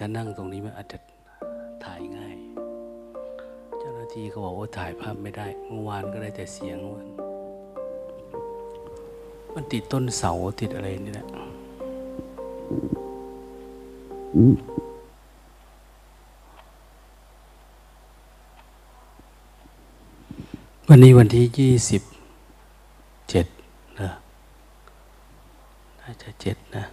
ถ้านั่งตรงนี้มันอาจจะถ่ายง่าย เจ้าหน้าที่เขาบอกว่าถ่ายภาพไม่ได้ เมื่อวานก็ได้แต่เสียงมันมันติดต้นเสาติดอะไรนี่แหละวันนี้วันที่ยี่สิบเจ็ดนะน่าจะเจ็ดนะ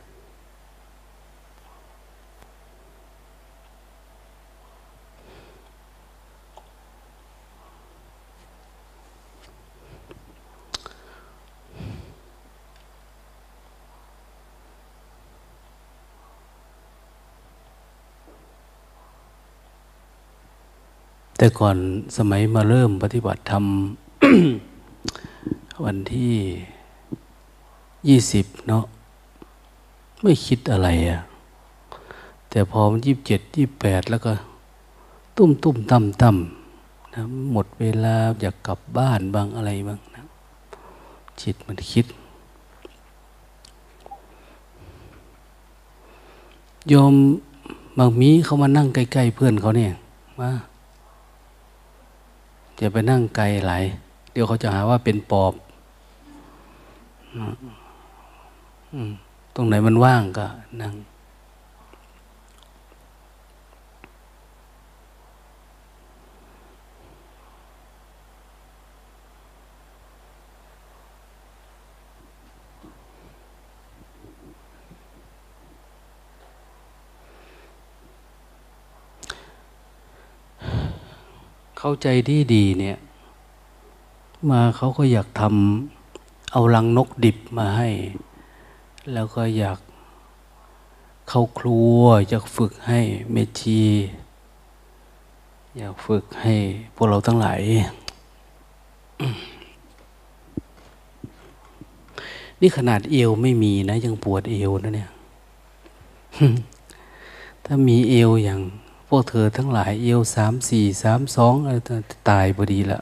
แต่ก่อนสมัยมาเริ่มปฏิบัติธรรมวันที่ยี่สิบเนาะไม่คิดอะไรอะแต่พอมันยี่บเจ็ดยี่บแปดแล้วก็ ตุ้มตุ้มตั้มตั้มนะหมดเวลาอยากกลับบ้านบางอะไรบ้างนะจิตมันคิดโยมบางมีเขามานั่งใกล้ๆเพื่อนเขาเนี่ยมา จะไปนั่งไกลหลายเดี๋ยวเขาจะหาว่าเป็นปอบตรงไหนมันว่างก็นั่ง เข้าใจที่ดีเนี่ย มาเขาก็อยากทำเอาลังนกดิบมาให้ แล้วก็อยากเข้าครัวอยากฝึกให้เมชี อยากฝึกให้พวกเราทั้งหลายนี่ขนาดเอวไม่มีนะ ยังปวดเอวนะเนี่ย ถ้ามีเอวอย่าง วกเธอทั้งหลายเอวสามสี่สามสองตายพอดีละ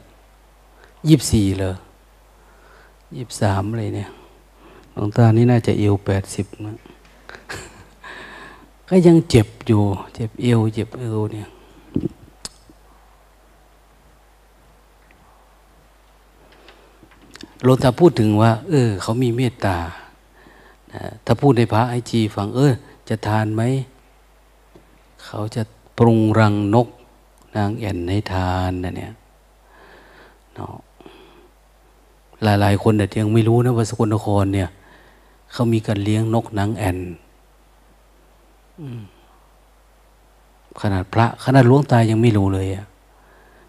ยี่สี่เลยยี่สามเลยเนี่ยหลวงตานี่น่าจะเอวแปดสิบนะก็ยังเจ็บอยู่ เจ็บเอวเจ็บเอวเนี่ยหลวงตาพูดถึงว่า เออ เขามีเมตตาถ้าพูดในพระไอจีฟัง เออ จะทานไหม เขาจะ ปรุงรังนก นางแอ่นให้ทานนะเนี่ยเนาะหลายๆ คนแต่ยังไม่รู้นะว่าสกลนครเนี่ยเขามีการเลี้ยงนกนางแอ่นขนาดพระ ขนาดหลวงตายังไม่รู้เลยอะ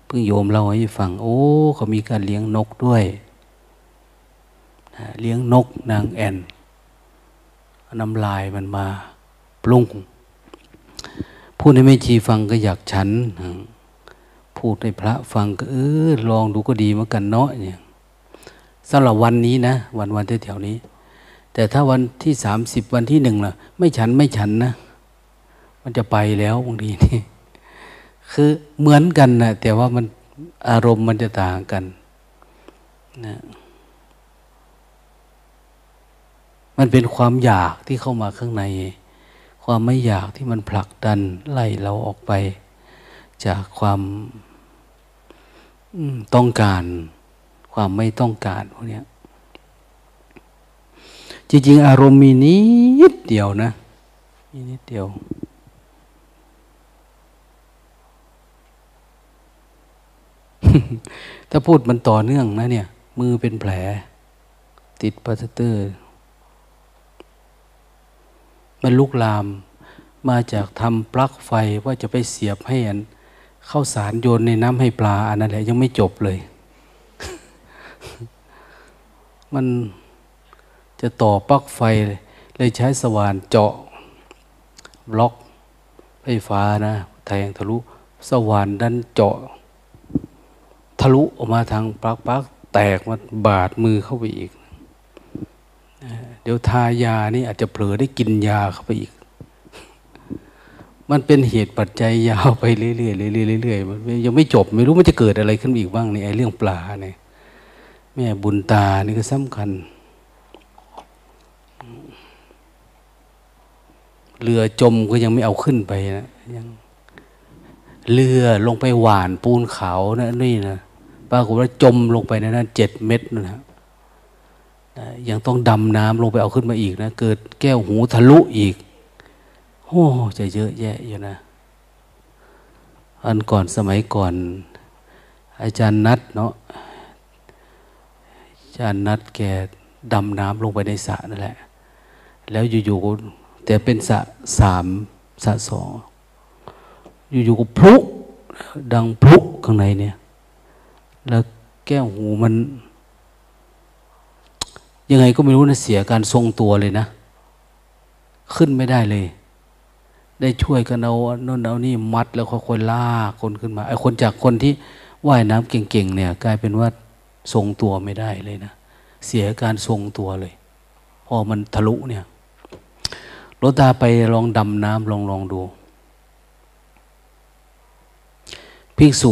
เพิ่งโยมเล่าให้ฟัง โอ้เขามีการเลี้ยงนกด้วยเลี้ยงนกนางแอ่นน้ำลายมันมาปรุง พูดให้แม่ชีฟังก็อยากฉัน พูดให้พระฟังก็เออลองดูก็ดีเหมือนกันเนาะเนี่ยสำหรับวันนี้นะ วันวันแถวนี้ แต่ถ้าวันที่สามสิบวันที่หนึ่งล่ะ ไม่ฉันไม่ฉันนะ มันจะไปแล้วบางทีนี่คือเหมือนกันนะแต่ว่ามันอารมณ์มันจะต่างกันนะมันเป็นความอยากที่เข้ามาข้างใน ความไม่อยากที่มันผลักดันไล่เราออกไป จากความต้องการ ความไม่ต้องการพวกนี้จริงๆ อารมณ์มีนิดเดียวนะมีนิดเดียวถ้าพูดมันต่อเนื่องนะเนี่ย มือเป็นแผล ติดพลาสเตอร์ มันลุกลาม มาจากทำปลั๊กไฟว่าจะไปเสียบให้อันเข้าสารโยนในน้ำให้ปลาอันนั้นแหละยังไม่จบเลย มันจะต่อปลั๊กไฟเลยใช้สว่านเจาะบล็อกไฟฟ้านะแทงทะลุสว่านดันเจาะ ทะลุออกมาทางปลั๊กปลั๊กแตกมันบาดมือเข้าไปอีก เดี๋ยวทายานี่อาจจะเผลอได้กินยาเข้าไปอีก มันเป็นเหตุปัจจัยยาวไปเรื่อยๆเรื่อยๆเรื่อยๆมันยังไม่จบไม่รู้มันจะเกิดอะไรขึ้นอีกบ้างในไอ้เรื่องปลาเนี่ยแม่บุญตานี่ก็สำคัญ เรือจมก็ยังไม่เอาขึ้นไปนะยังเรือลงไปหวานปูนเขานะนี่นะปรากฏว่าจมลงไปในนั้นเจ็ดเม็ดนะ ยังต้องดำน้ำลงไปเอาขึ้นมาอีกนะ เกิดแก้วหูทะลุอีกโอ้จะเยอะแยะอยู่นะ อันก่อนสมัยก่อน อาจารย์นัดเนาะอาจารย์นัดแกดำน้ำลงไปในสระนั่นแหละ แล้วอยู่ๆแต่เป็นสระสามสระสองอยู่ๆก็พลุดังพลุข้างในเนี่ย แล้วแก้วหูมัน ยังไงก็ไม่รู้นะเสียการทรงตัวเลยนะ ขึ้นไม่ได้เลย ได้ช่วยกันเอาโน่นเอานี่มัดแล้วค่อยๆลากคนขึ้นมาไอ้คนจากคนที่ว่ายน้ำเก่งๆเนี่ย กลายเป็นว่าทรงตัวไม่ได้เลยนะเสียการทรงตัวเลย พอมันทะลุเนี่ยรถตาไปลองดำน้ำลองลองดูภิกษุ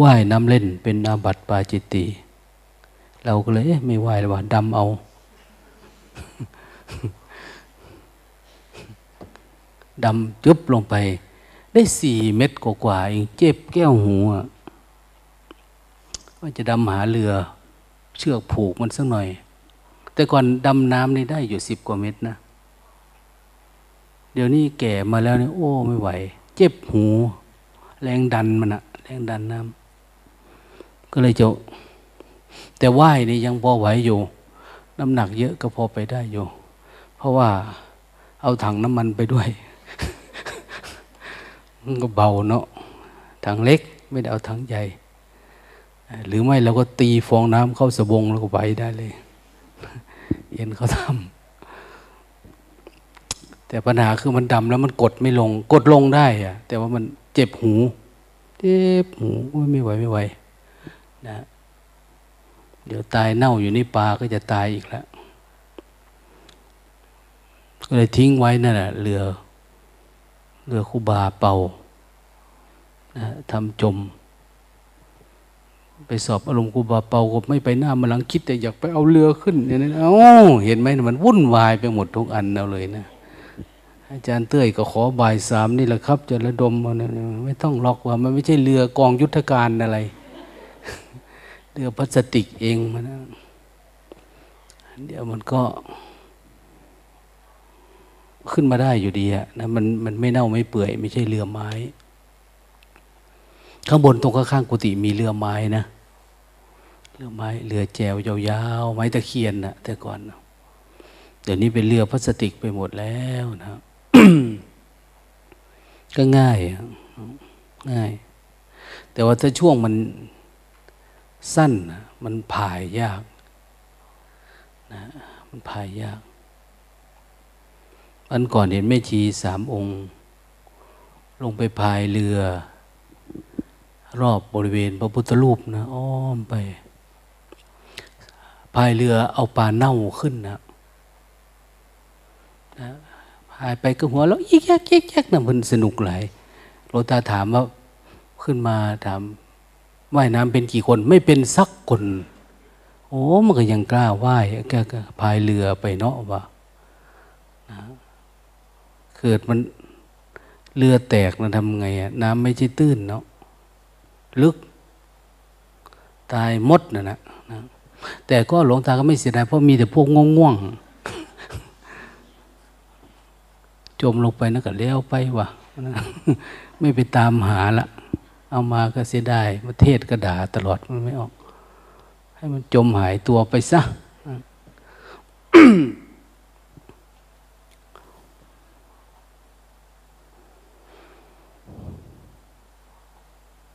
ว่ายน้ำเล่นเป็นอาบัติปาจิตติ เราก็เลยไม่ว่ายเลยว่าดำเอา ดำจึบลงไป ได้สี่เม็ดกว่าเองเจ็บแก้วหูว่าจะดำหาเรือ เชือกผูกมันสักหน่อย แต่ก่อนดำน้ำนี่ได้อยู่สิบกว่าเม็ดนะ เดี๋ยวนี้แก่มาแล้วเนี่ยโอ้ไม่ไหว เจ็บหู แรงดันมันอะแรงดันน้ำก็เลยจะแต่ว่ายนี่ยังพอไหวอยู่ น้ำหนักเยอะก็พอไปได้อยู่ ราะว่าเอาถังน้ำมันไปด้วยมันก็เบาเนาะถังเล็กไม่ได้เอาถังใหญ่ หรือไม่เราก็ตีฟองน้ำเข้าสบงแล้วก็ไหวได้เลย เย็นเขาทำแต่ปัญหาคือมันดำแล้วมันกดไม่ลง กดลงได้อะแต่ว่ามันเจ็บหูเจ็บหูไม่ไหวไม่ไหวนะเดี๋ยวตายเน่าอยู่ในปลาก็จะตายอีกแล้ว เลยทิ้งไว้นั่นแหละเรือ เรือคูบาเป่านะทำจม ไปสอบอารมณ์คูบาเป่าก็ไม่ไปหน้ามาหลังคิดแต่อยากไปเอาเรือขึ้นอย่างนั้นเอ้าเห็นไหมมันวุ่นวายไปหมดทุกอันเอาเลยนะอาจารย์เต้ยก็ขอบ่ายสามนี่แหละครับ จะระดมมันไม่ต้องล็อกว่า มันไม่ใช่เรือกองยุทธการอะไร เรือพลาสติกเองมันเดี๋ยวมันก็ ขึ้นมาได้อยู่ดีอะนะมันมันไม่เน่าไม่เปื่อย ไม่ใช่เรือไม้ ข้างบนตรงข้างๆกุฏิมีเรือไม้นะเรือไม้เรือแจวยาวๆไม้ตะเคียนนะแต่ก่อนเดี๋ยวนี้เป็นเรือพลาสติกไปหมดแล้วนะก็ง่ายง่าย แต่ว่าถ้าช่วงมันสั้นมันผายยากนะมันผายยาก อันก่อนเห็นแม่ชีสามองค์ ลงไปพายเรือ รอบบริเวณพระพุทธรูปนะ อ้อมไปพายเรือเอาปลาเน่าขึ้นนะนะพายไปก็หัวแล้วอีกแยกแยกแยกนะมันสนุกหลายโลตาถามว่าขึ้นมาถามว่ายน้ำเป็นกี่คนไม่เป็นสักคน โอ้มันก็ยังกล้าว่ายก็พายเรือไปเนาะว่านะ กิดมันเรือแตกนะทำไงอะน้ำไม่ใช่ตื้นเนาะลึก ตายมดนะนะนะแต่ก็หลวงตาก็ไม่เสียดายเพราะมีแต่พวกง่วงๆจมลงไปนะก็เลี้ยวไปวะไม่ไปตามหาละ เอามาก็เสียดายประเทศก็ด่าตลอดมันไม่ออก ให้มันจมหายตัวไปซะ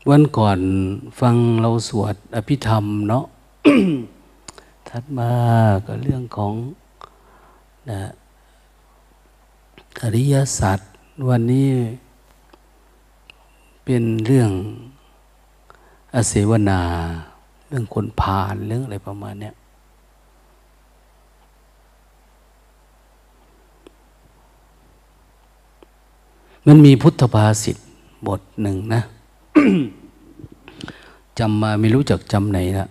วันก่อนฟังเราสวดอภิธรรมเนาะถัดมาก็เรื่องของนะอริยสัจวันนี้เป็นเรื่องอเสวนา เรื่องคนผ่านเรื่องอะไรประมาณนี้มันมีพุทธภาษิตบทหนึ่งนะ จำมาไม่รู้จักจำไหนละ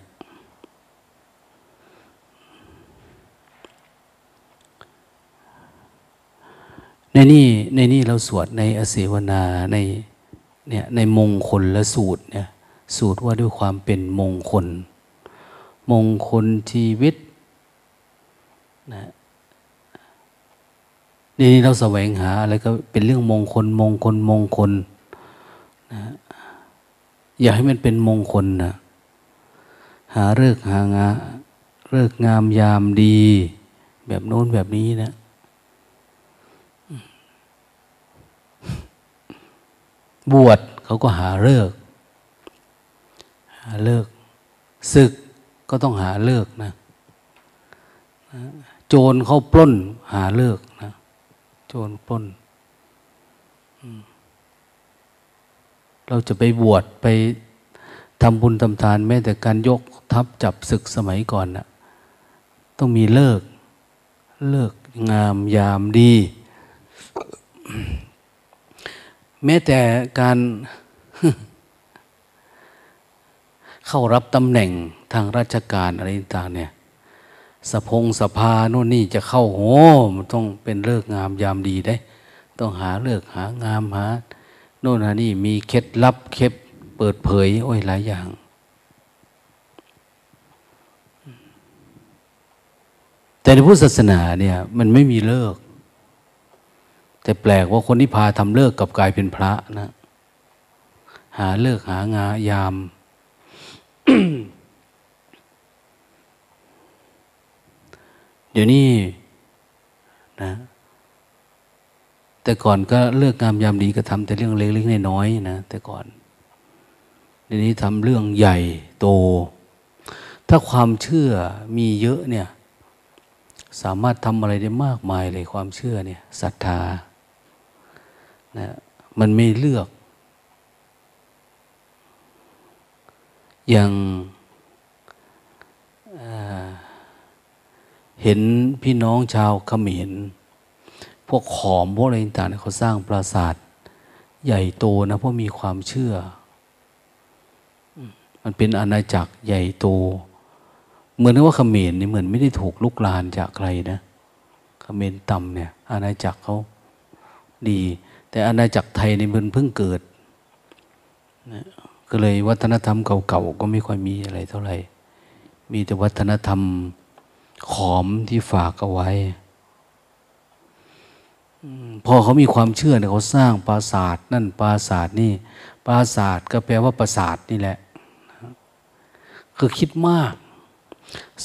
ในนี่ในนี่เราสวดในอเสวนาในเนี่ยในมงคลและสูตรเนี่ยสูตรว่าด้วยความเป็นมงคล มงคลชีวิตนะนี่เราแสวงหาอะไรก็เป็นเรื่องมงคลมงคลมงคลนะ อยากให้มันเป็นมงคลนะหาเลิกหางาเลิกงามยามดี แบบโน้นแบบนี้นะบวชเขาก็หาเลิก หาเลิกศึกก็ต้องหาเลิกนะ โจรเขาปล้นหาเลิกนะ โจรปล้น เราจะไปบวชไปทำบุญทำทานแม้แต่การยกทัพจับศึกสมัยก่อนนะต้องมีเลิก เลิกงามยามดี แม้แต่การเข้ารับตำแหน่งทางราชการอะไรต่างเนี่ยสพงสภาโน่นนี่จะเข้าโหมันต้องเป็นเลิกงามยามดีได้ ต้องหาเลิกหางามหา โน่นนี่มีเคล็ดลับเคล็ดเปิดเผย โอ้ยหลายอย่าง แต่ในพุทธศาสนาเนี่ย มันไม่มีเลิก แต่แปลกว่าคนที่พาทำเลิกกับกลายเป็นพระนะ หาเลิกหางายามเดี๋ยวนี้นะ แต่ก่อนก็เลือกงามยามดีก็ทำแต่เรื่องเล็กๆน้อยๆนะ แต่ก่อนเดี๋ยวนี้ทำเรื่องใหญ่โต ถ้าความเชื่อมีเยอะเนี่ย สามารถทำอะไรได้มากมายเลยความเชื่อเนี่ยศรัทธานะมันไม่เลือก อย่างเห็นพี่น้องชาวเขมร พวกขอมพวกอะไรต่างๆเขาสร้างปราสาทใหญ่โตนะเพราะมีความเชื่อ มันเป็นอาณาจักรใหญ่โต เหมือนว่าเขมรนี่เหมือนไม่ได้ถูกลุกลานจากใครนะเขมรต่ำเนี่ย อาณาจักรเขาดี แต่อาณาจักรไทยในมันเพิ่งเกิดนะก็เลยวัฒนธรรมเก่าๆก็ไม่ค่อยมีอะไรเท่าไหร่ มีแต่วัฒนธรรมขอมที่ฝากเอาไว้ พอเขามีความเชื่อเนี่ยเขาสร้างปราสาทนั่นปราสาทนี่ปราสาทก็แปลว่าปราสาทนี่แหละ คือคิดมาก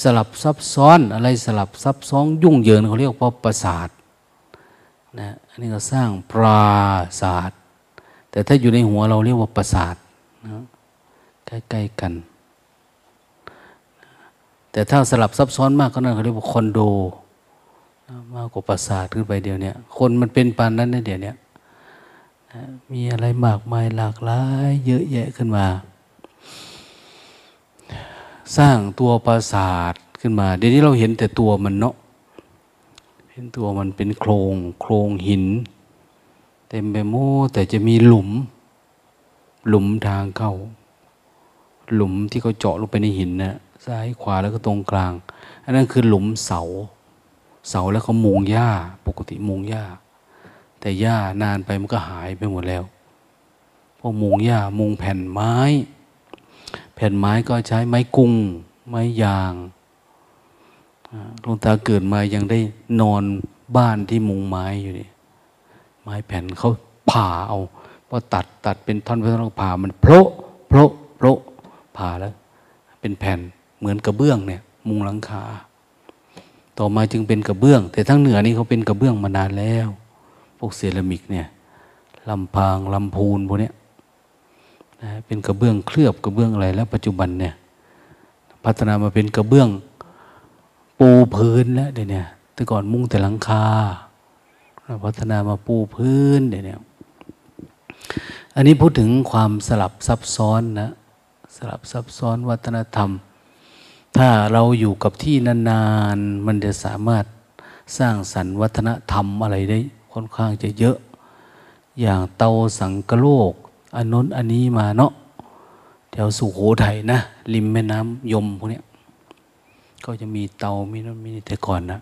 สลับซับซ้อนอะไรสลับซับซ้อนยุ่งเหยิงเขาเรียกว่าปราสาทนะอันนี้ก็สร้างปราสาท แต่ถ้าอยู่ในหัวเราเรียกว่าปราสาทนะใกล้ๆกัน แต่ถ้าสลับซับซ้อนมากก็นั่นเขาเรียกว่าคอนโด มากกว่าปราสาทขึ้นไปเดียวเนี่ย คนมันเป็นปานนั้นนะเดี๋ยวนี้มีอะไรมากมายหลากหลาย เยอะแยะขึ้นมา สร้างตัวปราสาทขึ้นมา เดี๋ยวนี้เราเห็นแต่ตัวมันเนาะเห็นตัวมันเป็นโครงโครงหิน เต็มไปหมดแต่จะมีหลุม หลุมทางเข้า หลุมที่เขาเจาะลงไปในหินนะซ้ายขวาแล้วก็ตรงกลาง อันนั้นคือหลุมเสา เสาแล้วเขามุงหญ้า ปกติมุงหญ้า แต่หญ้านานไปมันก็หายไปหมดแล้วพวกมุงหญ้ามุงแผ่นไม้ แผ่นไม้ก็ใช้ไม้กุ้ง ไม้ยางหลวงตาเกิดมายังได้นอนบ้านที่มุงไม้อยู่นี่ไม้แผ่นเขาผ่าเอาพอตัดตัดเป็นท่อนเป็นท่อนผ่ามันโผล่โผล่โผล่ผ่าแล้ว เป็นแผ่นเหมือนกระเบื้องเนี่ย มุงหลังคา ต่อมาจึงเป็นกระเบื้อง แต่ทั้งเหนือนี่เขาเป็นกระเบื้องมานานแล้ว พวกเซรามิกเนี่ยลำพางลำพูนพวกเนี้ยนะเป็นกระเบื้องเคลือบกระเบื้องอะไรแล้ว ปัจจุบันเนี่ยพัฒนามาเป็นกระเบื้องปูพื้นแล้วเดี๋ยวนี้แต่ก่อนมุงแต่หลังคาพัฒนามาปูพื้นเดี๋ยวนี้อันนี้พูดถึงความสลับซับซ้อนนะสลับซับซ้อนวัฒนธรรม ถ้าเราอยู่กับที่นานๆ มันจะสามารถสร้างสรรค์วัฒนธรรมอะไรได้ค่อนข้างจะเยอะ อย่างเตาสังกโลกอันน้นอันนี้มาเนาะแถวสุโขทัยนะ ริมแม่น้ำยมพวกนี้ก็จะมีเตามีนั่นมีแต่ก่อนนะ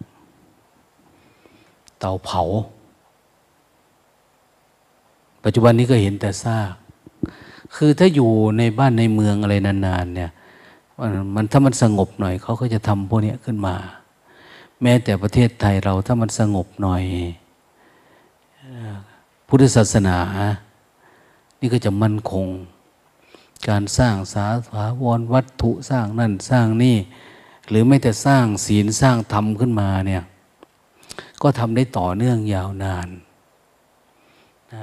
เตาเผา ปัจจุบันนี้ก็เห็นแต่ซาก คือถ้าอยู่ในบ้านในเมืองอะไรนานๆเนี่ย มันถ้ามันสงบหน่อยเขาก็จะทำพวกนี้ขึ้นมา แม้แต่ประเทศไทยเราถ้ามันสงบหน่อย พุทธศาสนา นี่ก็จะมั่นคง การสร้างสาถาวรวัตถุสร้างนั่นสร้างนี่ หรือไม่แต่สร้างศีลสร้างธรรมขึ้นมาเนี่ยก็ทำได้ต่อเนื่องยาวนาน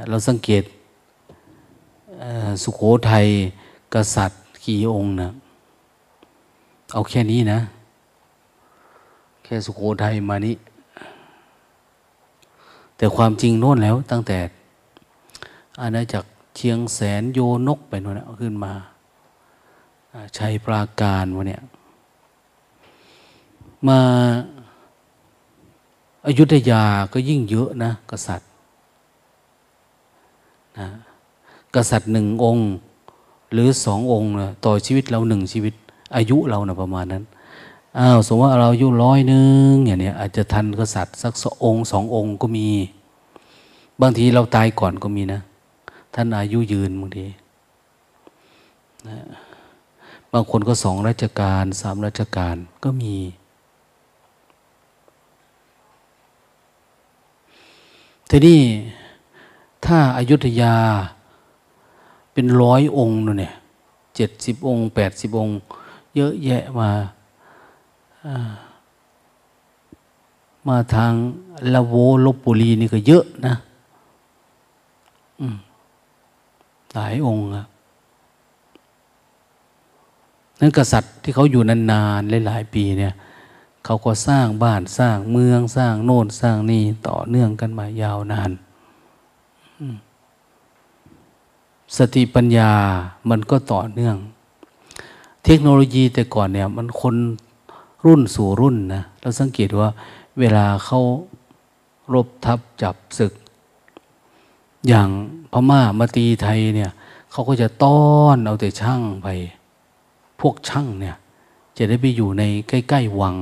เราสังเกตสุขโขทัยกษัตริย์กี่องค์นะ เอาแค่นี้นะ แค่สุโขทัยมานี้ แต่ความจริงโน่นแล้วตั้งแต่อาณาจักรเชียงแสนโยนกไปโน่นขึ้นมาชัยปราการวะเนี่ย มาอายุทยาก็ยิ่งเยอะนะ กษัตริย์นะกษัตริย์หนึ่งองค์ หรือสององค์นะต่อชีวิตเราหนึ่งชีวิต อายุเรานะประมาณนั้นอ้าวสมมติว่าเราอายุร้อยหนึ่งอย่างนี้อาจจะทันกษัตริย์สักสองค์สององค์ก็มี บางทีเราตายก่อนก็มีนะ ท่านอายุยืนบางทีนะบางคนก็สองราชการสามราชการก็มี ทีนี้ถ้าอายุทยาเป็นร้อยองค์เนี่ยเจ็ดสิบองค์แปดสิบองค์ เยอะแยะมามาทางละโวลบบุรีนี่ก็เยอะนะหลายองค์อะนั้นกษัตริย์ที่เขาอยู่นานๆหลายๆปีเนี่ย เขาก็สร้างบ้านสร้างเมืองสร้างโน่นสร้างนี่ต่อเนื่องกันมายาวนาน สติปัญญามันก็ต่อเนื่อง เทคโนโลยีแต่ก่อนเนี่ย มันคนรุ่นสู่รุ่นนะเราสังเกตว่า เวลาเขารบทับจับศึก อย่างพม่ามาตีไทยเนี่ยเขาก็จะต้อนเอาแต่ช่างไป พวกช่างเนี่ย จะได้ไปอยู่ในใกล้ ๆ วัง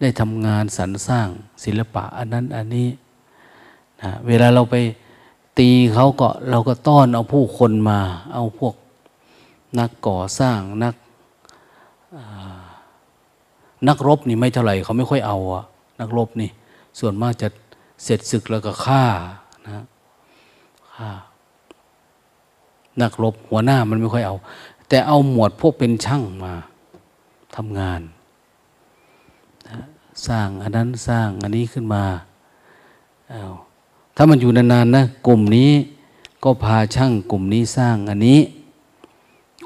ได้ทำงานสรรสร้างศิลปะอันนั้นอันนี้นะเวลาเราไปตีเขาก็เราก็ต้อนเอาผู้คนมา เอาพวก นักก่อสร้างนักนักรบนี่ไม่เท่าไหร่เขาไม่ค่อยเอาอะนักรบนี่ ส่วนมากจะเสร็จศึกแล้วก็ฆ่านะฆ่า นักรบหัวหน้ามันไม่ค่อยเอา แต่เอาหมวดพวกเป็นช่างมาทำงานสร้างอันนั้นสร้างอันนี้ขึ้นมาอาถ้ามันอยู่นานๆนะกลุ่มนี้ก็พาช่างกลุ่มนี้สร้างอันนี้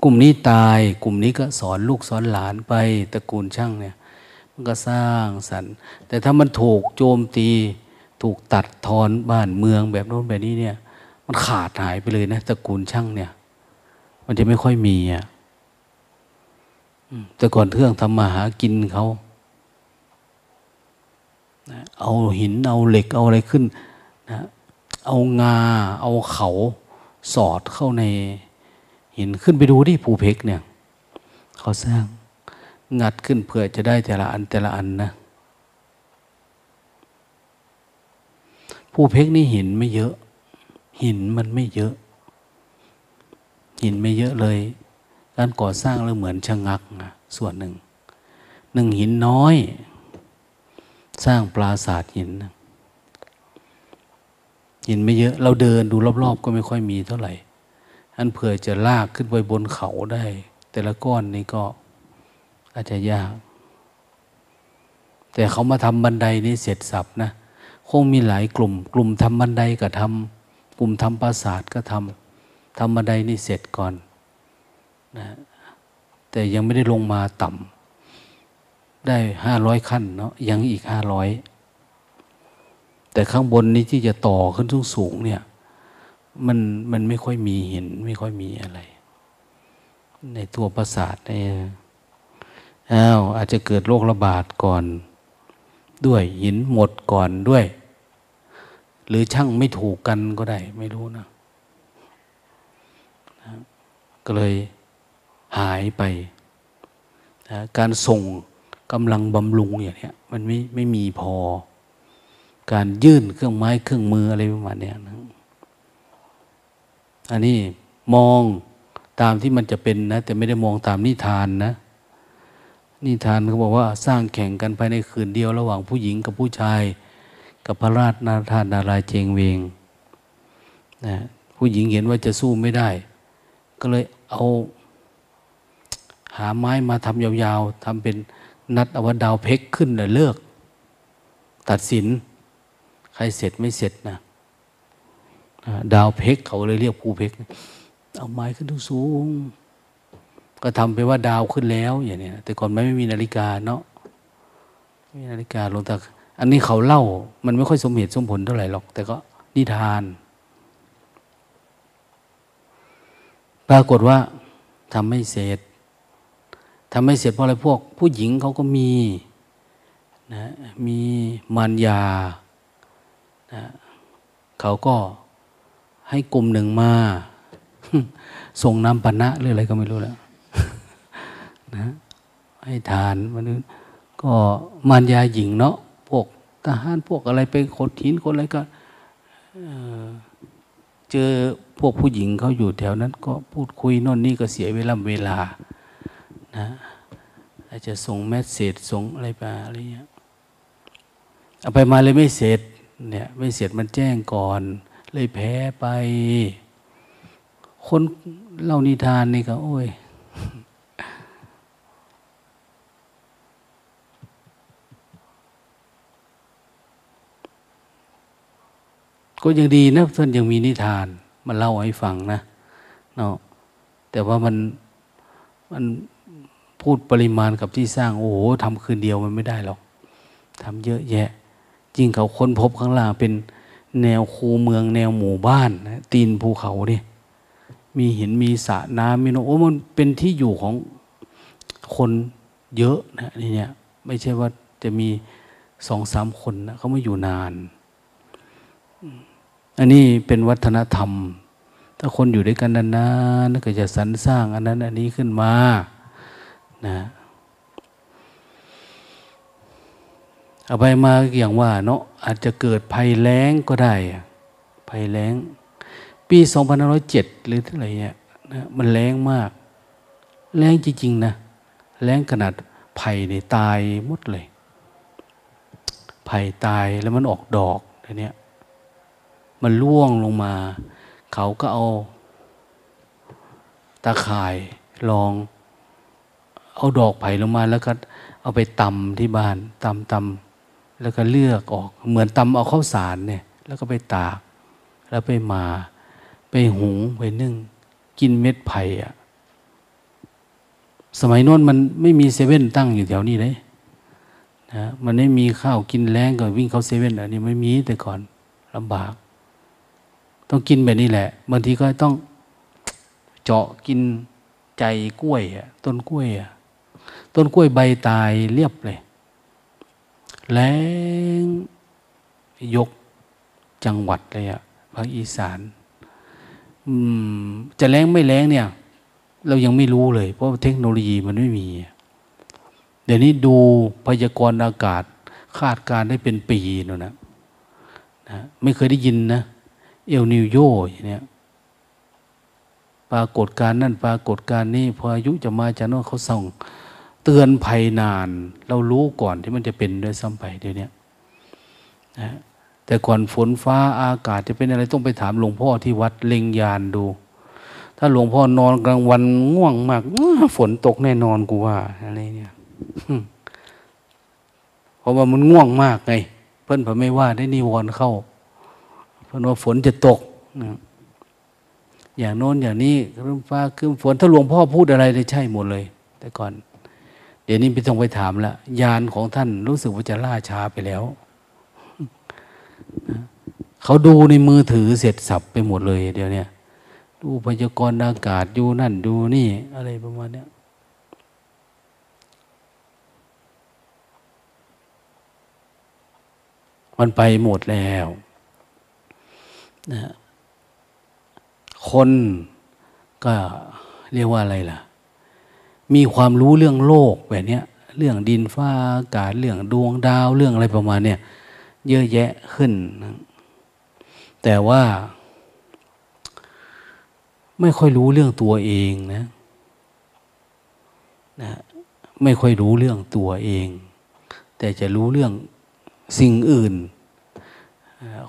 ลุ่มนี้ตาย กลุ่มนี้ก็สอนลูกสอนหลานไปตระกูลช่างเนี่ย มันก็สร้างสรรค์แต่ถ้ามันถูกโจมตี ถูกตัดทอนบ้านเมืองแบบโน้นแบบนี้เนี่ย มันขาดหายไปเลยนะตระกูลช่างเนี่ย มันจะไม่ค่อยมีอะแต่ก่อนเครื่องทำมาหากินเขาเอาหินเอาเหล็กเอาอะไรขึ้นนะเอางา เอาเขาสอดเข้าใน หินขึ้นไปดูที่ภูเพกเนี่ย เขาสร้างงัดขึ้นเพื่อจะได้แต่ละอันแต่ละอันนะภูเพกนี่หินไม่เยอะ หินมันไม่เยอะ หินไม่เยอะเลยการก่อสร้างเลยเหมือนชะงักนะส่วนหนึ่ง หนึ่งหินน้อย สร้างปราสาทหิน หินไม่เยอะ เราเดินดูรอบๆ ก็ไม่ค่อยมีเท่าไหร่ อันเผื่อจะลากขึ้นไปบนเขาได้ แต่ละก้อนนี้ก็อาจจะยาก แต่เขามาทำบันไดนี้เสร็จสับนะคงมีหลายกลุ่ม กลุ่มทำบันไดก็ทำกลุ่มทำปราสาทก็ทำทำบันไดนี่เสร็จก่อนนะแต่ยังไม่ได้ลงมาต่ำได้ห้าร้อยขั้นเนาะยังอีกห้าร้อยแต่ข้างบนนี้ที่จะต่อขึ้นสูงสูงเนี่ย มันมันไม่ค่อยมีเห็น ไม่ค่อยมีอะไร ในตัวประสาทในอ้าวอาจจะเกิดโรคระบาดก่อน ด้วยหินหมดก่อนด้วย หรือช่างไม่ถูกกันก็ได้ ไม่รู้นะก็เลยหายไปนะการส่งกำลังบำรุงอย่างนี้มันไม่ไม่มีพอ การยื่นเครื่องไม้เครื่องมืออะไรประมาณนี้นะ อันนี้มองตามที่มันจะเป็นนะ แต่ไม่ได้มองตามนิทานนะ นิทานเขาบอกว่าสร้างแข่งกันภายในคืนเดียวระหว่างผู้หญิงกับผู้ชาย กับพระราชนาทานนาราเจงเวงนะผู้หญิงเห็นว่าจะสู้ไม่ได้ ก็เลยเอาหาไม้มาทำยาวๆทำเป็นนัดอวดาวเพกขึ้นเลยเลิก ตัดสิน ใครเสร็จไม่เสร็จนะ ดาวเพกเขาเลยเรียกภูเพกเอาไม้ขึ้นสูง ก็ทำไปว่าดาวขึ้นแล้วอย่างนี้แต่ก่อนไม่มีนาฬิกาเนาะไม่มีนาฬิกาลงตาอันนี้เขาเล่า มันไม่ค่อยสมเหตุสมผลเท่าไหร่หรอก แต่ก็นิทาน ปรากฏว่าทำไม่เสร็จทำไม่เสร็จเพราะอะไรพวก ผู้หญิงเขาก็มีนะมีมารยานะเขาก็ ให้กลุ่มหนึ่งมาส่งน้ำปนะหรืออะไรก็ไม่รู้แล้วนะให้ทานมันก็มารยาหญิงเนาะพวกทหารพวกอะไรไปขดหินคนอะไรก็เจอพวกผู้หญิงเขาอยู่แถวนั้น ก็พูดคุยน่นนี่ก็เสียเวลาเวลานะอาจจะส่งแมสเซจส่งอะไรไปอะไรเงี้ยเอาไปมาเลยไม่เสร็จเนี่ยไม่เสร็จมันแจ้งก่อน เลยแพ้ไป คนเล่านิทานนี่ก็โอ้ยก็ยังดีนะท่านยังมีนิทานมาเล่าให้ฟังนะเนาะแต่ว่ามันมันพูดปริมาณกับที่สร้างโอ้โหทำคืนเดียวมันไม่ได้หรอกทำเยอะแยะ จริงเขาค้นพบข้างล่างเป็น แนวคูเมืองแนวหมู่บ้านนะตีนภูเขาดิมีหินมีสระน้ำมีนโอ้มันเป็นที่อยู่ของคนเยอะนะนี่เนี่ยไม่ใช่ว่าจะมีสองสามคนนะเขาไม่อยู่นาน อันนี้เป็นวัฒนธรรม ถ้าคนอยู่ด้วยกันนานๆก็จะสรรสร้างอันนั้น อันนี้ขึ้นมานะ เอาไปมาอย่างว่าเนาะอาจจะเกิดภัยแล้งก็ได้ภัยแล้ง ปี2507 หรือเท่าไหร่เนี่ยนะมันแรงมาก แรงจริง ๆ นะ แรงขนาดไผ่เนี่ยตายหมดเลย ไผ่ตายแล้วมันออกดอกทีเนี้ยมันล่วงลงมา เขาก็เอา ตาข่ายลอง เอาดอกไผ่ลงมาแล้วก็เอาไปตำที่บ้านตำตำ แล้วก็เลือกออกเหมือนตำเอาข้าวสารเนี่ย แล้วก็ไปตาก แล้วไปมา ไปหุงไปนึ่ง กินเม็ดไผ่อะสมัยโน้นมันไม่มีเซเว่นตั้งอยู่แถวนี้เลยนะมันไม่มีข้าวกินแรงก็วิ่งเข้าเซเว่นอันนี้ไม่มีแต่ก่อนลำบาก ต้องกินแบบนี้แหละบางทีก็ต้องเจาะกินใจกล้วยอะต้นกล้วยอะต้นกล้วยใบตายเรียบเลย แรงยกจังหวัดเลยอะภาคอีสานจะแรงไม่แรงเนี่ย เรายังไม่รู้เลย เพราะเทคโนโลยีมันไม่มี เดี๋ยวนี้ดูพยากรณ์อากาศ คาดการได้เป็นปีนนะนะไม่เคยได้ยินนะ เอลนิวโยอย่างเนี้ยปรากฏการนั่นปรากฏการนี้พออายุจะมาจากโน้นเขาส่ง เตือนภัยนาน เรารู้ก่อนที่มันจะเป็นด้วยซ้ำไปเดี๋ยวนี้นะแต่ก่อนฝนฟ้าอากาศจะเป็นอะไรต้องไปถามหลวงพ่อที่วัดเล็งยานดู ถ้าหลวงพ่อนอนกลางวันง่วงมากฝนตกแน่นอนกูว่าอะไรเนี่ยเพราะว่ามันง่วงมากไง เพื่อนผมไม่ว่าได้นิวรณ์เข้า เพราะว่าฝนจะตกนะอย่างโน้นอย่างนี้ครึ้มฟ้าครึ้มฝนถ้าหลวงพ่อพูดอะไรได้ใช่หมดเลย แต่ก่อน เดี๋ยวนี้ไม่ต้องไปถามละยานของท่านรู้สึกว่าจะล่าช้าไปแล้ว เขาดูในมือถือเสร็จสับไปหมดเลย เดี๋ยวนี้ดูพยากรณ์อากาศดูนั่นดูนี่ อะไรประมาณนี้มันไปหมดแล้วนะคนก็เรียกว่าอะไรล่ะ มีความรู้เรื่องโลกแบบนี้เรื่องดินฟ้าอากาศเรื่องดวงดาวเรื่องอะไรประมาณเนี้ยเยอะแยะขึ้น แต่ว่า ไม่ค่อยรู้เรื่องตัวเองนะนะไม่ค่อยรู้เรื่องตัวเอง แต่จะรู้เรื่องสิ่งอื่น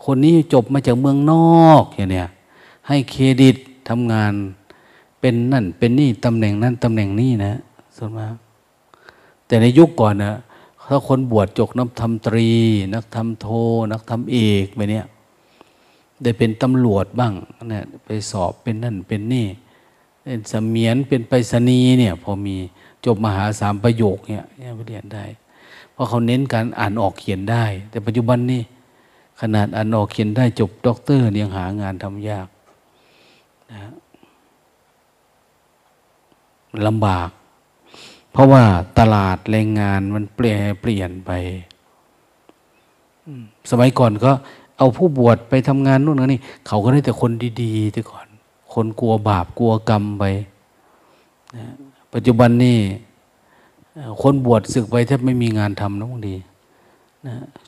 คนนี้จบมาจากเมืองนอกอย่างเนี้ยให้เครดิตทำงาน เป็นนั่น เป็นนี่ตำแหน่งนั้นตำแหน่งนี้นะส่วนมากแต่ในยุคก่อนนะถ้าคนบวชจกนักธรรมตรี นักธรรมโท นักธรรมเอกไปเนี่ยได้เป็นตำรวจบ้างเนี่ยไปสอบเป็นนั่นเป็นนี่เป็นเสมียนเป็นไปรษณีย์เนี่ย พอมีจบมหาสามประโยคเนี่ยเนี่ยเรียนได้ เพราะเขาเน้นการอ่านออกเขียนได้ แต่ปัจจุบันนี่ขนาดอ่านออกเขียนได้จบด็อกเตอร์ยังหางานทำยากนะ ลำบาก เพราะว่าตลาดแรงงานมันเปลี่ยนเปลี่ยนไป สมัยก่อนก็เอาผู้บวชไปทำงานนู่นนี่ เขาก็ได้แต่คนดีๆแต่ก่อน คนกลัวบาปกลัวกรรมไป ปัจจุบันนี่คนบวชศึกไปแทบไม่มีงานทำนะบางที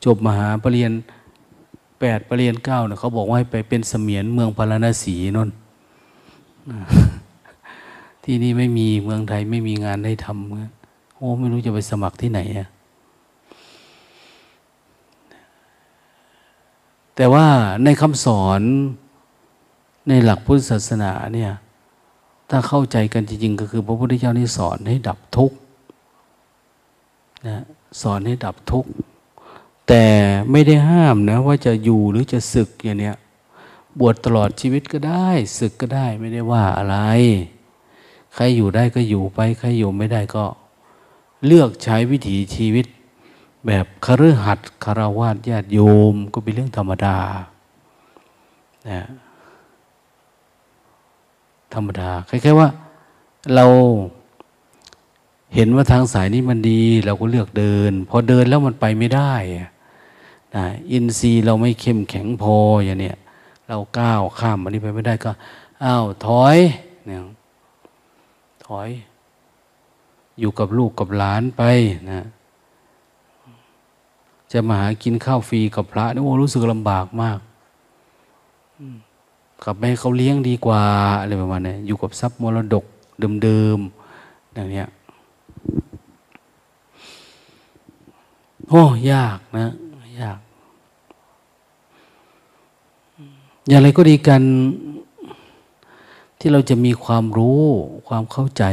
จบมหาปรริญญาแปดปรริญญาเก้าเนี่ยเขาบอกว่าให้ไปเป็นเสมียนเมืองพาราณสีนนที่ ที่นี่ไม่มีเมืองไทยไม่มีงานได้ทำโอ้ไม่รู้จะไปสมัครที่ไหนอะแต่ว่าในคำสอนในหลักพุทธศาสนาเนี่ยถ้าเข้าใจกันจริงๆ ก็คือ พระพุทธเจ้านี่สอนให้ดับทุกข์นะสอนให้ดับทุกข์แต่ไม่ได้ห้ามนะ ว่าจะอยู่หรือจะศึกอย่างเนี้ยบวชตลอดชีวิตก็ได้ ศึกก็ได้ไม่ได้ว่าอะไร ใครอยู่ได้ก็อยู่ไปใครอยู่ไม่ได้ก็ เลือกใช้วิถีชีวิต แบบคฤหัสถ์คารวะญาติโยมก็เป็นเรื่องธรรมดานะธรรมดาคล้ายๆว่า เราเห็นว่าทางสายนี้มันดี เราก็เลือกเดิน พอเดินแล้วมันไปไม่ได้นะอินทรีย์เราไม่เข้มแข็งพออย่างเนี้ยเราก้าวข้ามมันนี้ไปไม่ได้ก็อ้าวถอยเนี่ย ถอย อยู่กับลูกกับหลานไปนะจะมาหากินข้าวฟรีกับพระนี่โอ้รู้สึกลำบากมากกลับไปให้เขาเลี้ยงดีกว่าอะไรประมาณนี้อยู่กับทรัพย์มรดกเดิมๆอย่างนี้โอ้ยากนะยาก อย่างไรก็ดีกัน ที่เราจะมีความรู้ความเข้าใจ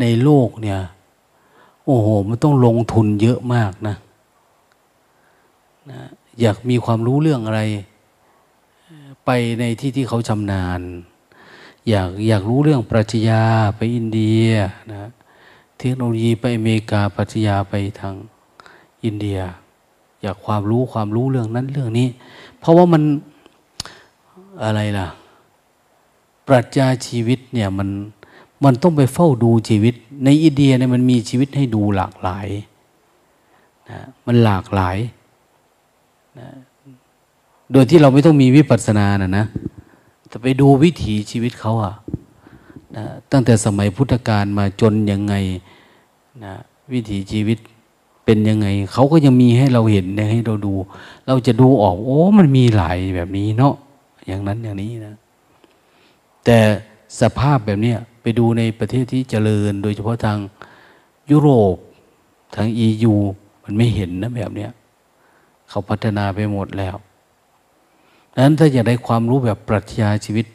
ในโลกเนี่ย โอ้โห มันต้องลงทุนเยอะมากนะนะอยากมีความรู้เรื่องอะไร ไปในที่ที่เขาชำนาญ อยากอยากรู้เรื่องปรัชญาไปอินเดียนะเทคโนโลยีไปอเมริกาปรัชญาไปทางอินเดีย อยากความรู้ความรู้เรื่องนั้นเรื่องนี้ เพราะว่ามันอะไรล่ะ ปรัชญาชีวิตเนี่ยมันมันต้องไปเฝ้าดูชีวิต ในอินเดียเนี่ยมันมีชีวิตให้ดูหลากหลายนะมันหลากหลายนะโดยที่เราไม่ต้องมีวิปัสสนานะนะแต่ไปดูวิถีชีวิตเขาอะนะตั้งแต่สมัยพุทธกาลมาจนยังไงนะวิถีชีวิตเป็นยังไง เขาก็ยังมีให้เราเห็นให้เราดู เราจะดูออก โอ้มันมีหลายแบบนี้เนาะอย่างนั้นอย่างนี้นะ แต่สภาพแบบนี้ไปดูในประเทศที่เจริญ โดยเฉพาะทางยุโรปทางอียูมันไม่เห็นนะแบบเนี้ยเขาพัฒนาไปหมดแล้วดังนั้นถ้าอยากได้ความรู้แบบปรัชญาชีวิต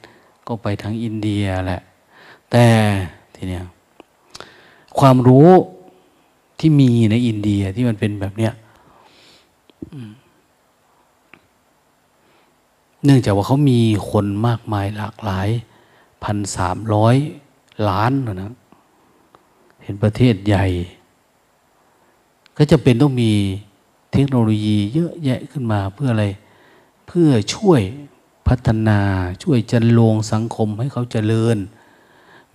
ก็ไปทางอินเดียแหละ แต่ทีเนี้ยความรู้ที่มีในอินเดียที่มันเป็นแบบเนี้ยเนื่องจากว่าเขามีคนมากมายหลากหลาย พันสามร้อยล้านนะ เห็นประเทศใหญ่ ก็จะเป็นต้องมีเทคโนโลยีเยอะแยะขึ้นมาเพื่ออะไร เพื่อช่วยพัฒนาช่วยจันลงสังคมให้เขาเจริญ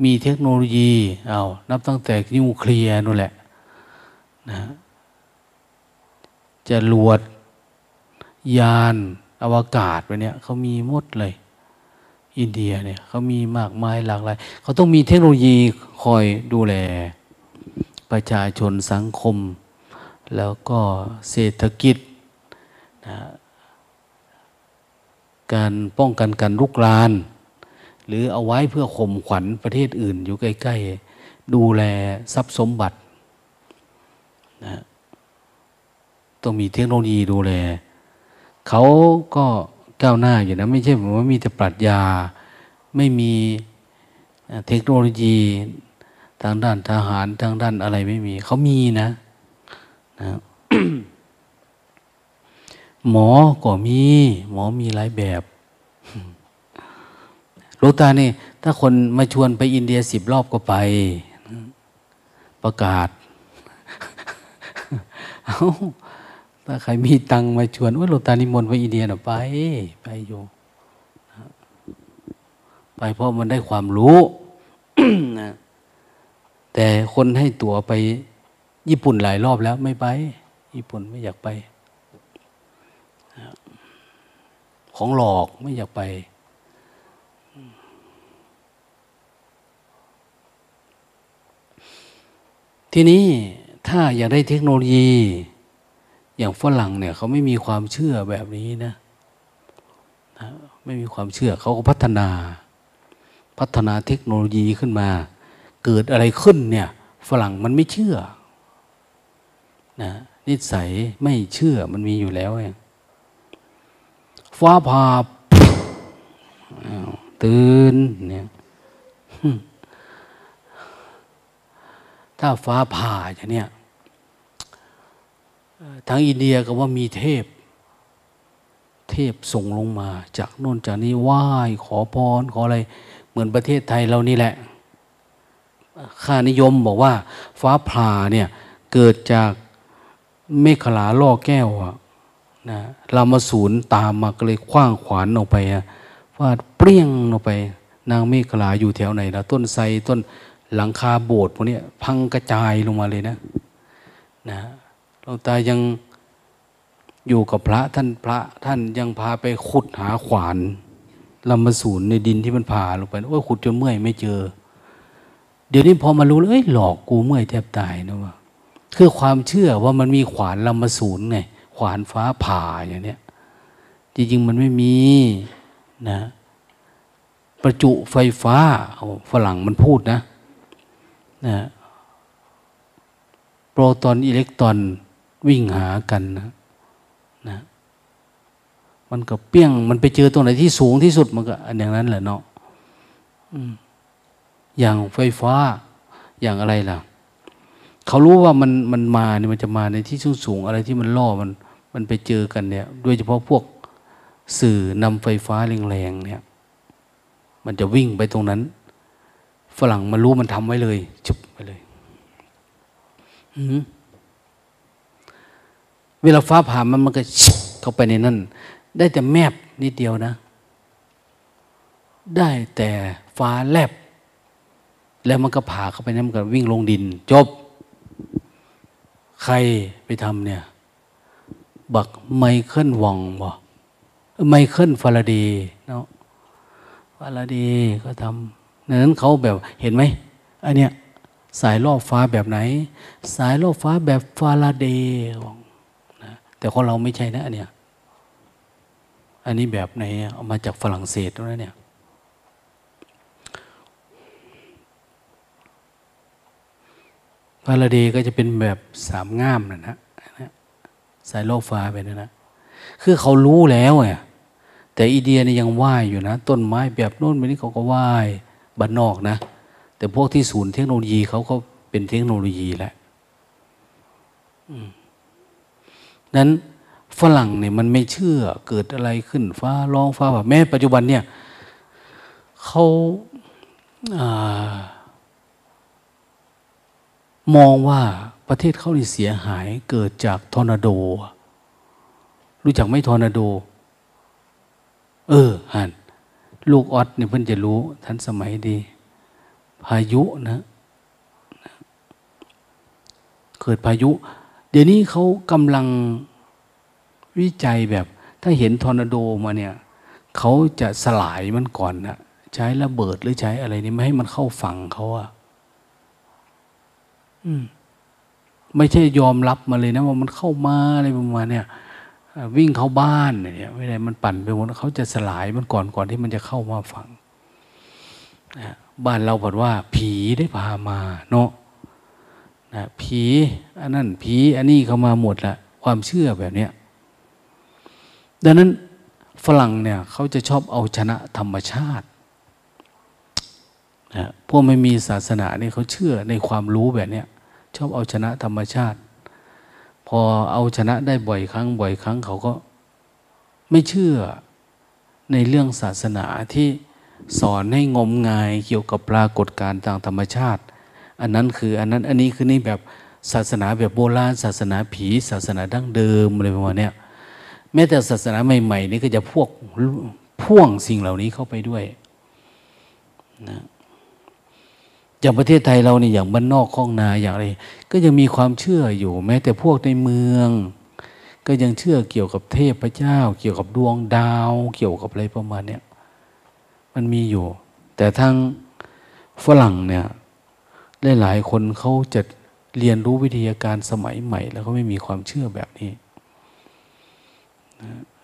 มีเทคโนโลยีเอานับตั้งแต่นิวเคลียร์นู่นแหละนะจะรวดยานอวกาศไปเนี่ยเขามีหมดเลย อินเดียเนี่ยเขามีมากมายหลากหลายเขาต้องมีเทคโนโลยีคอยดูแล ประชาชนสังคม แล้วก็เศรษฐกิจนะการป้องกันการลุกราน หรือเอาไว้เพื่อข่มขวัญประเทศอื่นอยู่ใกล้ๆ ดูแลทรัพย์สมบัตินะต้องมีเทคโนโลยีดูแล เขาก็ ก้าวหน้าอยู่นะ ไม่ใช่ผมว่ามีแต่ปรัชญา ไม่มีเทคโนโลยีทางด้านทหารทางด้านอะไรไม่มี เขามีนะนะหมอก็มี หมอมีหลายแบบลูกตานี่ ถ้าคนมาชวนไปอินเดียสิบรอบก็ไป ประกาศ เอา ถ้าใครมีตังมาชวนว่าลูกตานิมนต์ไปอินเดียน่ะไป ไปอยู่ ไปเพราะมันได้ความรู้นะแต่คนให้ตั๋วไปญี่ปุ่นหลายรอบแล้วไม่ไป ญี่ปุ่นไม่อยากไป ของหลอกไม่อยากไป ทีนี้ถ้าอยากได้เทคโนโลยี อย่างฝรั่งเนี่ยเขาไม่มีความเชื่อแบบนี้นะนะไม่มีความเชื่อเขาก็พัฒนา พัฒนาเทคโนโลยีขึ้นมา เกิดอะไรขึ้นเนี่ยฝรั่งมันไม่เชื่อนะนิสัยไม่เชื่อมันมีอยู่แล้วเองฟ้าผ่าตื่นเนี่ยถ้าฟ้าผ่าอย่างเนี้ย ทางอินเดียก็ว่ามีเทพ เทพส่งลงมา จากโน่นจากนี้ไหว้ขอพรขออะไร เหมือนประเทศไทยเรานี่แหละ ค่านิยมบอกว่า ฟ้าผ่าเนี่ยเกิดจากเมฆขลาล่อแก้วอะนะเรามาศูนย์ตามมาก็เลยคว้างขวานออกไปฟาดเปรี้ยงออกไป นางเมฆขลาอยู่แถวไหนละต้นไทรต้นหลังคาโบสถ์พวกนี้พังกระจายลงมาเลยนะนะ หลวงตายังอยู่กับพระท่านพระท่านยังพาไปขุดหาขวานลำมาศูนในดินที่มันผ่าลงไปโอ้ยขุดจนเมื่อยไม่เจอ เดี๋ยวนี้พอมารู้เลยเอ้ยหลอกกูเมื่อยแทบตายนะว่าคือความเชื่อว่ามันมีขวานลำมาศูนไงขวานฟ้าผ่าอย่างเนี้ยจริงๆมันไม่มีนะประจุไฟฟ้าฝรั่งมันพูดนะนะโปรตอนอิเล็กตรอน วิ่งหากันนะนะมันก็เปี้ยง มันไปเจอตรงไหนที่สูงที่สุดมันก็อันอย่างนั้นแหละเนาะอย่างไฟฟ้า อย่างอะไรล่ะ เขารู้ว่ามันมันมาเนี่ยมันจะมาในที่สูงสูงอะไรที่มันล่อมัน มันไปเจอกันเนี่ย โดยเฉพาะพวกสื่อนำไฟฟ้าแรงๆเนี่ย มันจะวิ่งไปตรงนั้น ฝรั่งมันรู้มันทำไว้เลยจุบไปเลย อื เวลาฟ้าผ่ามันมันก็เข้าไปในนั้นได้แต่แมบนิดเดียวนะ ได้แต่ฟ้าแลบ แล้วมันก็ผ่าเข้าไปนั้นมันก็วิ่งลงดิน จบ ใครไปทำเนี่ย บักไมเคิลวองบ่ไมเคิลฟาราดย์เนาะฟาราดย์ก็ทำนั้นเขาแบบเห็นไหมอันเนี้ยสายรอบฟ้าแบบไหน สายรอบฟ้าแบบฟาราเดย์นะ แต่ของเราไม่ใช่นะเนี้ยอันนี้แบบไหนเอามาจากฝรั่งเศสแล้วเนี่ยฟาราเดก็จะเป็นแบบสามง่ามนะนะสายโลกฟ้าไปนะนะ คือเขารู้แล้วไงแต่อีเดียนี่ยังไหวอยู่นะ ต้นไม้แบบโน้นแบบนี้เขาก็ไหวบ้านนอกนะ แต่พวกที่ศูนย์เทคโนโลยีเขาก็เป็นเทคโนโลยีแหละ นั้นฝรั่งเนี่ยมันไม่เชื่อเกิดอะไรขึ้น ฟ้าร้องฟ้าแบบแม้ปัจจุบันเนี่ยเขามองว่าประเทศเขานี่เสียหายเกิดจากทอร์นาโด รู้จักไหมทอร์นาโด เออฮันลูกออดเนี่ยเพิ่นจะรู้ทันสมัยดี พายุนะ เกิดพายุ เดี๋ยวนี้เขากำลังวิจัยแบบ ถ้าเห็นทอร์นาโดมาเนี่ยเขาจะสลายมันก่อนนะใช้ระเบิดหรือใช้อะไรนี่ไม่ให้มันเข้าฝั่งเขาอะอืม ไม่ใช่ยอมรับมาเลยนะว่ามันเข้ามาอะไรประมาณเนี่ยวิ่งเข้าบ้านเนี่ยไม่ได้มันปั่นไปหมดเขาจะสลายมันก่อนก่อนที่มันจะเข้ามาฝั่งบ้านเราบอกว่า ผีได้พามา เนาะ นะผีอันนั้นผีอันนี้เขามาหมดละความเชื่อแบบเนี้ยดังนั้นฝรั่งเนี่ยเขาจะชอบเอาชนะธรรมชาตินะพวกไม่มีศาสนาเนี่ยเขาเชื่อในความรู้แบบเนี้ยชอบเอาชนะธรรมชาติ พอเอาชนะได้บ่อยครั้ง บ่อยครั้งเขาก็ไม่เชื่อในเรื่องศาสนาที่สอนให้งมงายเกี่ยวกับปรากฏการณ์ทางธรรมชาติ อันนั้นคืออันนั้นอันนี้คือนี่แบบศาสนาแบบโบราณ ศาสนาผี ศาสนาดั้งเดิมอะไรประมาณนี้แม้แต่ศาสนาใหม่ ๆ นี่ก็จะพวกพ่วงสิ่งเหล่านี้เข้าไปด้วยนะอย่างประเทศไทยเราเนี่ยอย่างบ้านนอกข้องนาอย่างไร ก็ยังมีความเชื่ออยู่ แม้แต่พวกในเมือง ก็ยังเชื่อเกี่ยวกับเทพเจ้า เกี่ยวกับดวงดาว เกี่ยวกับอะไรประมาณเนี้ยมันมีอยู่ แต่ทั้งฝรั่งเนี่ย หลายคนเขาจะเรียนรู้วิทยาการสมัยใหม่ แล้วก็ไม่มีความเชื่อแบบนี้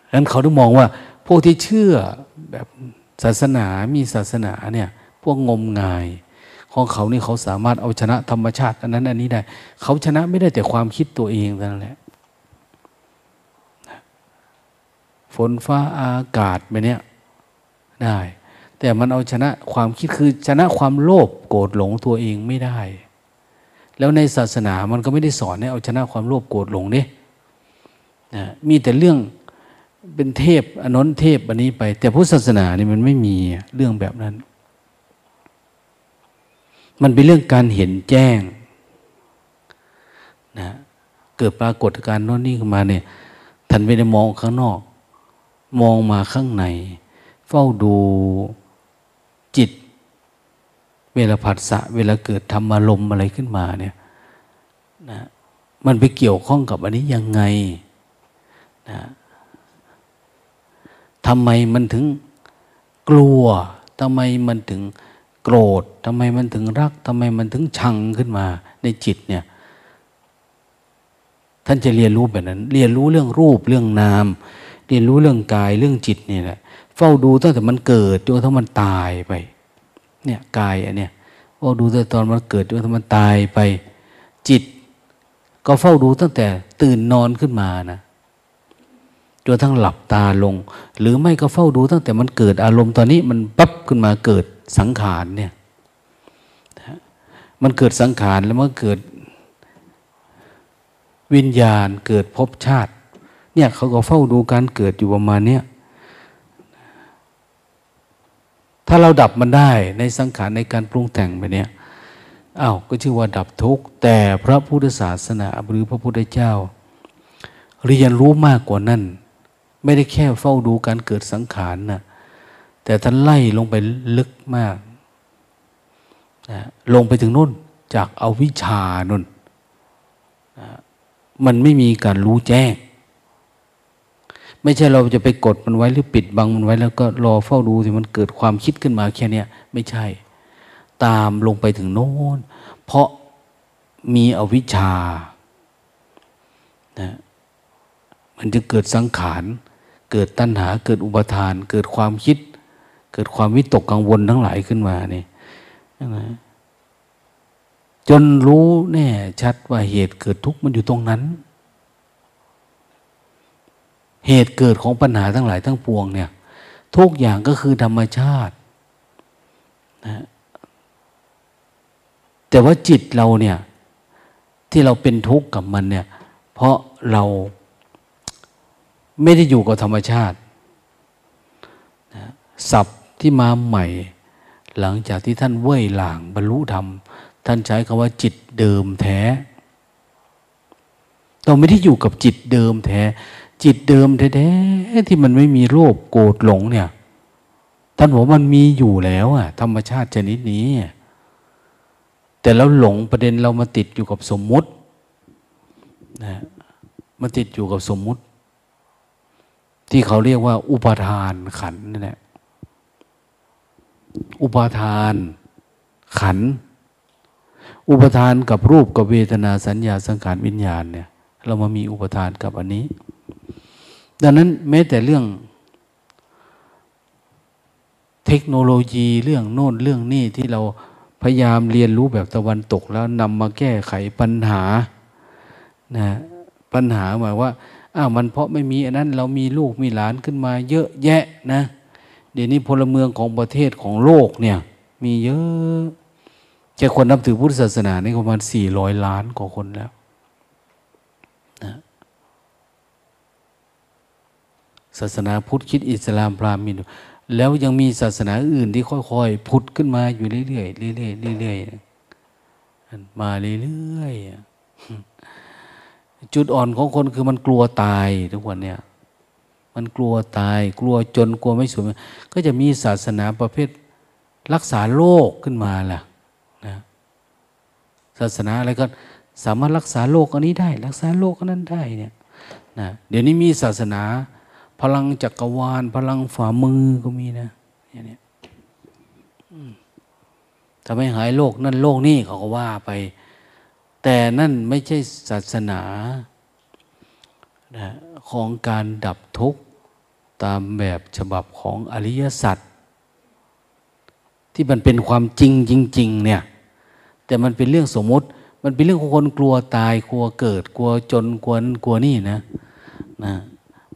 ดังนั้นเขาต้องมองว่า พวกที่เชื่อแบบศาสนามีศาสนาเนี่ย พวกงมงาย ของเขานี่เขาสามารถเอาชนะธรรมชาติ อันนั้นอันนี้ได้ เขาชนะไม่ได้แต่ความคิดตัวเองนั่นแหละฝนฟ้าอากาศไปเนี้ยได้ แต่มันเอาชนะความคิดคือชนะความโลภโกรธหลงตัวเองไม่ได้ แล้วในศาสนามันก็ไม่ได้สอนให้เอาชนะความโลภโกรธหลงเนี่นะมีแต่เรื่องเป็นเทพอนนเทพอันนี้ไป แต่พุทธศาสนานี่มันไม่มีเรื่องแบบนั้น มันเป็นเรื่องการเห็นแจ้งนะเกิดปรากฏการณ์น้นนี่ขึ้นมาเนี่ยท่านไม่ได้มองข้างนอก มองมาข้างใน เฝ้าดู จิต เวลาผัสสะเวลาเกิดธรรมารมอะไรขึ้นมาเนี่ยนะมันไปเกี่ยวข้องกับอันนี้ยังไงนะทำไมมันถึงกลัวทำไมมันถึงโกรธทำไมมันถึงรักทำไมมันถึงชังขึ้นมาในจิตเนี่ยท่านจะเรียนรู้แบบนั้น เรียนรู้เรื่องรูปเรื่องนาม เรียนรู้เรื่องกายเรื่องจิตนี่แหละ เฝ้าดูตั้งแต่มันเกิดจนกระทั้งมันตายไป เนี่ยกายอันเนี้ยเฝ้าดูตั้งแต่ตอนมันเกิดจนกระทั้งมันตายไป จิต ก็เฝ้าดูตั้งแต่ตื่นนอนขึ้นมานะจนทั้งหลับตาลง หรือไม่ก็เฝ้าดูตั้งแต่มันเกิดอารมณ์ตอนนี้มันปั๊บขึ้นมาเกิดสังขารเนี่ยมันเกิดสังขารแล้วมันเกิดวิญญาณเกิดภพชาติ เนี่ยเขาก็เฝ้าดูการเกิดอยู่ประมาณเนี้ย ถ้าเราดับมันได้ในสังขารในการปรุงแต่งไปเนี่ยอ้าวก็ชื่อว่าดับทุกข์แต่พระพุทธศาสนาหรือพระพุทธเจ้า เรียนรู้มากกว่านั้น ไม่ได้แค่เฝ้าดูการเกิดสังขารนะแต่ท่านไล่ลงไปลึกมากนะลงไปถึงนู่นจากอาวิชานุ่นนะมันไม่มีการรู้แจ้ง ไม่ใช่เราจะไปกดมันไว้หรือปิดบังมันไว้ แล้วก็รอเฝ้าดูสิมันเกิดความคิดขึ้นมาแค่นี้ไม่ใช่ ตามลงไปถึงโน้น เพราะมีอวิชชานะมันจะเกิดสังขาร เกิดตัณหา เกิดอุปทาน เกิดความคิด เกิดความวิตกกังวลทั้งหลายขึ้นมาเนี่ยนะจนรู้แน่ชัดว่าเหตุเกิดทุกข์มันอยู่ตรงนั้น เหตุเกิดของปัญหาทั้งหลายทั้งปวงเนี่ย ทุกอย่างก็คือธรรมชาตินะแต่ว่าจิตเราเนี่ย ที่เราเป็นทุกข์กับมันเนี่ย เพราะเราไม่ได้อยู่กับธรรมชาตินะศัพท์ที่มาใหม่ หลังจากที่ท่านเว่ยหลางบรรลุธรรม ท่านใช้คำว่าจิตเดิมแท้ เราไม่ได้อยู่กับจิตเดิมแท้ จิตเดิมแท้ๆที่มันไม่มีโลภโกรธหลงเนี่ยท่านบอกมันมีอยู่แล้วอะธรรมชาติชนิดนี้ แต่เราหลงประเด็นเรามาติดอยู่กับสมมุตินะมาติดอยู่กับสมมุติ ที่เขาเรียกว่า อุปาทานขันนั่นแหละอุปาทานขัน อุปทานกับรูปกับเวทนาสัญญาสังขารวิญญาณเนี่ย เรามามีอุปทานกับอันนี้ ดังนั้นแม้แต่เรื่อง เทคโนโลยีเรื่องโน่นเรื่องนี้ที่เราพยายามเรียนรู้แบบตะวันตกแล้วนำมาแก้ไขปัญหานะปัญหาหมายว่าอ้าวมันเพราะไม่มีอันนั้น เรามีลูกมีหลานขึ้นมาเยอะแยะนะ เดี๋ยวนี้พลเมืองของประเทศของโลกเนี่ย มีเยอะแค่คนนับถือพุทธศาสนานี่ประมาณสี่ร้อยล้านกว่าคนแล้วนะ ศาสนาพุทธคิดอิสลามพราหมณ์มีแล้วยังมีศาสนาอื่นที่ค่อยๆพุทธขึ้นมาอยู่เรื่อยๆเรื่อยๆเรื่อยๆมาเรื่อยๆจุดอ่อนของคนคือมันกลัวตายทุกวันเนี่ยมันกลัวตาย กลัวจนกลัวไม่สวยก็จะมีศาสนาประเภทรักษาโรคขึ้นมาล่ะนะศาสนาอะไรก็สามารถรักษาโรคอันนี้ได้ รักษาโรคอันนั้นได้เนี่ยนะเดี๋ยวนี้มีศาสนา พลังจักรวาล พลังฝ่ามือก็มีนะอย่างนี้ถ้าไม่หายโรคนั่นโรคนี่เขาก็ว่าไป แต่นั่นไม่ใช่ศาสนานะของการดับทุกข์ตามแบบฉบับของอริยสัจที่มันเป็นความจริงจริง ๆ เนี่ย แต่มันเป็นเรื่องสมมติ มันเป็นเรื่องของคนกลัวตายกลัวเกิด กลัวจนกลัวกลัวนี่นะนะ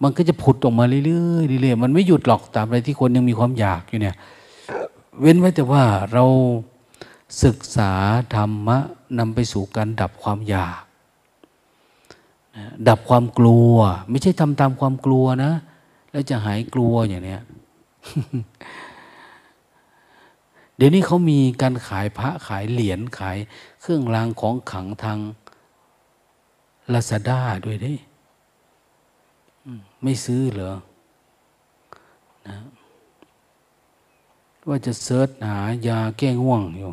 มันก็จะผุดออกมาเรื่อยๆเรื่อยๆมันไม่หยุดหรอกตามอะไรที่คนยังมีความอยากอยู่เนี่ย เว้นไว้แต่ว่าเราศึกษาธรรมะนำไปสู่การดับความอยาก ดับความกลัว ไม่ใช่ทำตามความกลัวนะ แล้วจะหายกลัวอย่างเนี้ยเดี๋ยวนี้เขามีการขายพระขายเหรียญขายเครื่องรางของขังทางลาซาด้าด้วยด้ ไม่ซื้อเหรอนะว่าจะเสิร์ชหายาแก้ง่วงอยู่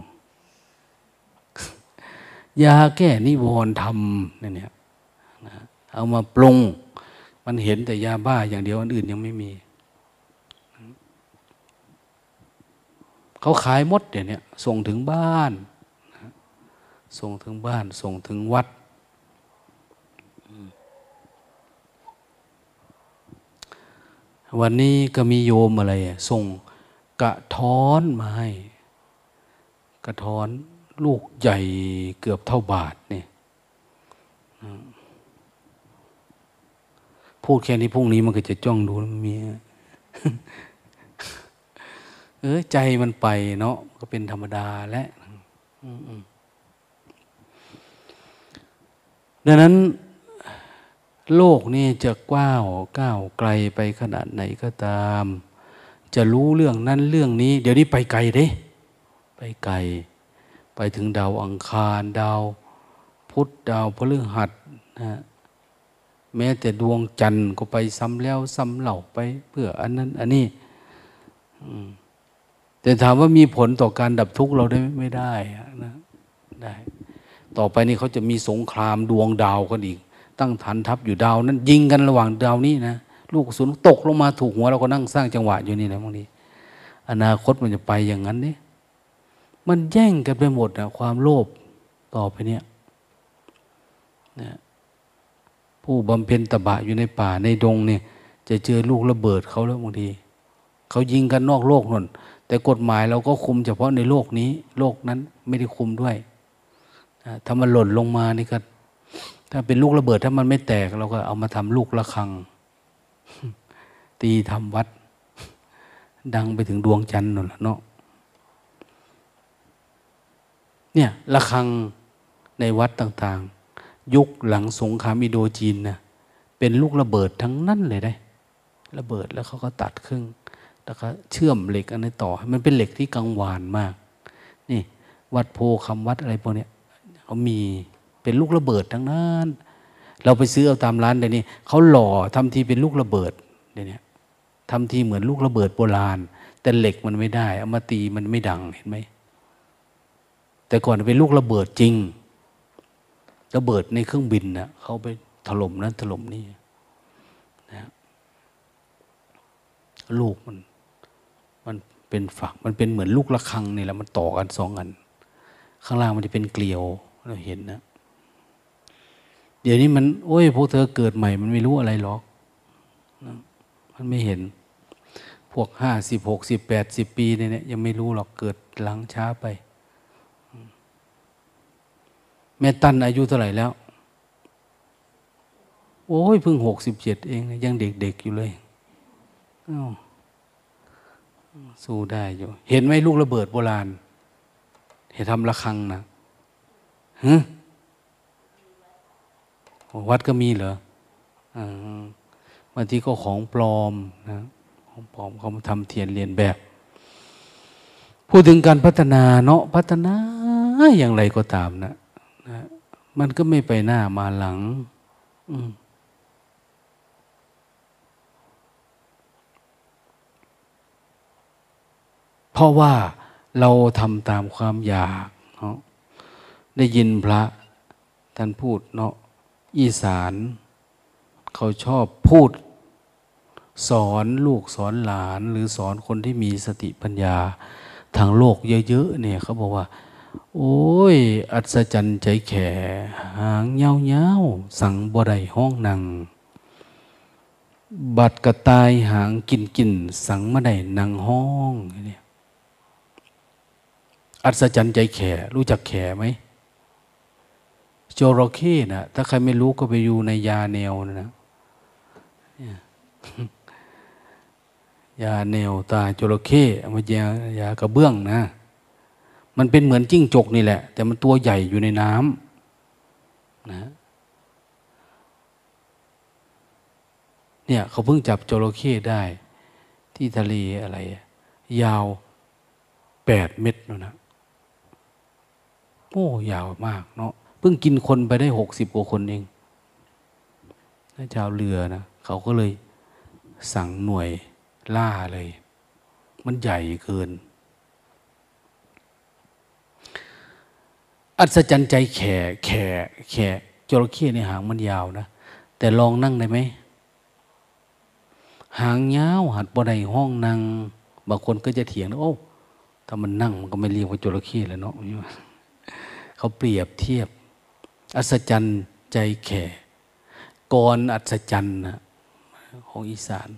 ยาแก้นิวรณ์ทำนี่เนี่ยนะเอามาปรุง มันเห็นแต่ยาบ้าอย่างเดียวอันอื่นยังไม่มี เขาขายมดเดี๋ยวนี้ส่งถึงบ้าน ส่งถึงบ้าน ส่งถึงวัด วันนี้ก็มีโยมอะไรส่งกระท้อนมาให้ กระท้อนลูกใหญ่เกือบเท่าบาทเนี่ยพูดแค่นี้พรุ่งนี้มันก็จะจ้องดูมันมีเออใจมันไปเนาะก็เป็นธรรมดาและดังนั้น โลกนี่จะกว้าวก้าวไกลไปขนาดไหนก็ตาม จะรู้เรื่องนั้นเรื่องนี้ เดี๋ยวนี้ไปไกลเด้ ไปไกล ไปถึงดาวอังคาร ดาวพุธดาวพฤหัสนะแม้แต่ดวงจันทร์ก็ไปซ้ำแล้วซ้ำเล่าไปเพื่ออันนั้น อันนี้แต่ถามว่ามีผลต่อการดับทุกข์เราได้ไม่ได้นะได้ ต่อไปนี้เขาจะมีสงครามดวงดาวกันอีก ตั้งฐานทัพอยู่ดาวนั้น ยิงกันระหว่างดาวนี้นะลูกสุนตกลงมาถูกหัวเราก็นั่งสร้างจังหวะอยู่นี่นะบางทีอนาคตมันจะไปอย่างนั้นนี่มันแย่งกันไปหมดนะความโลภต่อไปเนี่ยนะผู้บำเพ็ญตบะอยู่ในป่าในดงเนี่ยจะเจอลูกระเบิดเขาแล้วบางทีเขายิงกันนอกโลกนั่นแต่กฎหมายเราก็คุมเฉพาะในโลกนี้ โลกนั้นไม่ได้คุมด้วยถ้ามันหล่นลงมานี่ก็ ถ้าเป็นลูกระเบิดถ้ามันไม่แตก เราก็เอามาทำลูกระฆัง ตีทำวัด ดังไปถึงดวงจันทร์นั่นแหละเนาะเนี่ยระฆังในวัดต่างๆ ยุคหลังสงครามอิโดจีนนะเป็นลูกระเบิดทั้งนั้นเลยได้ ระเบิดแล้วเขาก็ตัดครึ่งแล้วก็เชื่อมเหล็กอันนี้ต่อ มันเป็นเหล็กที่กังวานมาก นี่ วัดโพคำวัดอะไรพวกนี้เขามี เป็นลูกระเบิดทั้งนั้น เราไปซื้อเอาตามร้านเดี๋ยวนี้เขาหล่อทำทีเป็นลูกระเบิดเดี๋ยวนี้ทำทีเหมือนลูกระเบิดโบราณ แต่เหล็กมันไม่ได้เอามาตีมันไม่ดังเห็นไหมแต่ก่อนเป็นลูกระเบิดจริงระเบิดในเครื่องบินนะเขาไปถล่มนั้นถล่มนี่นะลูกมัน มันเป็นฝัก มันเป็นเหมือนลูกระฆังนี่แหละมันต่อกันสองอัน ข้างล่างมันจะเป็นเกลียวเราเห็นนะ เดี๋ยวนี้มัน โอ้ยพวกเธอเกิดใหม่ มันไม่รู้อะไรหรอก มันไม่เห็น พวกห้าสิบหกสิบแปดสิบปีเนี่ย ยังไม่รู้หรอกเกิดหลังช้าไป แม่ตั้นอายุเท่าไหร่แล้ว โอ้ยเพิ่งหกสิบเจ็ดเอง ยังเด็กๆอยู่เลยสู้ได้อยู่ เห็นไหมลูกระเบิดโบราณ เห็นทำระฆังนะฮะ วัดก็มีเหรอบางทีก็ของปลอมนะของปลอมเขามาทำเทียนเรียนแบบ พูดถึงการพัฒนาเนาะพัฒนาอย่างไรก็ตามนะนะมันก็ไม่ไปหน้ามาหลัง อืมเพราะว่าเราทำตามความอยากเนาะได้ยินพระท่านพูดเนาะ อีสาน เขาชอบพูด สอนลูกสอนหลาน หรือสอนคนที่มีสติปัญญาทางโลกเยอะๆเนี่ยเขาบอกว่า โอ้ย อัศจรรย์ใจแข่หางเงาเงาสั่งบ่ได้ห้องนัง บัดกระตายหางกินกินสั่งมาได้นังห้องเนี่ยอัศจรรย์ใจแข่รู้จักแข่ไหม จระเข้นะถ้าใครไม่รู้ก็ไปอยู่ในยาแนวนะยาแนวตาจระเข้มายายากระเบื้องนะ มันเป็นเหมือนจิ้งจกนี่แหละ แต่มันตัวใหญ่อยู่ในน้ำนะเนี่ยเขาเพิ่งจับจระเข้ได้ ที่ทะเลอะไร ยาวแปดเมตรนะโอ้ยาวมากเนาะ เพิ่งกินคนไปได้หกสิบกว่าคนเองนะชาวเรือนะเขาก็เลยสั่งหน่วยล่าเลย มันใหญ่เกิน อัศจรรย์ใจแข่แข่แข่จระเข้ในหางมันยาวนะ แต่ลองนั่งได้ไหม หางยาวหัดบนไดห้องนั่ง บางคนก็จะเถียงนะโอ้ถ้ามันนั่งมันก็ไม่เรียกว่าจระเข้แล้วเนาะเขาเปรียบเทียบ อัศจรรย์ใจแข่กรอัศจรรย์ของอีสาน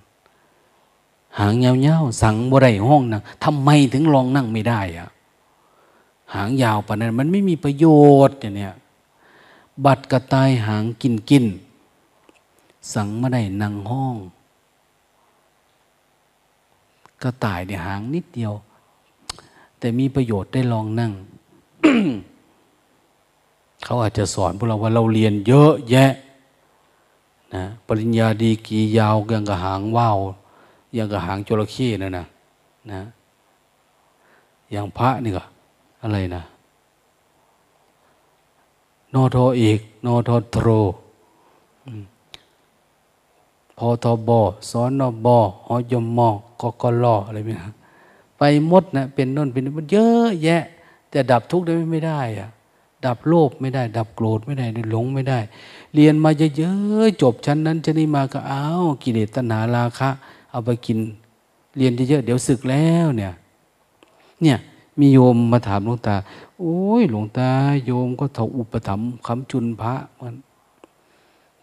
หางยาวๆ สั่งบไรห้องนั่งทำไมถึงลองนั่งไม่ได้อะหางยาวปานนั้นมันไม่มีประโยชน์อย่างเนี้ยบัดกระต่ายหางกินกิน สั่งมาได้นั่งห้อง กระต่ายเนี่ยหางนิดเดียว แต่มีประโยชน์ได้ลองนั่ง เขาอาจจะสอนพวกเราว่าเราเรียนเยอะแยะนะปริญญาดีกียาวยังกระหางว่าวยังกระหางจระเข้นั่นนะนะอย่างพระนี่ก็อะไรนะนอทอเอกนอทอโทรพอทอบอสอนนอบอหอยมมอกกลออะไรไม่นะไปมดนะเป็นน่นเป็นมันเยอะแยะ แต่ดับทุกข์ได้ไม่ได้อะ ดับโลภไม่ได้ ดับโกรธไม่ได้หลงไม่ได้ เรียนมาเยอะๆจบชั้นนั้นชั้นนี้มาก็เอากิเลสตัณหาราคะ เอาไปกิน เรียนเยอะๆเดี๋ยวศึกแล้วเนี่ย เนี่ยมีโยมมาถามหลวงตา โอ้ยหลวงตา โยมก็ถอุปถัมภ์คำจุนพระมัน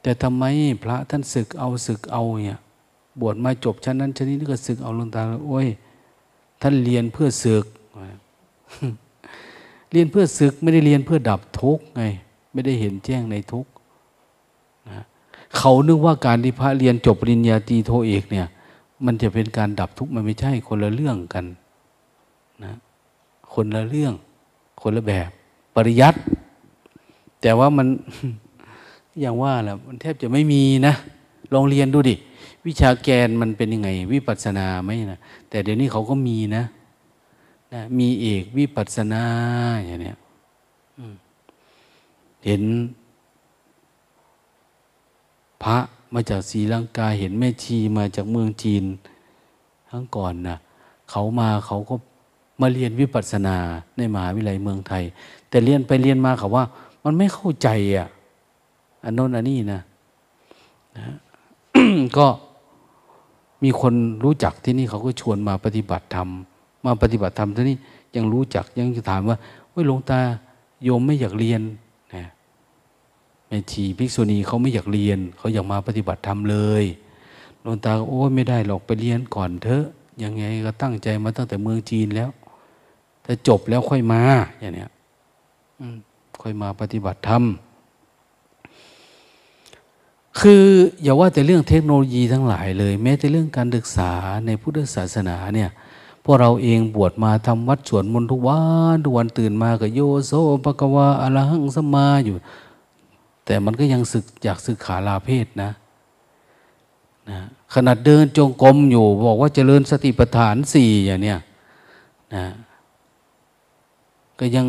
แต่ทำไมพระท่านศึกเอาศึกเอาเนี่ยบวชมาจบชั้นนั้นชั้นนี้ก็ศึกเอาหลวงตาโอ้ยท่านเรียนเพื่อศึก เรียนเพื่อศึกไม่ได้เรียนเพื่อดับทุกข์ไง ไม่ได้เห็นแจ้งในทุกข์นะเขานึกว่าการที่พระเรียนจบปริญญาตรีโทเอกเนี่ย มันจะเป็นการดับทุกข์มันไม่ใช่คนละเรื่องกันนะคนละเรื่อง คนละแบบ ปริยัติแต่ว่ามันอย่างว่าแหละมันแทบจะไม่มีนะ ลองเรียนดูดิ วิชาแกนมันเป็นยังไง วิปัสสนาไหมนะแต่เดี๋ยวนี้เขาก็มีนะ นะมีเอกวิปัสนาอย่างนี้เห็น พระมาจากศรีลังกาเห็นแม่ชีมาจากเมืองจีนทั้งก่อนนะเขามาเขาก็มาเรียนวิปัสสนาในมหาวิทยาลัยเมืองไทย แต่เรียนไปเรียนมาเขาว่า มันไม่เข้าใจอะอันโน้นอันนี้นะนะก็มีคนรู้จักที่นี่เขาก็ชวนมาปฏิบัติธรรม มาปฏิบัติธรรมท่านี้ยังรู้จักยังจะถามว่าเฮ้ยหลวงตาโยมไม่อยากเรียนนะแม่ชีภิกษุณีเขาไม่อยากเรียน เขาอยากมาปฏิบัติธรรมเลยหลวงตาโอ้ไม่ได้หรอกไปเรียนก่อนเถอะยังไงก็ตั้งใจมาตั้งแต่เมืองจีนแล้ว ถ้าจบแล้วค่อยมาอย่างเนี้ยค่อยมาปฏิบัติธรรมคืออย่าว่าแต่เรื่องเทคโนโลยีทั้งหลายเลย แม้แต่เรื่องการศึกษาในพุทธศาสนาเนี่ย พวกเราเองบวชมาทำวัดสวดมนต์ทุกวันทุกวันตื่นมาก็โยโซปะกวาอรหังสมาอยู่ แต่มันก็ยังศึกอยากศึกขาลาเพศนะนะขนาดเดินจงกรมอยู่ บอกว่าเจริญสติปัฏฐานสี่อย่างเนี้ยนะก็ยัง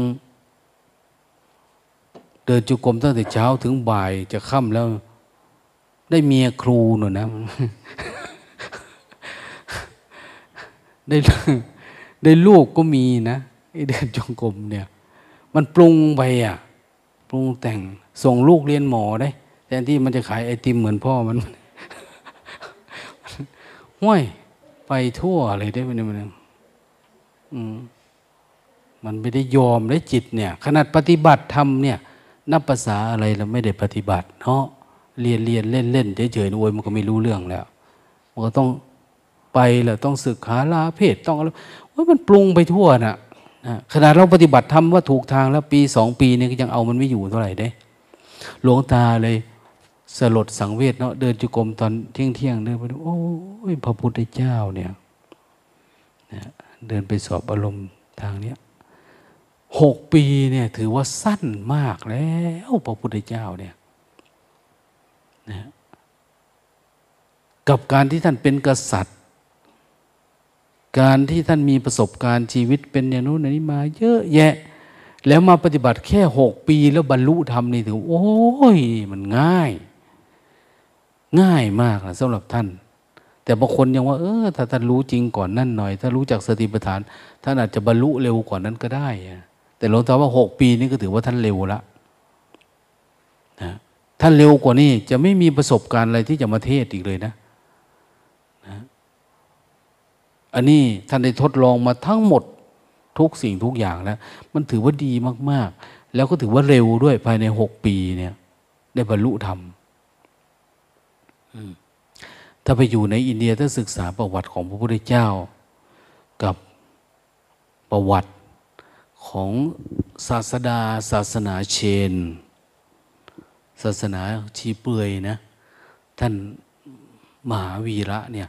เดินจุกรมตั้งแต่เช้าถึงบ่ายจะค่ำแล้ว ได้เมียครูหนูนะ ได้ได้ลูกก็มีนะไอเดินจงกรมเนี่ย มันปรุงไปอะ ปรุงแต่งส่งลูกเรียนหมอได้แทนที่มันจะขายไอติมเหมือนพ่อมันห้วยไปทั่วอะไรได้ไหมเนี่ยมันอืมมันไม่ได้ยอมได้จิตเนี่ย ขนาดปฏิบัติธรรมเนี่ย นับภาษาอะไรเราไม่ได้ปฏิบัติ เนาะเรียนเรียนเล่นเล่นเฉยๆโวยมันก็ไม่รู้เรื่องแล้วมันก็ต้อง ไปแล้วต้องศึกษาลาเพศต้องอะไรว่ามันปรุงไปทั่วนะนะขนาดเราปฏิบัติทำว่าถูกทางแล้วปีสองปีนี่ยังเอามันไม่อยู่เท่าไหร่ได้ หลวงตาเลยสลดสังเวชเนาะเดินจุกรมตอนเที่ยงเที่ยงเดินไปดูโอ้ยพระพุทธเจ้าเนี่ยเดินไปสอบอารมณ์ทางเนี้ยหกปีเนี่ยถือว่าสั้นมากแล้วพระพุทธเจ้าเนี่ยนะกับการที่ท่านเป็นกษัตริย์ การที่ท่านมีประสบการณ์ชีวิตเป็นอย่างนู้นอย่างนี้มาเยอะแยะ แล้วมาปฏิบัติแค่หกปีแล้วบรรลุธรรมนี่ถือโอ้ยมันง่าย ง่ายมากนะสำหรับท่าน แต่บางคนยังว่า เออถ้าท่านรู้จริงก่อนนั่นหน่อย ถ้ารู้จักสติปัฏฐาน ท่านอาจจะบรรลุเร็วกว่านั้นก็ได้ แต่หลวงตาว่าหกปีนี้ก็ถือว่าท่านเร็วละนะท่านเร็วกว่านี้จะไม่มีประสบการณ์อะไรที่จะมาเทศอีกเลยนะ อันนี้ท่านได้ทดลองมาทั้งหมดทุกสิ่งทุกอย่างแล้ว มันถือว่าดีมาก ๆ แล้วก็ถือว่าเร็วด้วยภายในหกปีเนี่ย ได้บรรลุธรรมถ้าไปอยู่ในอินเดียถ้าศึกษาประวัติของพระพุทธเจ้า กับประวัติของศาสดา ศาสนาเชน ศาสนาชีเปือยนะ ท่านมหาวีระเนี่ย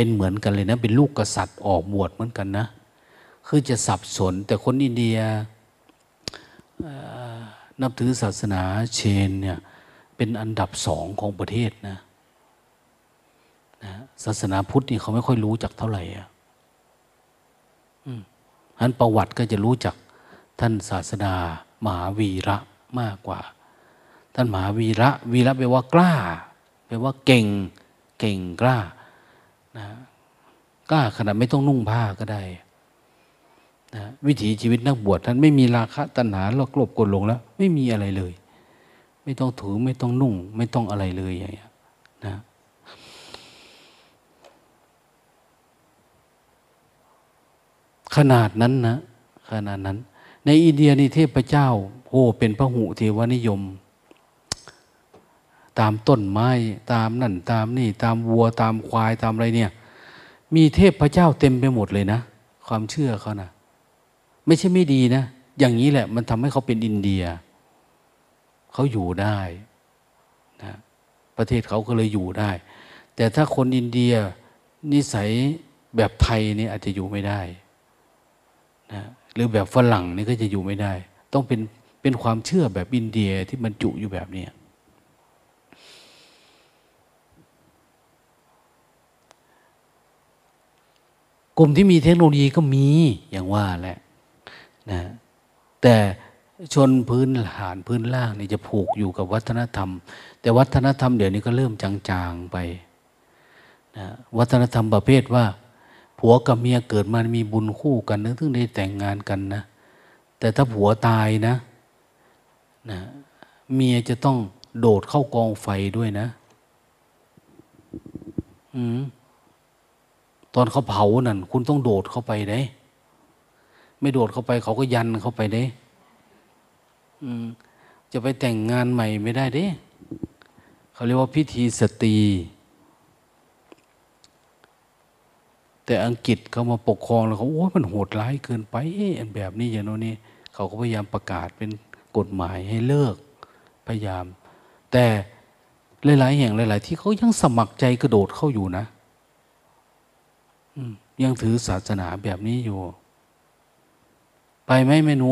เป็นเหมือนกันเลยนะ เป็นลูกกษัตริย์ออกบวชเหมือนกันนะ คือจะสับสน แต่คนอินเดียนับถือศาสนาเชนเนี่ยเป็นอันดับสองของประเทศนะนะศาสนาพุทธนี่เขาไม่ค่อยรู้จักเท่าไหร่อะอันประวัติก็จะรู้จักท่านศาสดามหาวีระมากกว่า ท่านมหาวีระ วีระแปลว่ากล้าแปลว่าเก่ง เก่งกล้า กล้าขนาดไม่ต้องนุ่งผ้าก็ได้นะวิถีชีวิตนักบวชท่านไม่มีราคะตัณหาลกลบกดลงแล้ว ไม่มีอะไรเลย ไม่ต้องถือไม่ต้องนุ่ง ไม่ต้องอะไรเลยอย่างนี้นะขนาดนั้นนะขนาดนั้น ในอินเดียนี่เทพเจ้า โอ้เป็นพระหุเทวนิยม ตามต้นไม้ ตามนั่นตามนี่ ตามวัวตามควายตามอะไรเนี่ย มีเทพพระเจ้าเต็มไปหมดเลยนะ ความเชื่อเขานะไม่ใช่ไม่ดีนะ อย่างนี้แหละ มันทำให้เขาเป็นอินเดีย เขาอยู่ได้นะประเทศเขาก็เลยอยู่ได้ แต่ถ้าคนอินเดียนิสัยแบบไทยนี่อาจจะอยู่ไม่ได้นะหรือแบบฝรั่งนี่ก็จะอยู่ไม่ได้ ต้องเป็นเป็นความเชื่อแบบอินเดียที่มันจุอยู่แบบนี้ กลุ่มที่มีเทคโนโลยีก็มีอย่างว่าแหละนะแต่ชนพื้นฐานพื้นล่างนี่จะผูกอยู่กับวัฒนธรรม แต่วัฒนธรรมเดี๋ยวนี้ก็เริ่มจางๆไปนะวัฒนธรรมประเภทว่า ผัวกับเมียเกิดมามีบุญคู่กันนึกถึงได้แต่งงานกันนะ แต่ถ้าผัวตายนะนะเมียจะต้องโดดเข้ากองไฟด้วยนะ อืม อนเขาเผานั่นคุณต้องโดดเข้าไปได้ ไม่โดดเข้าไป เขาก็ยันเข้าไปได้จะไปแต่งงานใหม่ไม่ได้เด้ เขาเรียกว่าพิธีสตรี แต่อังกฤษเขามาปกครองแล้วเขาโอ้ยมันโหดร้ายเกินไปอันแบบนี้อย่างโน้นนี่เขาก็พยายามประกาศเป็นกฎหมายให้เลิกพยายาม แต่หลาย ๆ แห่งหลาย ๆ ที่เขายังสมัครใจกระโดดเข้าอยู่นะ ยังถือศาสนาแบบนี้อยู่ ไปไหมแม่หนู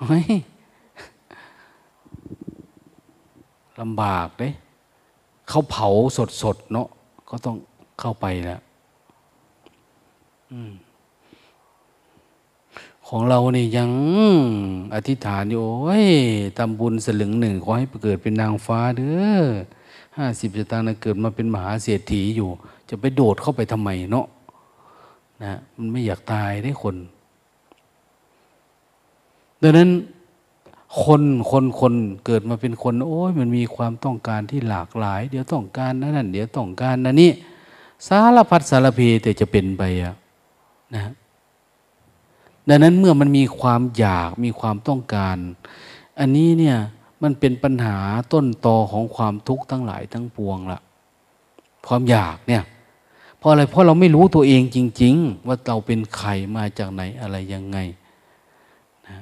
เฮ้ยลำบากเลยเขาเผาสดๆเนาะก็ต้องเข้าไปแล้วของเราเนี่ยังอธิษฐานอยู่โอ้ยทำบุญสลึงหนึ่งขอให้เกิดเป็นนางฟ้าเด้อห้าสิบสตางค์นะเกิดมาเป็นมหาเศรษฐีอยู่ จะไปโดดเข้าไปทำไมเนาะนะมันไม่อยากตายได้คน ดังนั้นคนคนคนเกิดมาเป็นคน โอ้ยมันมีความต้องการที่หลากหลาย เดี๋ยวต้องการนั่นเดี๋ยวต้องการนั่นนี่สารพัดสารพีแต่จะเป็นไปอะนะ ดังนั้นเมื่อมันมีความอยากมีความต้องการ อันนี้เนี่ยมันเป็นปัญหาต้นตอของความทุกข์ทั้งหลายทั้งปวงละความอยากเนี่ย ราะอะไรเพราะเราไม่รู้ตัวเองจริง ๆ ว่าเราเป็นใครมาจากไหนอะไรยังไงนะ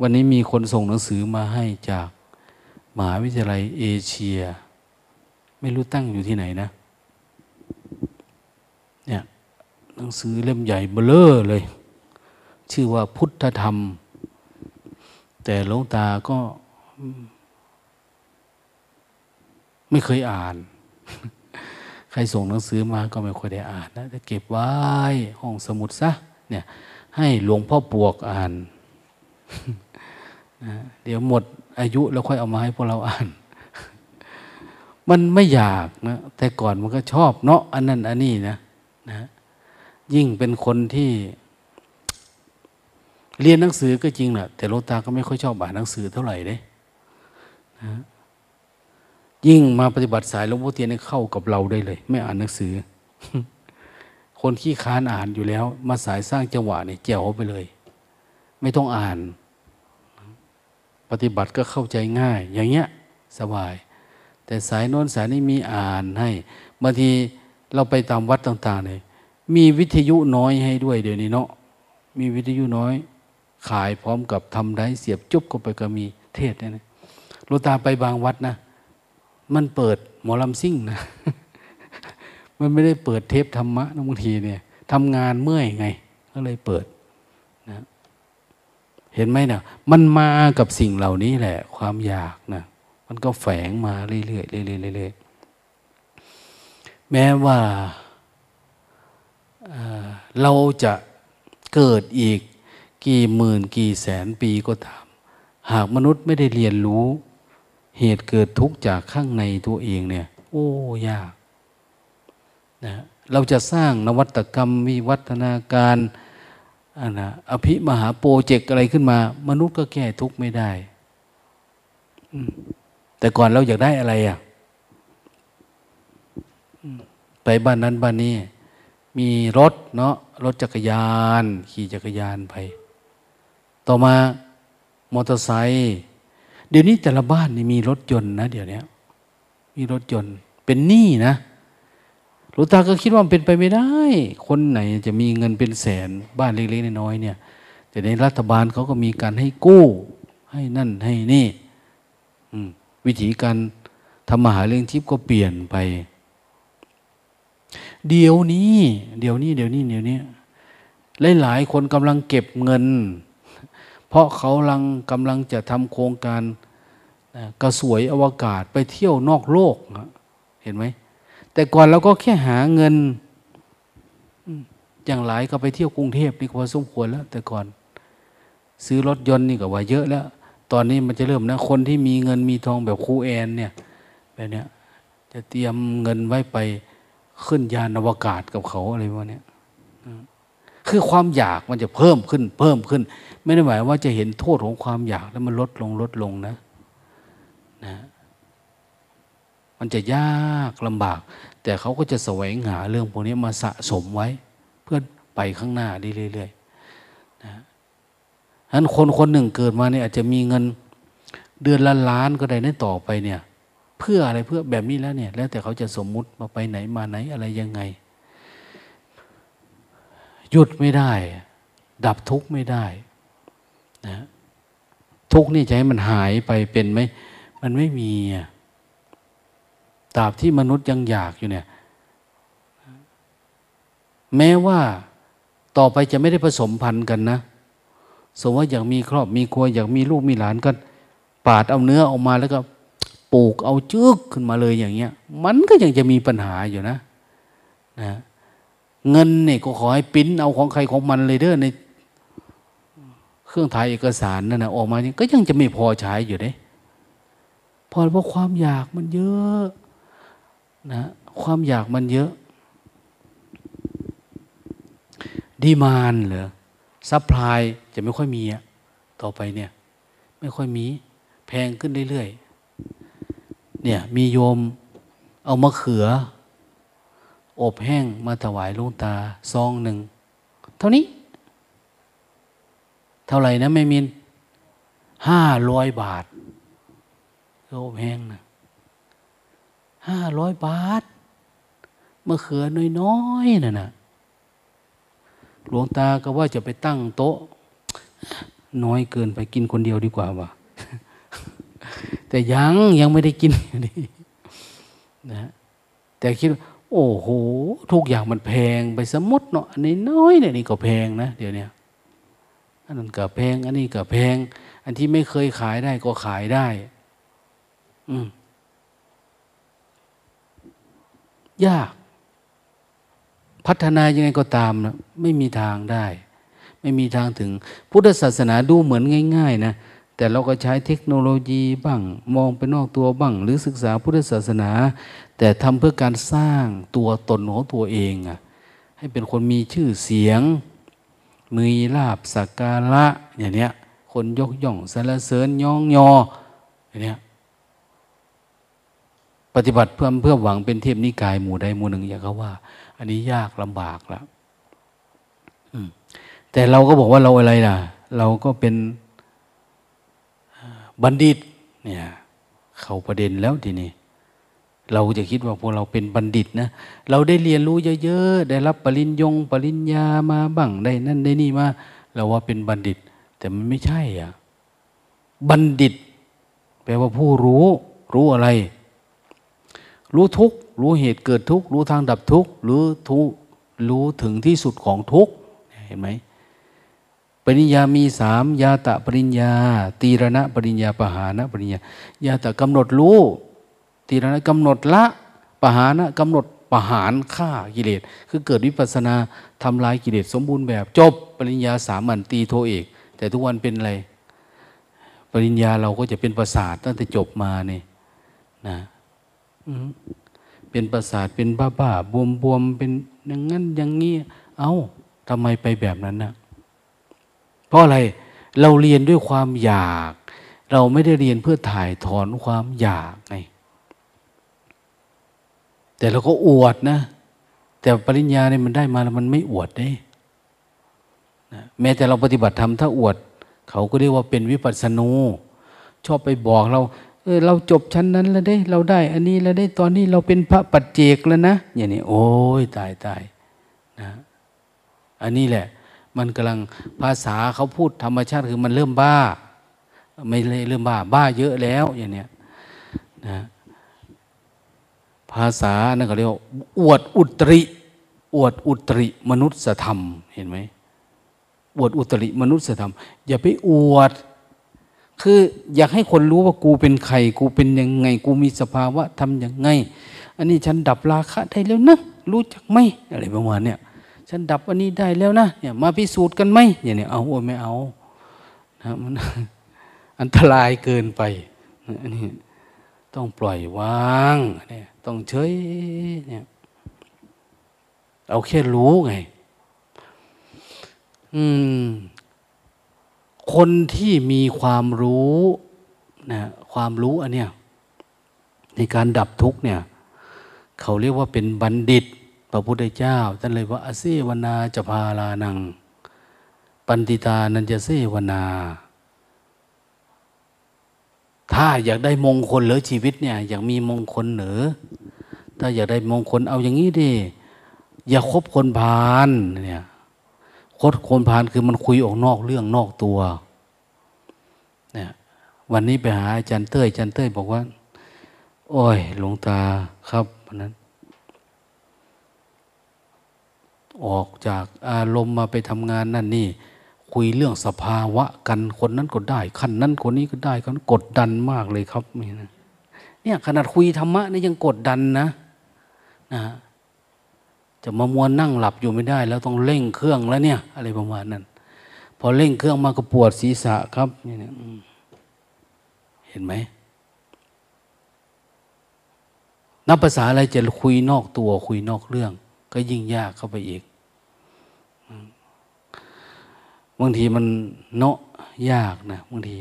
วันนี้มีคนส่งหนังสือมาให้จากมหาวิทยาลัยเอเชีย ไม่รู้ตั้งอยู่ที่ไหนนะเนี่ยหนังสือเล่มใหญ่เบลอเลย ชื่อว่าพุทธธรรม แต่หลวงตาก็ไม่เคยอ่าน ใครส่งหนังสือมาก็ไม่ค่อยได้อ่านนะจะเก็บไว้ห้องสมุดซะเนี่ย ให้หลวงพ่อปวกอ่านนะเดี๋ยวหมดอายุแล้วค่อยเอามาให้พวกเราอ่าน มันไม่อยากนะ แต่ก่อนมันก็ชอบเนาะอันนั้นอันนี้นะนะ ยิ่งเป็นคนที่ เรียนหนังสือก็จริงแหละแต่โลตาก็ไม่ค่อยชอบอ่านหนังสือเท่าไหร่เด้นะ ยิ่งมาปฏิบัติสายหลวงพ่อเทียนเข้ากับเราได้เลย ไม่อ่านหนังสือ คนขี้ค้านอ่านอยู่แล้ว มาสายสร้างจังหวะเนี่ยเจียวไปเลย ไม่ต้องอ่าน ปฏิบัติก็เข้าใจง่าย อย่างเงี้ยสบาย แต่สายโน้นสายนี้มีอ่านให้บางทีเราไปตามวัดต่างๆเลยมีวิทยุน้อยให้ด้วยเดี๋ยวนี้เนาะมีวิทยุน้อย ขายพร้อมกับทำได้เสียบจุบก็ไปก็มีเทศเนี่ยนะโลตาไปบางวัดนะ มันเปิดหมอลำซิ่งนะ มันไม่ได้เปิดเทปธรรมะนะบางทีเนี่ยทำงานเมื่อยไง ก็เลยเปิดนะเห็นไหมเนะมันมากับสิ่งเหล่านี้แหละ ความอยากนะมันก็แฝงมาเรื่อยๆเรื่อยๆเรื่อยๆแม้ว่าเราจะเกิดอีกกี่หมื่นกี่แสนปีก็ตาม หากมนุษย์ไม่ได้เรียนรู้ เหตุเกิดทุกข์จากข้างในตัวเองเนี่ย โอ้ยากนะเราจะสร้างนวัตกรรมวิวัฒนาการอันนะอภิมหาโปรเจกต์อะไรขึ้นมา มนุษย์ก็แก้ทุกข์ไม่ได้ แต่ก่อนเราอยากได้อะไรอะไปบ้านนั้นบ้านนี้ มีรถเนาะรถจักรยาน ขี่จักรยานไป ต่อมามอเตอร์ไซค์ เดี๋ยวนี้แต่ละบ้านนี่มีรถยนต์นะเดี๋ยวนี้มีรถยนต์ เป็นหนี้นะหลวงตาก็คิดว่ามันเป็นไปไม่ได้ คนไหนจะมีเงินเป็นแสนบ้านเล็กๆน้อยๆเนี่ยแต่ในรัฐบาลเขาก็มีการให้กู้ ให้นั่นให้นี่วิธีการทำมาหาเลี้ยงทิพย์ก็เปลี่ยนไป เดี๋ยวนี้ เดี๋ยวนี้ เดี๋ยวนี้ เดี๋ยวนี้ หลาย ๆ คนกำลังเก็บเงิน เพราะเขาลังกำลังจะทำโครงการกระสวยอวกาศไปเที่ยวนอกโลกเห็นไหมแต่ก่อนเราก็แค่หาเงินอย่างหลายก็ไปเที่ยวกรุงเทพนี่ก็พอสมควรแล้ว แต่ก่อน ซื้อรถยนต์นี่ก็ว่าเยอะแล้ว ตอนนี้มันจะเริ่มนะ คนที่มีเงินมีทองแบบครูแอนเนี่ยแบบเนี้ยจะเตรียมเงินไว้ไปขึ้นยานอวกาศกับเขาอะไรวะเนี้ย คือความอยากมันจะเพิ่มขึ้น เพิ่มขึ้น ไม่ได้หมายว่าจะเห็นโทษของความอยากแล้วมันลดลงลดลงนะนะ มันจะยากลำบาก แต่เขาก็จะแสวงหาเรื่องพวกนี้มาสะสมไว้ เพื่อไปข้างหน้าได้เรื่อยๆนะฉะนั้นคนคนหนึ่งเกิดมาเนี่ยอาจจะมีเงินเดือนละล้านก็ได้ในต่อไปเนี่ย เพื่ออะไรเพื่อแบบนี้แล้วเนี่ย แล้วแต่เขาจะสมมุติมาไปไหนมาไหนอะไรยังไง หยุดไม่ได้ ดับทุกข์ไม่ได้นะทุกข์นี่จะให้มันหายไปเป็นไหมมันไม่มีตราบที่มนุษย์ยังอยากอยู่เนี่ย แม้ว่าต่อไปจะไม่ได้ผสมพันธุ์กันนะ สมมติว่าอยากมีครอบมีครัวอยากมีลูกมีหลานก็ปาดเอาเนื้อออกมาแล้วก็ปลูกเอาจึกขึ้นมาเลยอย่างเงี้ย มันก็ยังจะมีปัญหาอยู่นะนะ เงินเนี่ยก็ขอให้ปิ้นเอาของใครของมันเลยเด้อในเครื่องถ่ายเอกสารนั่นนะออกมาก็ยังจะไม่พอใช้อยู่เด้พอเพราะความอยากมันเยอะนะความอยากมันเยอะ demand เหรอ supply จะไม่ค่อยมีอะต่อไปเนี่ย ไม่ค่อยมี แพงขึ้นเรื่อยๆเนี่ยมีโยมเอามะเขือ อบแห้งมาถวายลุงตาซองหนึ่ง เท่านี้ เท่าไหร่นะไม่มินห้าร้อยบาทอบแห้งนะห้าร้อยบาทมะเขือน้อยๆน่ะนะหลวงตาก็ว่าจะไปตั้งโต๊ะ น้อยเกินไปกินคนเดียวดีกว่าว่ะแต่ยังยังไม่ได้กินนี่นะแต่คิด โอ้โห ทุกอย่างมันแพงไปสมดเนาะอันนี้น้อยเนี่ยนี่ก็แพงนะเดี๋ยวนี้อันนั้นก็แพง อันนี้ก็แพง อันที่ไม่เคยขายได้ก็ขายได้ อืมยาก พัฒนายังไงก็ตามนะไม่มีทางได้ ไม่มีทางถึง พุทธศาสนาดูเหมือนง่าย ๆ นะ แต่เราก็ใช้เทคโนโลยีบ้างมองไปนอกตัวบ้าง หรือศึกษาพุทธศาสนา แต่ทำเพื่อการสร้างตัวตนของตัวเองอะให้เป็นคนมีชื่อเสียง มีลาบสักการะอย่างเนี้ยคนยกย่องสรรเสริญย่องยออย่างเนี้ยปฏิบัติเพื่อเพื่อหวังเป็นเทพนิกายหมู่ใดหมู่หนึ่ง อย่างเขาว่า อันนี้ยากลำบากแล้วแต่เราก็บอกว่าเราอะไรล่ะ เราก็เป็น บัณฑิต เนี่ย เข้าประเด็นแล้วทีนี้เราจะคิดว่าพวกเราเป็นบัณฑิตนะเราได้เรียนรู้เยอะๆ ได้รับปริญญง ปริญญามาบ้างได้นั่นได้นี่มาเราว่าเป็นบัณฑิต แต่มันไม่ใช่อะบัณฑิต แปลว่าผู้รู้ รู้อะไร รู้ทุกรู้เหตุเกิดทุกรู้ทางดับทุกรู้ทุรู้ถึงที่สุดของทุกเห็นไหม ปริญญามีสามยาตะปริญญา ตีรณะปริญญาปหานะปริญญายาตะกำหนดรู้ตีรณะกำหนดละปหานะกำหนดปหารฆ่ากิเลสคือเกิดวิปัสนาทำลายกิเลสสมบูรณ์แบบจบ ปริญญาสามัญตีโทเอก แต่ทุกวันเป็นอะไร ปริญญาเราก็จะเป็นประสาทตั้งแต่จบมาเนี่ยนะเป็นประสาทเป็นบ้าบ้าบวมบวมเป็นอย่างนั้นอย่างนี้ เอา้าทำไมไปแบบนั้นนะ เพราะอะไรเราเรียนด้วยความอยาก เราไม่ได้เรียนเพื่อถ่ายถอนความอยากไงแต่เราก็อวดนะ แต่ปริญญาเนี่ยมันได้มาแล้วมันไม่อวดได้นะแม้แต่เราปฏิบัติธรรมถ้าอวด เขาก็เรียกว่าเป็นวิปัสสนูชอบไปบอกเราเออเราจบชั้นนั้นแล้วได้ เราได้ อันนี้แล้วได้ตอนนี้เราเป็นพระปัจเจกแล้วนะอย่างนี้โอ้ยตายตายนะ อันนี้แหละ มันกำลังภาษาเขาพูดธรรมชาติคือมันเริ่มบ้า ไม่เลยเริ่มบ้า บ้าเยอะแล้วอย่างเนี้ยนะภาษานั่นเขาเรียกว่าอวดอุตริ อวดอุตริมนุษยธรรมเห็นไหมอวดอุตริมนุษยธรรม อย่าไปอวด คืออยากให้คนรู้ว่ากูเป็นใคร กูเป็นยังไง กูมีสภาวะทำยังไง อันนี้ฉันดับราคะได้แล้วนะ รู้จักไหมอะไรประมาณเนี้ย ฉันดับอันนี้ได้แล้วนะเนี่ยมาพิสูจน์กันไหมอย่างนี้เอาไม่เอานะมันอันตรายเกินไปอันนี้ต้องปล่อยวางเนี่ยต้องเฉยเนี่ยเอาแค่รู้ไง อืม คนที่มีความรู้นะความรู้อันเนี้ยในการดับทุกเนี่ย เขาเรียกว่าเป็นบัณฑิต พระพุทธเจ้าท่านเลยว่าอเสวนาจะพาลานัง ปันติตานันจะเสวนา ถ้าอยากได้มงคลหลือชีวิตเนี่ย อยากมีมงคลเหนือ ถ้าอยากได้มงคลเอาอย่างนี้ดิอย่าคบคนพาลเนี่ยคดคนพานคือมันคุยออกนอกเรื่องนอกตัวเนี่ยวันนี้ไปหาอาจารย์เต้ยอาจารย์เต้ยบอกว่า โอ้ยหลวงตาครับนั้น ออกจากอารมณ์มาไปทำงานนั่นนี่ คุยเรื่องสภาวะกันคนนั้นก็ได้ขั้นนั้นคนนี้ก็ได้กันกดดันมากเลยครับนี่นะเนี่ยขนาดคุยธรรมะนี่ยังกดดันนะนะจะมามวนั่งหลับอยู่ไม่ได้ แล้วต้องเร่งเครื่องแล้วเนี่ย อะไรประมาณนั้น พอเร่งเครื่องมาก็ปวดศีรษะครับนี่นะเห็นไหมนับภาษาอะไรจะคุยนอกตัวคุยนอกเรื่อง ก็ยิ่งยากเข้าไปอีก บางทีมันเนาะยากนะบางที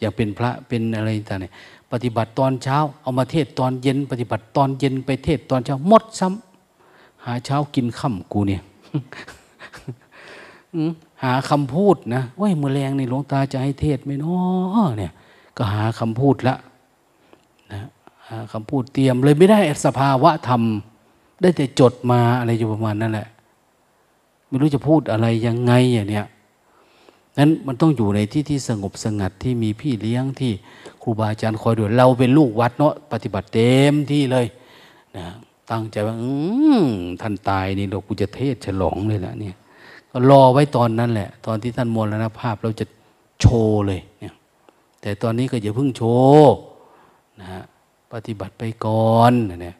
อยากเป็นพระเป็นอะไรต่างเนี่ยปฏิบัติตอนเช้า เอามาเทศตอนเย็น ปฏิบัติตอนเย็นไปเทศตอนเช้าหมดซ้ำหาเช้ากินค่ำกูเนี่ยหาคำพูดนะว่าเมื่อแรงในหลวงตาจะให้เทศไหมเนาะเนี่ย ก็หาคำพูดละนะหาคำพูดเตรียมเลยไม่ได้สภาวะธรรม ได้แต่จดมาอะไรอยู่ประมาณนั่นแหละ ไม่รู้จะพูดอะไรยังไงอย่างเนี้ย นั้นมันต้องอยู่ในที่ที่สงบสงัดที่มีพี่เลี้ยงที่ครูบาอาจารย์คอยดูเราเป็นลูกวัดเนาะปฏิบัติเต็มที่เลยนะตั้งใจว่าท่านตายนี่เรากูจะเทศฉลองเลยละเนี่ยก็รอไว้ตอนนั้นแหละ ตอนที่ท่านมรณภาพเราจะโชว์เลยเนี่ยแต่ตอนนี้ก็อย่าเพิ่งโชว์นะฮะปฏิบัติไปก่อนเนี่ย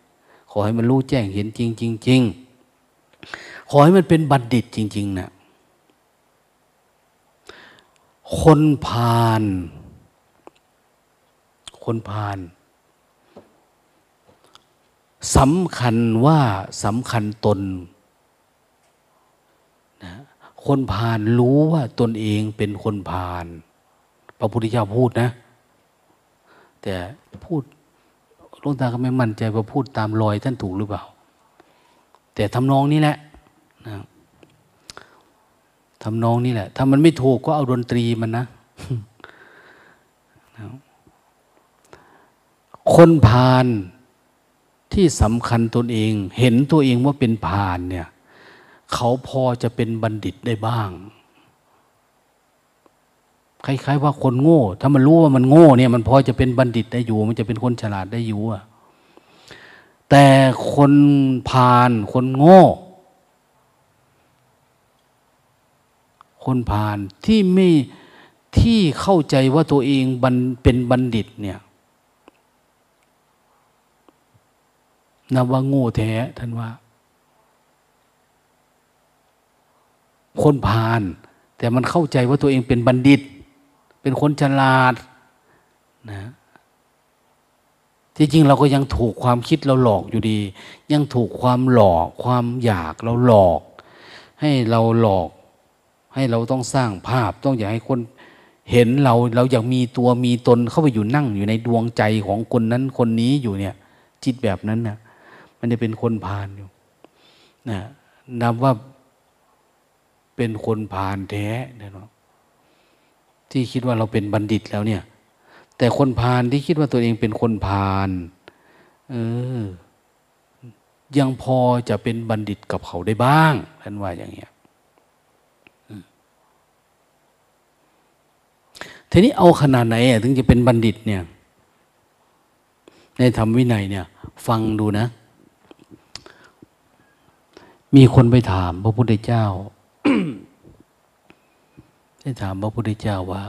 ขอให้มันรู้แจ้งเห็นจริงจริงจริงขอให้มันเป็นบัณฑิตจริง ๆนะ คนพาลคนพาลสำคัญว่าสำคัญตนนะคนพาลรู้ว่าตนเองเป็นคนพาลพระพุทธเจ้าพูดนะ แต่พูดลวงตาก็ไม่มั่นใจว่าพูดตามรอยท่านถูกหรือเปล่า แต่ทำนองนี้แหละนะ ทำนองนี่แหละ ถ้ามันไม่ถูกก็เอาดนตรีมันนะ คนพาลที่สำคัญตนเอง เห็นตัวเองว่าเป็นพาลเนี่ย เขาพอจะเป็นบัณฑิตได้บ้าง คล้ายๆ ว่าคนโง่ ถ้ามันรู้ว่ามันโง่เนี่ย มันพอจะเป็นบัณฑิตได้อยู่ มันจะเป็นคนฉลาดได้อยู่อะแต่คนพาลคนโง่ คนผ่านที่ไม่ที่เข้าใจว่าตัวเองเป็นบัณฑิตเนี่ยนับว่าโง่แท้ท่านว่า คนผ่าน แต่มันเข้าใจว่าตัวเองเป็นบัณฑิต เป็นคนฉลาดนะที่จริงเราก็ยังถูกความคิดเราหลอกอยู่ดี ยังถูกความหลอกความอยากเราหลอก ให้เราหลอก ให้เราต้องสร้างภาพต้องอยากให้คนเห็นเราเราอยากมีตัวมีตนเข้าไปอยู่นั่งอยู่ในดวงใจของคนนั้นคนนี้อยู่เนี่ย จิตแบบนั้นนะมันจะเป็นคนพาลอยู่นะนับว่าเป็นคนพาลแท้เนาะที่คิดว่าเราเป็นบัณฑิตแล้วเนี่ย แต่คนพาลที่คิดว่าตัวเองเป็นคนพาลเออ ยังพอจะเป็นบัณฑิตกับเขาได้บ้างท่านว่าอย่างเงี้ย ทีนี้เอาขนาดไหนถึงจะเป็นบัณฑิตเนี่ย ในธรรมวินัยเนี่ย ฟังดูนะ มีคนไปถามพระพุทธเจ้าได้ถามพระพุทธเจ้าว่า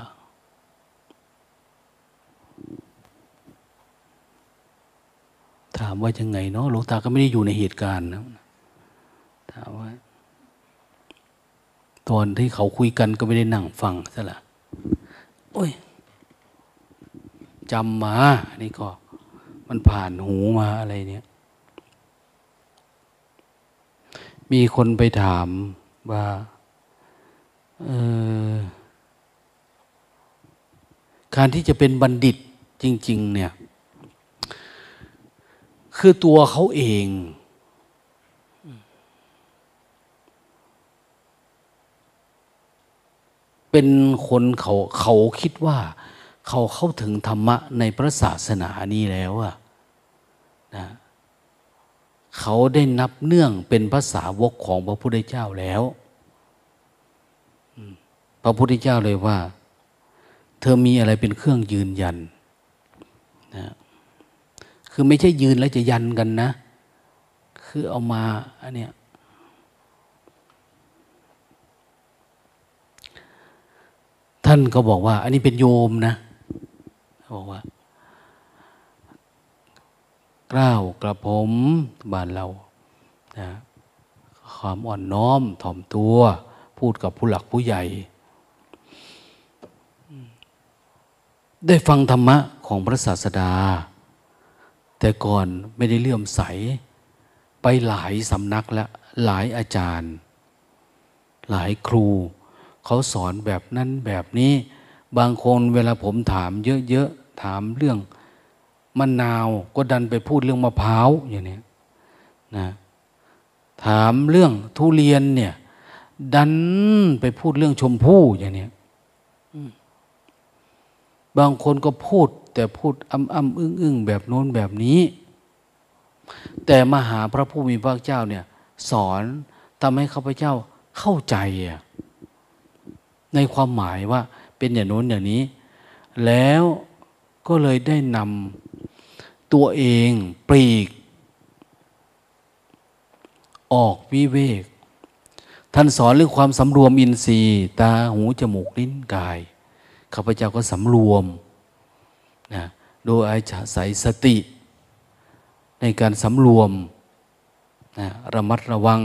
ถามว่ายังไงเนาะหลวงตาก็ไม่ได้อยู่ในเหตุการณ์นะถามว่า ตอนที่เขาคุยกันก็ไม่ได้นั่งฟังซะละ โอ้ยจำมาอันนี้ก็ มันผ่านหูมาอะไรเนี่ย มีคนไปถามว่าการที่จะเป็นบัณฑิตจริง ๆ เนี่ย คือตัวเขาเอง เป็นคนเขาเขาคิดว่า เขาเข้าถึงธรรมะในพระศาสนานี้แล้วอะนะเขาได้นับเนื่องเป็นภาษาวกของพระพุทธเจ้าแล้ว พระพุทธเจ้าเลยว่า เธอมีอะไรเป็นเครื่องยืนยันนะคือไม่ใช่ยืนแล้วจะยันกันนะ คือเอามาอันเนี้ย ท่านก็บอกว่า อันนี้เป็นโยมนะบอกว่ากล้าวกระผมบ้านเรานะความอ่อนน้อมถ่อมตัว พูดกับผู้หลักผู้ใหญ่ ได้ฟังธรรมะของพระศาสดา แต่ก่อนไม่ได้เลื่อมใส ไปหลายสำนักแล้วหลายอาจารย์ หลายครู เขาสอนแบบนั้นแบบนี้ บางคนเวลาผมถามเยอะๆถามเรื่องมะนาวก็ดันไปพูดเรื่องมะพร้าวอย่างนี้นะถามเรื่องทุเรียนเนี่ย ดันไปพูดเรื่องชมพู่อย่างนี้บางคนก็พูด แต่พูดอ้ำอ้ำอึ้งอึ้งแบบโน้นแบบนี้ แต่มหาพระผู้มีพระเจ้าเนี่ย สอนทำให้ข้าพเจ้าเข้าใจอะ ในความหมายว่าเป็นอย่างโน้นอย่างนี้ แล้วก็เลยได้นำตัวเองปลีก ออกวิเวก ท่านสอนเรื่องความสำรวมอินทรีย์ ตาหูจมูกลิ้นกายข้าพเจ้าก็สำรวมนะโดยอาศัยสติ ในการสำรวมนะระมัดระวัง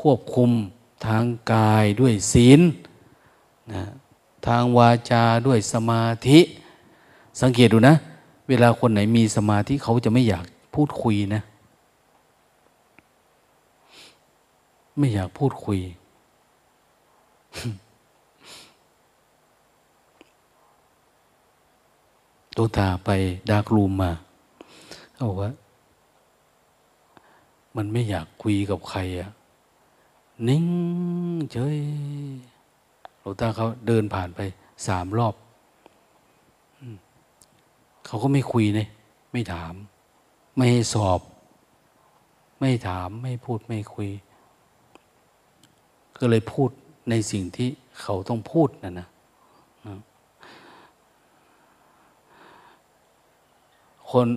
ควบคุมทางกายด้วยศีล นะทางวาจาด้วยสมาธิ สังเกตดูนะ เวลาคนไหนมีสมาธิเขาจะไม่อยากพูดคุยนะ ไม่อยากพูดคุย ตัวตาไปดาร์กรูมมาเขาบอกว่า มันไม่อยากคุยกับใครอะนิ่งเฉย หลวงตาเขาเดินผ่านไปสามรอบเขาก็ไม่คุยเนี่ยไม่ถาม ไม่สอบ ไม่ถามไม่พูดไม่คุย ก็เลยพูดในสิ่งที่เขาต้องพูดนะนะคน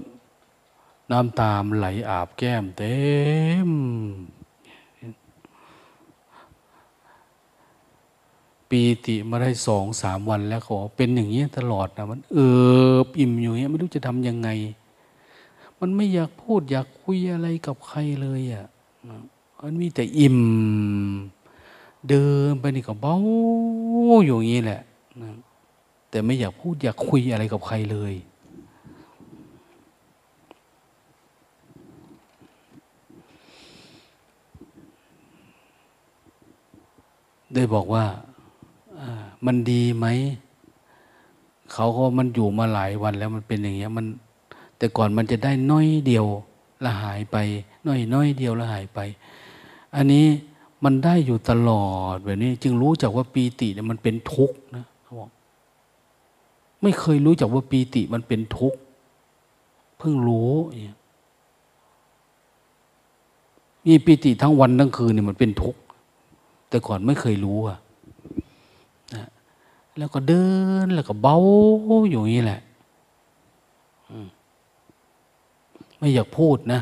น้ำตามไหลอาบแก้มเต็ม ปีติมาได้สองสามวันแล้วขอเป็นอย่างนี้ตลอดนะมันเอออิ่มอยู่เงี้ยไม่รู้จะทำยังไง มันไม่อยากพูดอยากคุยอะไรกับใครเลยอะ่ะมันมีแต่อิ่ม เดินไปนี่ก็เบาอยู่อย่างนี้แหละแต่ไม่อยากพูดอยากคุยอะไรกับใครเลย ได้บอกว่า มันดีไหม เขาก็มันอยู่มาหลายวันแล้วมันเป็นอย่างเงี้ยมัน แต่ก่อนมันจะได้น้อยเดียวละหายไป น้อยน้อยเดียวละหายไป อันนี้มันได้อยู่ตลอดแบบนี้ จึงรู้จักว่าปีติเนี่ยมันเป็นทุกข์นะเขาบอกไม่เคยรู้จักว่าปีติมันเป็นทุกข์เพิ่งรู้เนี่ยมีปีติทั้งวันทั้งคืนเนี่ยมันเป็นทุกข์แต่ก่อนไม่เคยรู้อะนะ แล้วก็เดินแล้วก็เบาอยู่อย่างนี้แหละไม่อยากพูดนะ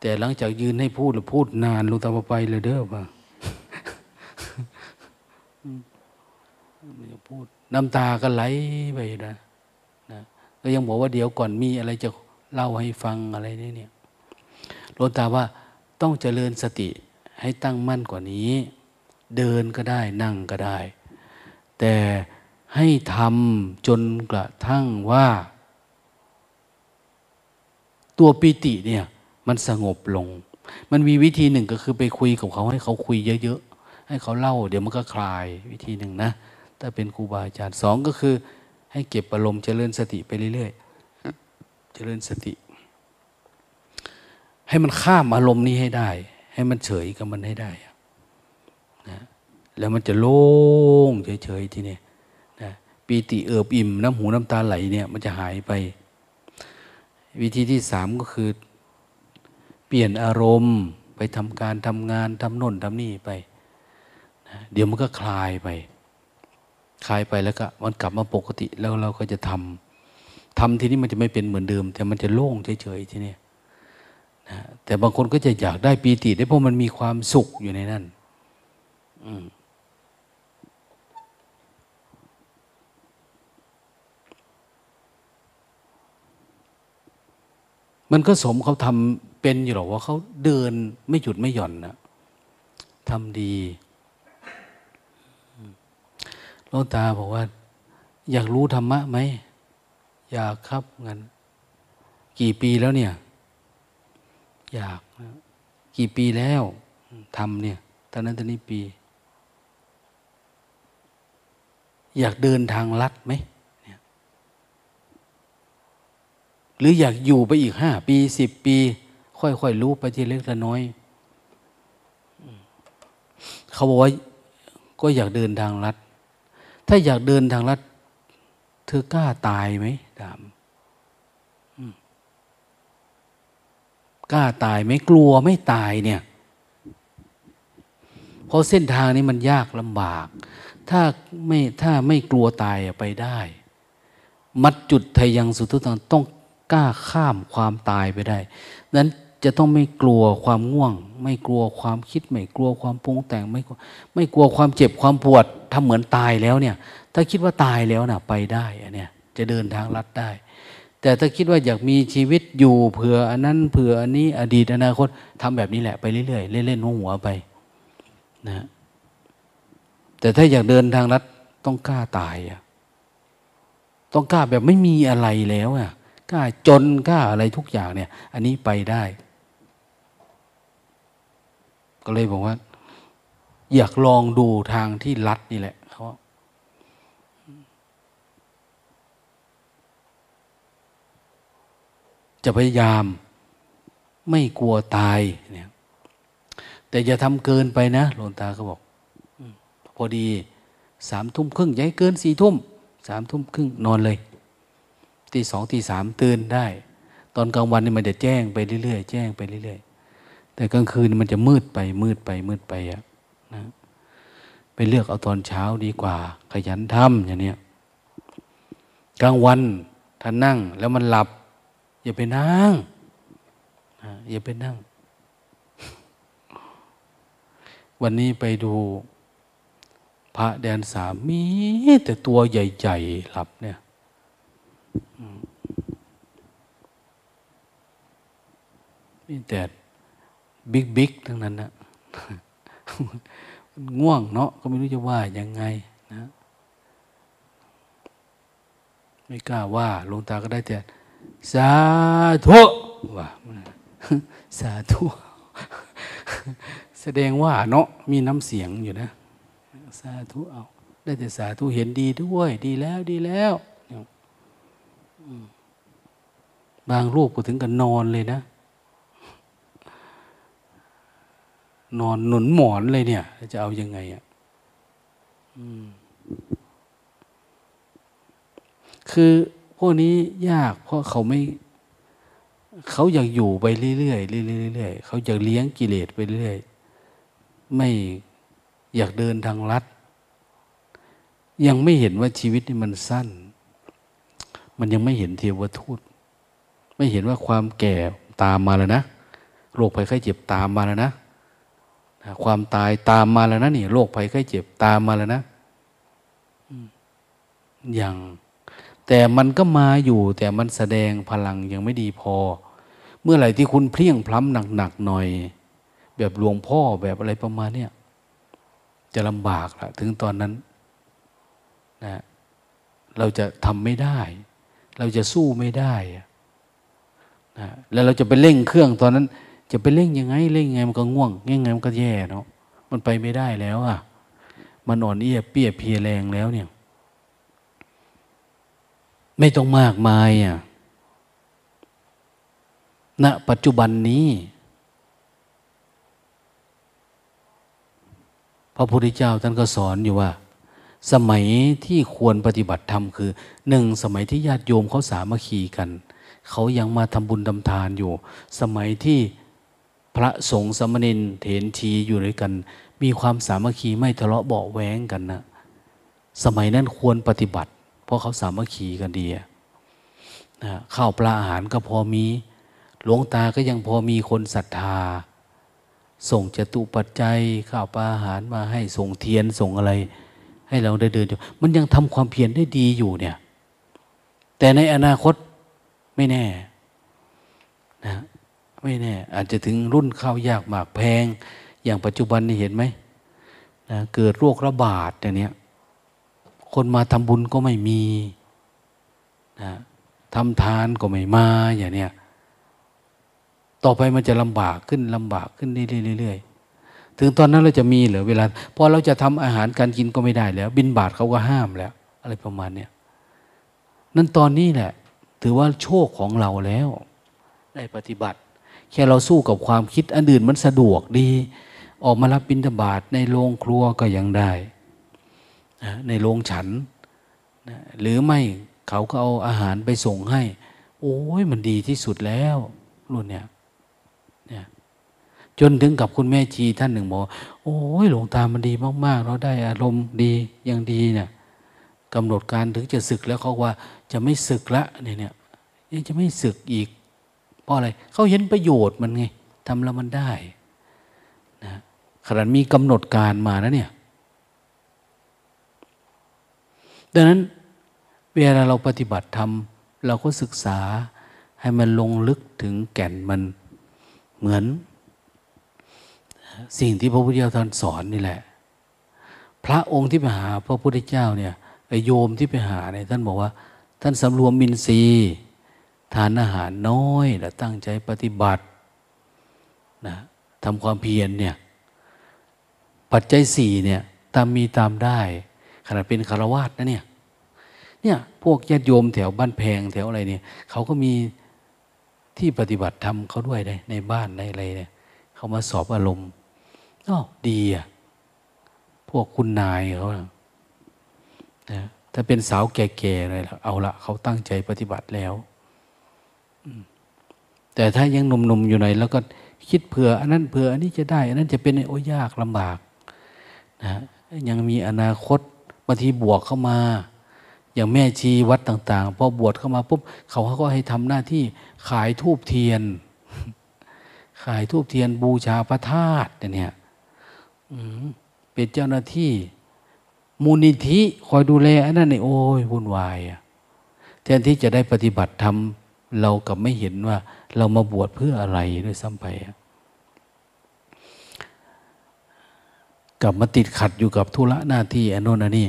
แต่หลังจากยืนให้พูดแล้วพูดนานลงตามไปเลยเด้อป่ะไม่อยากพูด น้ำตาก็ไหลไปนะนะก็ยังบอกว่าเดี๋ยวก่อนมีอะไรจะเล่าให้ฟังอะไรนี่เนี่ยหลวงตาว่าต้องเจริญสติให้ตั้งมั่นกว่านี้ เดินก็ได้นั่งก็ได้ แต่ให้ทำจนกระทั่งว่า ตัวปิติเนี่ย มันสงบลง มันมีวิธีหนึ่งก็คือไปคุยกับเขาให้เขาคุยเยอะๆ ให้เขาเล่า เดี๋ยวมันก็คลายวิธีหนึ่งนะถ้าเป็นครูบาอาจารย์สองก็คือ ให้เก็บอารมณ์เจริญสติไปเรื่อยๆ เจริญสติ ให้มันข้ามอารมณ์นี้ให้ได้ ให้มันเฉยกับมันให้ได้ แล้วมันจะโล่งเฉยๆทีนี้นะปีติเอิบอิ่มน้ำหูน้ำตาไหลเนี่ยมันจะหายไป วิธีที่สามก็คือ เปลี่ยนอารมณ์ไปทำการทำงานทำน่นทำนี่ไปนะเดี๋ยวมันก็คลายไป คลายไปแล้วก็มันกลับมาปกติแล้วเราก็จะทำทำทีนี้มันจะไม่เป็นเหมือนเดิม แต่มันจะโล่งเฉยๆทีนี้นะแต่บางคนก็จะอยากได้ปีติได้เพราะมันมีความสุขอยู่ในนั้น อืม มันก็สมเขาทำเป็นอยู่หรอกว่าเขาเดินไม่หยุดไม่หย่อนนะทำดีหลวงตาบอกว่า อยากรู้ธรรมะไหมอยากครับงั้นกี่ปีแล้วเนี่ย อยากกี่ปีแล้วทำเนี่ยตอนนั้นตอนนี้ปี อยากเดินทางลัดไหม หรืออยากอยู่ไปอีกห้าปีสิบปี ค่อยๆรู้ไปทีเล็กละน้อย เขาบอกว่าก็อยากเดินทางลัด ถ้าอยากเดินทางลัด เธอกล้าตายไหมถามกล้าตายไหมกลัวไม่ตายเนี่ย เพราะเส้นทางนี้มันยากลำบาก ถ้าไม่ถ้าไม่กลัวตายไปได้ มัดจุดไทยยังสุทุตังต้อง กล้าข้ามความตายไปได้นั้นจะต้องไม่กลัวความง่วง ไม่กลัวความคิดไม่กลัวความปรุงแต่งไม่ไม่กลัวความเจ็บความปวดทำเหมือนตายแล้วเนี่ย ถ้าคิดว่าตายแล้วน่ะไปได้อันเนี้ยจะเดินทางลัดได้ แต่ถ้าคิดว่าอยากมีชีวิตอยู่เผื่ออันนั้นเผื่ออันนี้อดีตอนาคตทำแบบนี้แหละไปเรื่อยๆเล่นๆหัวไปนะแต่ถ้าอยากเดินทางลัดต้องกล้าตายอะต้องกล้าแบบไม่มีอะไรแล้วอะ กล้าจนกล้าอะไรทุกอย่างเนี่ย อันนี้ไปได้ ก็เลยบอกว่า อยากลองดูทางที่ลัดนี่แหละเขาจะพยายามไม่กลัวตายเนี่ยแต่อย่าทำเกินไปนะหลวงตาก็บอกพอดีสามทุ่มครึ่งอย่าให้เกินสี่ทุ่มสามทุ่มครึ่งนอนเลย ตีสองตีสามตื่นได้ ตอนกลางวันนี่มันจะแจ้งไปเรื่อยๆแจ้งไปเรื่อยๆแต่กลางคืนมันจะมืดไปมืดไปมืดไปอะนะไปเลือกเอาตอนเช้าดีกว่า ขยันทำอย่างเนี้ยกลางวันถ้านั่งแล้วมันหลับ อย่าไปนั่งนะอย่าไปนั่ง วันนี้ไปดู พระแดนสามมีแต่ตัวใหญ่ ๆ หลับเนี่ย นี่แต่บิ๊กบิ๊กทั้งนั้นนะง่วงเนาะก็ไม่รู้จะว่ายังไงนะ ไม่กล้าว่าลงตาก็ได้แต่สาธุว่าสาธุแสดงว่าเนาะมีน้ำเสียงอยู่นะ สาธุเอา ได้แต่สาธุเห็นดีด้วย ดีแล้วดีแล้ว บางรูปก็ถึงกับนอนเลยนะ นอนหนุนหมอนเลยเนี่ย จะเอายังไงอะคือพวกนี้ยากเพราะเขาไม่เขาอยากอยู่ไปเรื่อยๆเรื่อยๆเขาอยากเลี้ยงกิเลสไปเรื่อยไม่อยากเดินทางลัด ยังไม่เห็นว่าชีวิตนี่มันสั้น มันยังไม่เห็นเทวทูต ไม่เห็นว่าความแก่ตามมาแล้วนะโรคภัยไข้เจ็บตามมาแล้วนะความตายตามมาแล้วนะนี่โรคภัยไข้เจ็บตามมาแล้วนะอย่างแต่มันก็มาอยู่ แต่มันแสดงพลังยังไม่ดีพอ เมื่อไหร่ที่คุณเพลียงพล้ำหนักๆหน่อย แบบหลวงพ่อแบบอะไรประมาณเนี้ยจะลำบากละถึงตอนนั้นนะเราจะทำไม่ได้ เราจะสู้ไม่ได้ นะแล้วเราจะไปเร่งเครื่องตอนนั้น จะไปเร่งยังไงเร่งยังไงมันก็ง่วงยังไงมันก็แย่เนาะมันไปไม่ได้แล้วอะมันอ่อนเอียเปียเพียแรงแล้วเนี่ย ไม่ต้องมากมายอะณปัจจุบันนี้พระพุทธเจ้าท่านก็สอนอยู่ว่า สมัยที่ควรปฏิบัติธรรมคือหนึ่งสมัยที่ญาติโยมเขาสามัคคีกัน เขายังมาทำบุญทำทานอยู่ สมัยที่พระสงฆ์สมณีนเถนชีอยู่ด้วยกัน มีความสามัคคีไม่ทะเลาะเบาแหวงกันนะสมัยนั้นควรปฏิบัติ เพราะเขาสามัคคีกันดีนะข้าวปลาอาหารก็พอมีหลวงตาก็ยังพอมีคนศรัทธา ส่งจตุปัจจัย ข้าวปลาอาหารมาให้ส่งเทียนส่งอะไร ให้เราได้เดินอยู่มันยังทำความเพียรได้ดีอยู่เนี่ย แต่ในอนาคต ไม่แน่นะไม่แน่ อาจจะถึงรุ่นข้าวยากหมากแพง อย่างปัจจุบันนี่เห็นไหมนะเกิดโรคระบาดอย่างนี้คนมาทำบุญก็ไม่มีนะทำทานก็ไม่มาอย่างเนี้ยต่อไปมันจะลำบากขึ้นลำบากขึ้นเรื่อยๆถึงตอนนั้นเราจะมีเหรือเวลาพอเราจะทำอาหารการกินก็ไม่ได้แล้ว บินบาทเขาก็ห้ามแล้ว อะไรประมาณเนี้ยนั่นตอนนี้แหละ ถือว่าโชคของเราแล้ว ได้ปฏิบัติ แค่เราสู้กับความคิดอันอื่นมันสะดวกดี ออกมารับบิณฑบาตในโรงครัวก็ยังได้ ในโรงฉัน หรือไม่เขาก็เอาอาหารไปส่งให้ โอ้ยมันดีที่สุดแล้วรุ่นเนี้ยเนี่ยจนถึงกับคุณแม่ชีท่านหนึ่งบอกโอ้ยหลวงตามันดีมาก ๆ เราได้อารมณ์ดียังดีเนี่ย กำหนดการถึงจะศึกแล้วเขาว่าจะไม่ศึกละเนี่ยเนี่ยยังจะไม่ศึกอีก เพราะอะไรเขาเห็นประโยชน์มันไงทำแล้วมันได้นะขนาดมีกำหนดการมานะเนี่ยดังนั้นเวลาเราปฏิบัติธรรมเราก็ศึกษาให้มันลงลึกถึงแก่นมันเหมือน สิ่งที่พระพุทธเจ้าท่านสอนนี่แหละ พระองค์ที่ไปหาพระพุทธเจ้าเนี่ย โยมที่ไปหาเนี่ยท่านบอกว่า ท่านสำรวมมินทรีทานอาหารน้อยแล้วตั้งใจปฏิบัตินะทำความเพียรเนี่ยปัจจัยสี่เนี่ยตามมีตามได้ขนาดเป็นคารวาสนะเนี่ยเนี่ยพวกญาติโยมแถวบ้านแพงแถวอะไรเนี่ยเขาก็มีที่ปฏิบัติธรรมเขาด้วยได้ในบ้านในอะไรเนี่ยเขามาสอบอารมณ์อ๋อดีอะพวกคุณนายเขานะ ถ้าเป็นสาวแก่ๆเลยเอาละเขาตั้งใจปฏิบัติแล้วแต่ถ้ายังหนุ่มๆอยู่ไหนแล้วก็คิดเผื่อ อันนั้นเผื่ออันนี้จะได้ อันนั้นจะเป็นโอ้ยากลำบากนะยังมีอนาคตบางทีบวกเข้ามา อย่างแม่ชีวัดต่างๆพอบวชเข้ามาปุ๊บเขาก็ให้ทำหน้าที่ขายทูบเทียน ขายทูบเทียนบูชาพระธาตุเนี่ยเป็นเจ้าหน้าที่ มูลนิธิคอยดูแลอันนั้นนี่โอ้ยวุ่นวายแทนที่จะได้ปฏิบัติธรรมเรากับไม่เห็นว่า เรามาบวชเพื่ออะไรด้วยซ้ำไปกลับมาติดขัดอยู่กับธุระหน้าที่อันโน้นอันนี้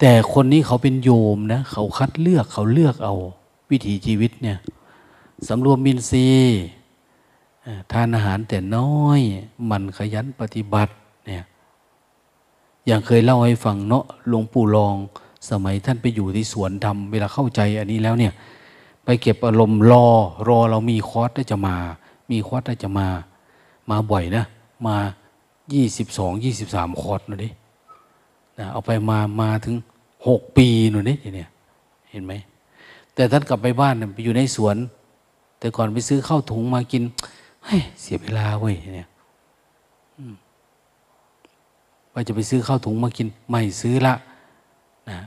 แต่คนนี้เขาเป็นโยมนะ เขาคัดเลือกเขาเลือกเอา วิถีชีวิตเนี่ยสำรวมมินซีทานอาหารแต่น้อย มันขยันปฏิบัติ อย่างเคยเล่าให้ฟังเนาะหลวงปู่รอง สมัยท่านไปอยู่ที่สวนดำเวลาเข้าใจอันนี้แล้วเนี่ย ไปเก็บอารมณ์รอ รอเรามีคอร์สได้จะมา มีคอร์สได้จะมา มาบ่อยนะ มายี่สิบสองยี่สิบสามคอร์ดนูดินะเอาไปมามาถึงหกปีหนูนี่เนี่ย เห็นไหม แต่ท่านกลับไปบ้านไปอยู่ในสวน แต่ก่อนไปซื้อข้าวถุงมากินเฮ้ยเสียเวลาเว้ยเนี่ย ว่าจะไปซื้อข้าวถุงมากินไม่ซื้อละนะ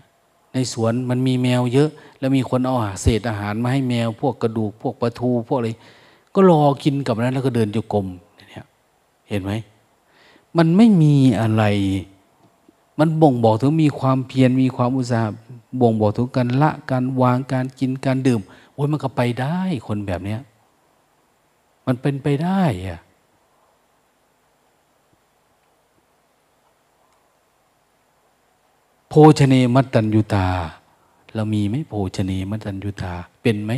ในสวนมันมีแมวเยอะ แล้วมีคนเอาเศษอาหารมาให้แมว พวกกระดูกพวกปลาทูพวกอะไรก็รอกินกับนั้นแล้วก็เดินจุกรมเนี่ยเห็นไหมมันไม่มีอะไร มันบ่งบอกถึงมีความเพียรมีความอุตสาห์บ่งบอกถึงการละการวางการกินการดื่มโอ้ยมันก็ไปได้คนแบบเนี้ยมันเป็นไปได้อะ ภชเนมัตตัญญุตา เรามีไหมโภชเนมัตตัญญุตา เป็นไหม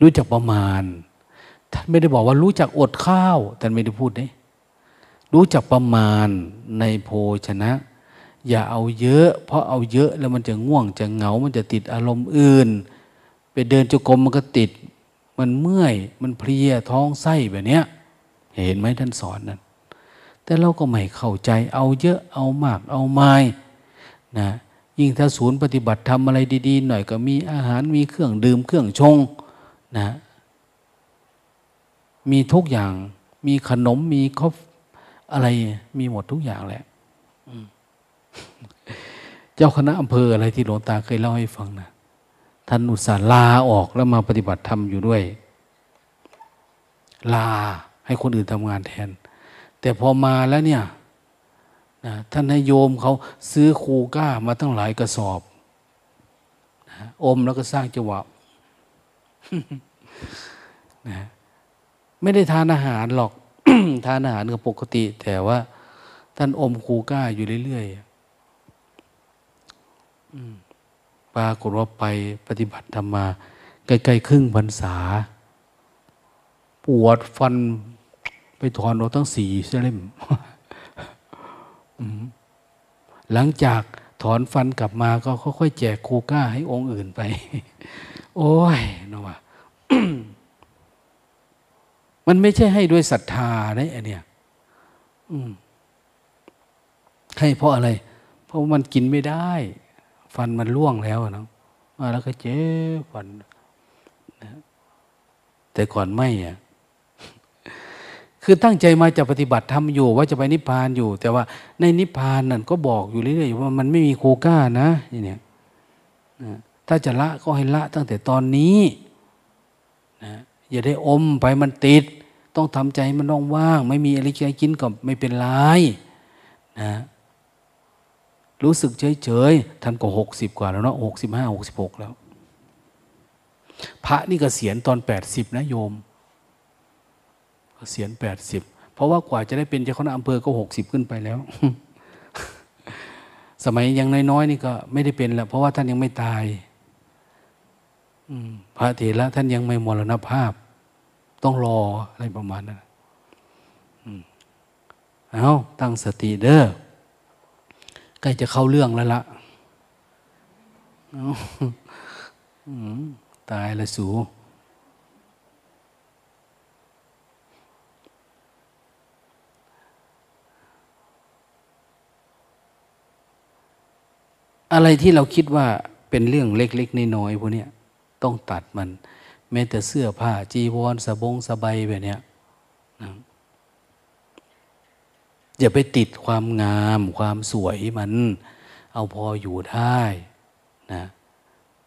รู้จักประมาณ ท่านไม่ได้บอกว่ารู้จักอดข้าว ท่านไม่ได้พูดนี่รู้จักประมาณในโภชนะ อย่าเอาเยอะ เพราะเอาเยอะแล้วมันจะง่วงจะเหงา มันจะติดอารมณ์อื่น ไปเดินจุกรมมันก็ติด มันเมื่อย มันเพลียท้องไส้แบบเนี้ย เห็นไหมท่านสอนนั้น แต่เราก็ไม่เข้าใจ เอาเยอะเอามากเอาไม่นะยิ่งถ้าศูนย์ปฏิบัติทำอะไรดี ๆ หน่อยก็มีอาหารมีเครื่องดื่มเครื่องชงนะมีทุกอย่าง มีขนมมีคอฟอะไรมีหมดทุกอย่างแหละเจ้าคณะอำเภออะไรที่หลวงตาเคยเล่าให้ฟังนะท่านอุตส่าห์ลาออกแล้วมาปฏิบัติธรรมอยู่ด้วย ลาให้คนอื่นทำงานแทน แต่พอมาแล้วเนี่ยนะท่านให้โยมเขาซื้อคูก้ามาตั้งหลายกระสอบนะอมแล้วก็สร้างจังหวะนะไม่ได้ทานอาหารหรอก ทานอาหารก็ปกติ แต่ว่าท่านอมคูก้าอยู่เรื่อยๆปรากฏว่าไปปฏิบัติธรรมมาใกล้ๆครึ่งพรรษา ปวดฟัน ไปถอนเราทั้งสี่เล่มหลังจากถอนฟันกลับมาก็ค่อยๆแจกคูก้าให้องค์อื่นไป โอ้ยนะว่ามันไม่ใช่ให้ด้วยศรัทธาได้อันเนี้ยให้เพราะอะไร เพราะมันกินไม่ได้ ฟันมันล่วงแล้วนะมาแล้วก็เจ็บฟัน แต่ก่อนไม่อะ คือตั้งใจมาจะปฏิบัติทำอยู่ว่าจะไปนิพพานอยู่ แต่ว่าในนิพพานนั่นก็บอกอยู่เรื่อยๆว่ามันไม่มีโคก้านะนี่เนี่ยถ้าจะละก็ให้ละตั้งแต่ตอนนี้นะอย่าได้อมไปมันติด ต้องทำใจมันต้องว่าง ไม่มีอะไรกินก็ไม่เป็นไรนะรู้สึกเฉยๆท่านก็หกสิบกว่าแล้วเนาะหกสิบห้าหกสิบหกแล้ว พระนี่กเกษียณตอนแปดสิบนะโยม เกษียณแปดสิบเพราะว่ากว่าจะได้เป็นเจ้าคณะอำเภอก็หกสิบขึ้นไปแล้ว สมัยยังน้อยๆนี่ก็ไม่ได้เป็นแล้วเพราะว่าท่านยังไม่ตายพระเถระท่านยังไม่มรณภาพ ต้องรออะไรประมาณนั้นเอาตั้งสติเด้อใกล้จะเข้าเรื่องแล้วละตายละสู อะไรที่เราคิดว่าเป็นเรื่องเล็กๆน้อยๆพวกนี้ต้องตัดมัน แม้แต่เสื้อผ้าจีวรสบงสบายแบบนี้นะอย่าไปติดความงามความสวยมัน เอาพออยู่ได้นะ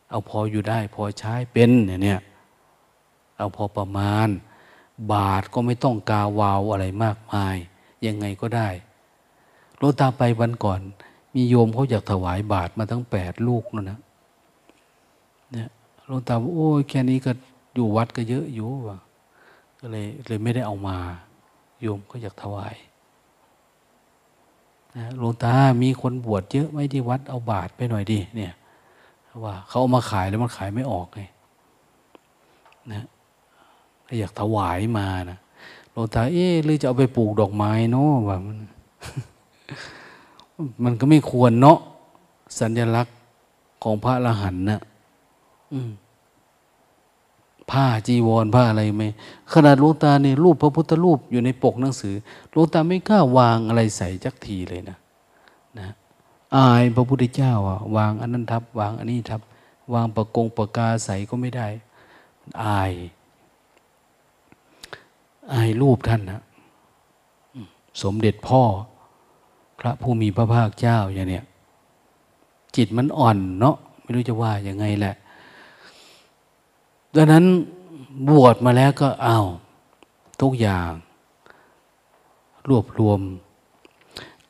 เอาพออยู่ได้ พอใช้เป็นเนี่ยเอาพอประมาณ บาทก็ไม่ต้องกาวาวอะไรมากมาย ยังไงก็ได้โลตาไปวันก่อน มีโยมเขาอยากถวายบาทมาทั้งแปดลูกนั่นนะเนี่ยหลวงตาบอกโอ้ยแค่นี้ก็อยู่วัดก็เยอะอยู่ว่ะก็เลยเลยไม่ได้เอามา โยมก็อยากถวายนะหลวงตา มีคนบวชเยอะไหมที่วัดเอาบาทไปหน่อยดิเนี่ยว่าเขาเอามาขายแล้วมันขายไม่ออกไงนะอยากถวายมานะหลวงตาเอ๊หรือจะเอาไปปลูกดอกไม้เนาะว่ามัน มันก็ไม่ควรเนาะสัญลักษณ์ของพระอรหันต์นะผ้าจีวรผ้าอะไรไหมขนาดหลวงตาเนี่ยรูปพระพุทธรูปอยู่ในปกหนังสือหลวงตาไม่กล้าวางอะไรใส่จักทีเลยนะนะอายพระพุทธเจ้าอะวางอันนั้นทับ วางอันนี้ทับ วางประกงประกาใส่ก็ไม่ได้ อาย อายรูปท่านนะสมเด็จพ่อ พระผู้มีพระภาคเจ้าอย่างเนี้ยจิตมันอ่อนเนาะไม่รู้จะว่ายังไงแหละดังนั้นบวชมาแล้วก็เอาทุกอย่าง รวบรวม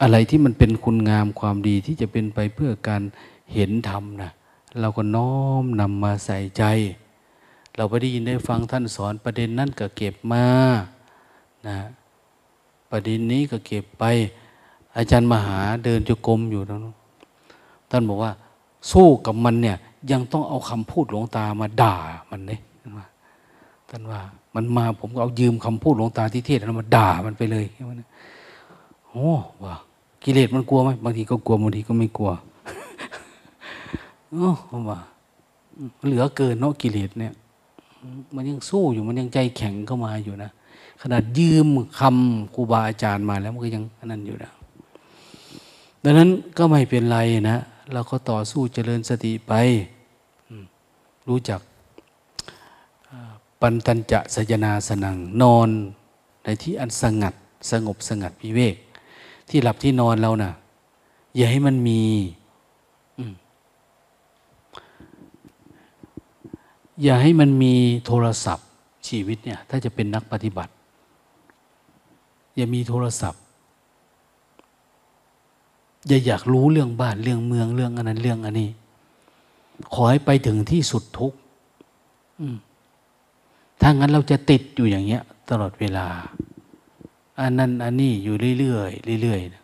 อะไรที่มันเป็นคุณงามความดีที่จะเป็นไปเพื่อการเห็นธรรมนะเราก็น้อมนำมาใส่ใจ เราไปได้ยินได้ฟังท่านสอนประเด็นนั้นก็เก็บมานะประเด็นนี้ก็เก็บไป อาจารย์มหาเดินจุกรมอยู่นะท่านบอกว่า สู้กับมันเนี่ย ยังต้องเอาคำพูดหลวงตามาด่ามันเลยท่านว่า มันมาผมก็เอายืมคำพูดหลวงตาที่เทศแล้วมาด่ามันไปเลยโอ้ว่ากิเลสมันกลัวไหมบางทีก็กลัวบางทีก็ไม่กลัวโอ้ว่าเหลือเกินเนาะกิเลสเนี่ย มันยังสู้อยู่มันยังใจแข็งเข้ามาอยู่นะขนาดยืมคำครูบาอาจารย์มาแล้วมันก็ยังนั่นอยู่นะ ดังนั้นก็ไม่เป็นไรนะ เราก็ต่อสู้เจริญสติไป รู้จักปันตัญจะสยนาสนังนอนในที่อันสงัด สงบสงัดพิเวก ที่หลับที่นอนเรานะ่ะ อย่าให้มันมี อย่าให้มันมีโทรศัพท์ชีวิตเนี่ย ถ้าจะเป็นนักปฏิบัติ อย่ามีโทรศัพท์ อย่าอยากรู้เรื่องบ้านเรื่องเมืองเรื่องอันนั้นเรื่องอันนี้ ขอให้ไปถึงที่สุดทุกถ้างั้นเราจะติดอยู่อย่างเงี้ย ตลอดเวลา อันนั้นอันนี้อยู่เรื่อยๆเรื่อยๆ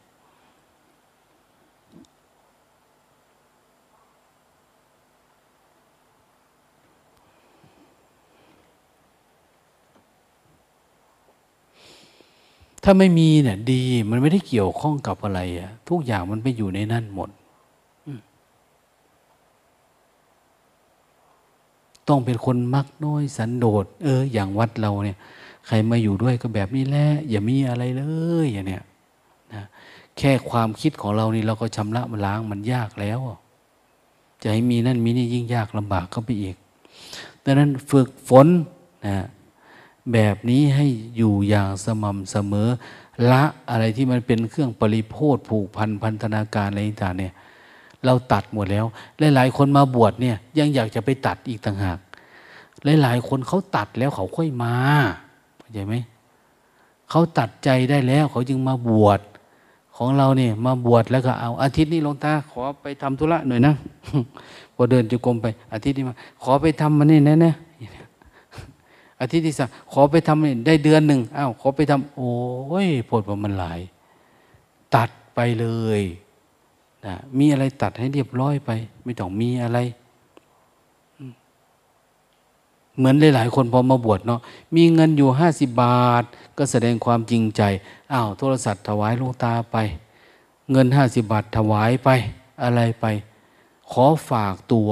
ถ้าไม่มีเนี่ยดีมันไม่ได้เกี่ยวข้องกับอะไรอะทุกอย่างมันไปอยู่ในนั่นหมด ต้องเป็นคนมักน้อยสันโดษเออ อย่างวัดเราเนี่ย ใครมาอยู่ด้วยก็แบบนี้แหละอย่ามีอะไรเลยอย่างเนี้ยนะแค่ความคิดของเรานี่เราก็ชำระมันล้างมันยากแล้วจะให้มีนั่นมีนี่ยิ่งยากลำบากเข้าไปอีกดังนั้นฝึกฝนนะ แบบนี้ให้อยู่อย่างสม่ำเสมอ ละอะไรที่มันเป็นเครื่องปริโพธผูกพันพันธนาการอะไรต่างเนี่ย เราตัดหมดแล้วหลายๆคนมาบวชเนี่ย ยังอยากจะไปตัดอีกต่างหากหลายๆคนเขาตัดแล้วเขาค่อยมาเข้าใจไหมเขาตัดใจได้แล้วเขาจึงมาบวชของเราเนี่ยมาบวชแล้วก็เอา อาทิตย์นี้ลงตาขอไปทำธุระหน่อยนะพอเดินจุกรมไป อาทิตย์นี้มา ขอไปทำมันนี่แนะนะ อาทิตย์ที่สามขอไปทำได้เดือนหนึ่งอ้าวขอไปทำโอ้ยผลมันหลาย ตัดไปเลยนะมีอะไรตัดให้เรียบร้อยไป ไม่ต้องมีอะไร เหมือนหลายๆ คนพอมาบวชเนาะมีเงินอยู่ห้าสิบบาท ก็แสดงความจริงใจอ้าวโทรศัพท์ถวายลงตาไป เงินห้าสิบบาทถวายไป อะไรไป ขอฝากตัว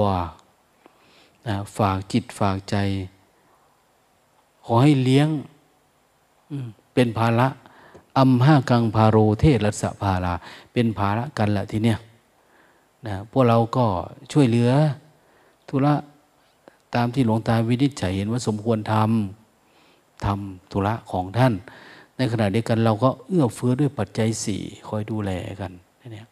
นะฝากจิตฝากใจ ขอให้เลี้ยงเป็นภาระอัมห้ากังพาโรเทรัสภาราเป็นภาระกันแหละทีเนี้ยนะพวกเราก็ช่วยเหลือ ธุระตามที่หลวงตาวินิจฉัยเห็นว่าสมควรทำทำธุระของท่าน ในขณะเดียวกันเราก็เอื้อเฟื้อด้วยปัจจัยสี่คอยดูแลกันเนี่ย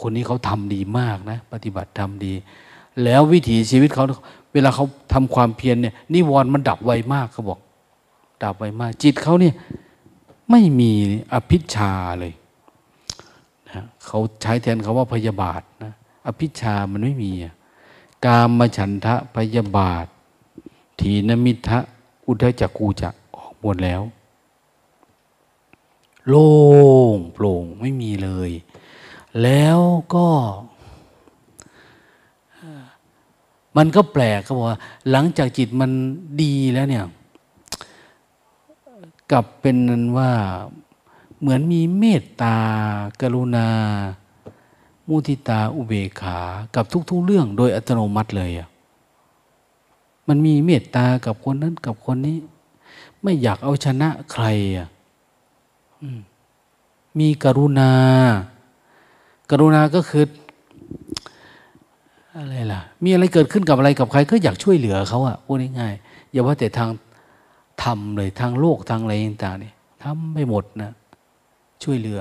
คนนี้เขาทำดีมากนะ ปฏิบัติทำดี แล้ววิถีชีวิตเขา เวลาเขาทำความเพียรเนี่ยนิวรณ์มันดับไวมากเขาบอก ดับไวมาก จิตเขาเนี่ยไม่มีอภิชาเลยนะเขาใช้แทนเขาว่าพยาบาทนะอภิชามันไม่มีกามมฉันทะพยาบาทถีนมิทะอุทธจักกูจะออกหมดแล้ว โล่งโปร่งไม่มีเลย แล้วก็ มันก็แปลกเขาบอกว่า หลังจากจิตมันดีแล้วเนี่ย กลับเป็นนั้นว่าเหมือนมีเมตตา กรุณา มุทิตาอุเบกขา กับทุก ๆ เรื่องโดยอัตโนมัติเลยอะมันมีเมตตากับคนนั้นกับคนนี้ ไม่อยากเอาชนะใครอะมีกรุณา กรุณาก็คือ อะไรล่ะ มีอะไรเกิดขึ้นกับอะไรกับใคร ก็อยากช่วยเหลือเขาอะพูดง่ายๆอย่าว่าแต่ทางทำเลยทางโลกทางอะไรต่างๆนี่ทำไม่หมดนะ ช่วยเหลือ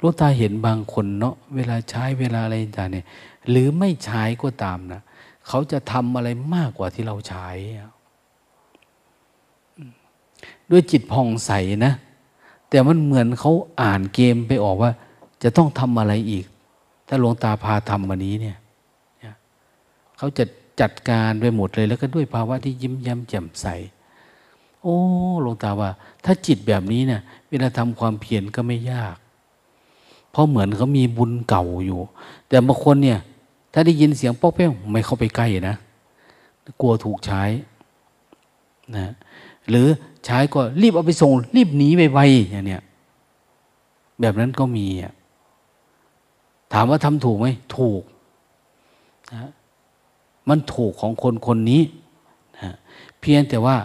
ลูกตาเห็นบางคนเนาะเวลาใช้เวลาอะไรต่างเนี่ย หรือไม่ใช้ก็ตามนะเขาจะทำอะไรมากกว่าที่เราใช้ด้วยจิตผ่องใสนะ แต่มันเหมือนเขาอ่านเกมไปออกว่า จะต้องทำอะไรอีก ถ้าหลวงตาพาทำวันนี้เนี่ยเขาจะจัดการไปหมดเลย แล้วก็ด้วยภาวะที่ยิ้มย้มแจ่มใส โอ้หลวงตาว่า ถ้าจิตแบบนี้เนี่ยเวลาทำความเพียรก็ไม่ยาก เพราะเหมือนเขามีบุญเก่าอยู่ แต่บางคนเนี่ย ถ้าได้ยินเสียงป๊อกเป้งไม่เข้าไปใกล้นะกลัวถูกใช้นะหรือ ใช้ก็รีบเอาไปส่ง รีบหนีไปไวอย่างเนี้ยแบบนั้นก็มีอะถามว่าทำถูกไหมถูกนะมันถูกของคนคนนี้นะเพียงแต่ว่า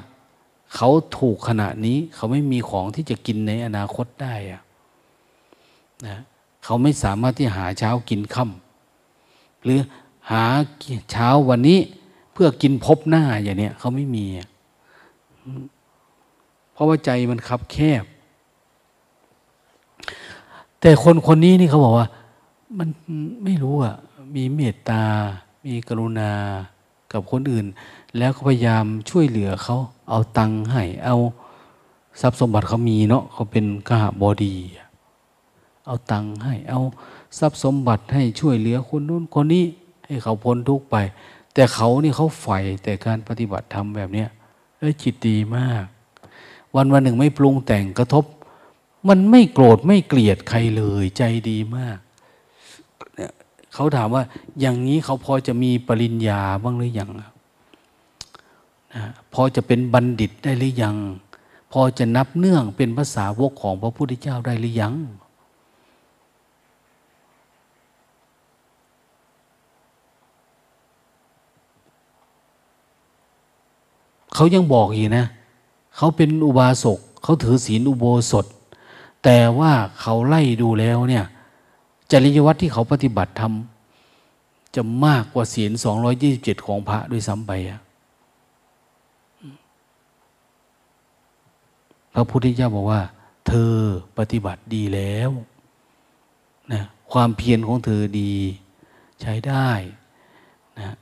เขาถูกขณะนี้เขาไม่มีของที่จะกินในอนาคตได้อะนะเขาไม่สามารถที่หาเช้ากินค่ำหรือหาเช้าวันนี้เพื่อกินพบหน้าอย่างเนี้ยเขาไม่มี เพราะว่าใจมันคับแคบ แต่คนคนนี้นี่เขาบอกว่า มันไม่รู้อะ มีเมตตา มีกรุณากับคนอื่น แล้วก็พยายามช่วยเหลือเขา เอาตังค์ให้ เอาทรัพย์สมบัติเขามีเนาะเขาเป็นกหบดี เอาตังค์ให้ เอาทรัพย์สมบัติให้ช่วยเหลือคนนู้นคนนี้ ให้เขาพ้นทุกข์ไป แต่เขานี่เขาใฝ่แต่การปฏิบัติธรรมแบบเนี้ยแล้วจิตดีมาก วันวันหนึ่งไม่ปรุงแต่งกระทบ มันไม่โกรธไม่เกลียดใครเลยใจดีมากเนี่ยเขาถามว่าอย่างนี้เขาพอจะมีปริญญาบ้างหรือยังพอจะเป็นบัณฑิตได้หรือยัง พอจะนับเนื่องเป็นภาษาวกของพระพุทธเจ้าได้หรือยังเขายังบอกอีกนะ เขาเป็นอุบาสกเขาถือศีลอุโบสถ แต่ว่าเขาไล่ดูแล้วเนี่ยจริยวัตรที่เขาปฏิบัติทำจะมากกว่าศีลสองยี่สิบเจ็ดของพระด้วยซ้ำไปอะพระพุทธเจ้าบอกว่า เธอปฏิบัติดีแล้วนะความเพียรของเธอดี ใช้ได้นะ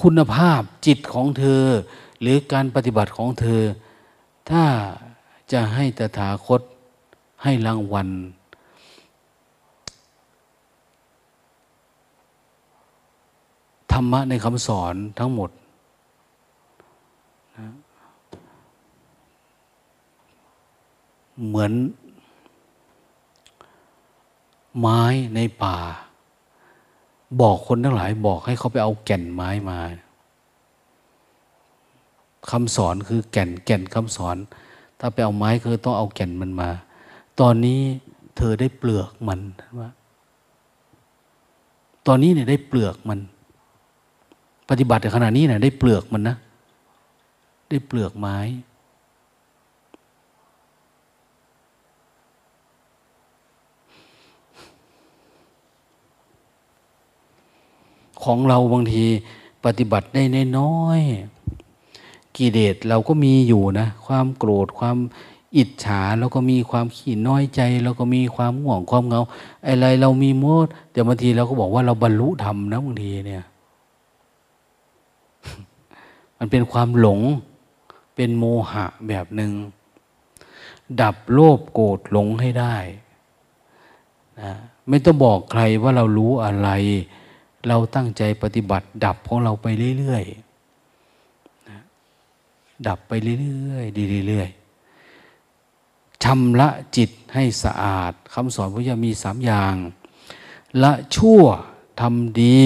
คุณภาพจิตของเธอ หรือการปฏิบัติของเธอ ถ้าจะให้ตถาคตให้รางวัล ธรรมะในคำสอนทั้งหมดนะเหมือนไม้ในป่า บอกคนทั้งหลายบอกให้เขาไปเอาแก่นไม้มาคำสอนคือแก่นแก่นคำสอน ถ้าไปเอาไม้คือต้องเอาแก่นมันมา ตอนนี้เธอได้เปลือกมันว่าตอนนี้เนี่ยได้เปลือกมัน ปฏิบัติในขณะนี้เนี่ยได้เปลือกมันนะ ได้เปลือกไม้ ของเราบางทีปฏิบัติได้นน้อยกิเลสเราก็มีอยู่นะ ความโกรธความอิจฉาเราก็มีความขี้น้อยใจเราก็มีความห่วงความเงาอะไรเรามีมดแต่บางทีเราก็บอกว่าเราบรรลุธรรมนะบางทีเนี่ย มันเป็นความหลง เป็นโมหะแบบหนึง่งดับโลภโกรธหลงให้ได้นะไม่ต้องบอกใครว่าเรารู้อะไร เราตั้งใจปฏิบัติ ดับของเราไปเรื่อยๆดับไปเรื่อยๆดีเรื่อยๆชำระจิตให้สะอาดคำสอนพระยามีสามอย่างละชั่วทำดี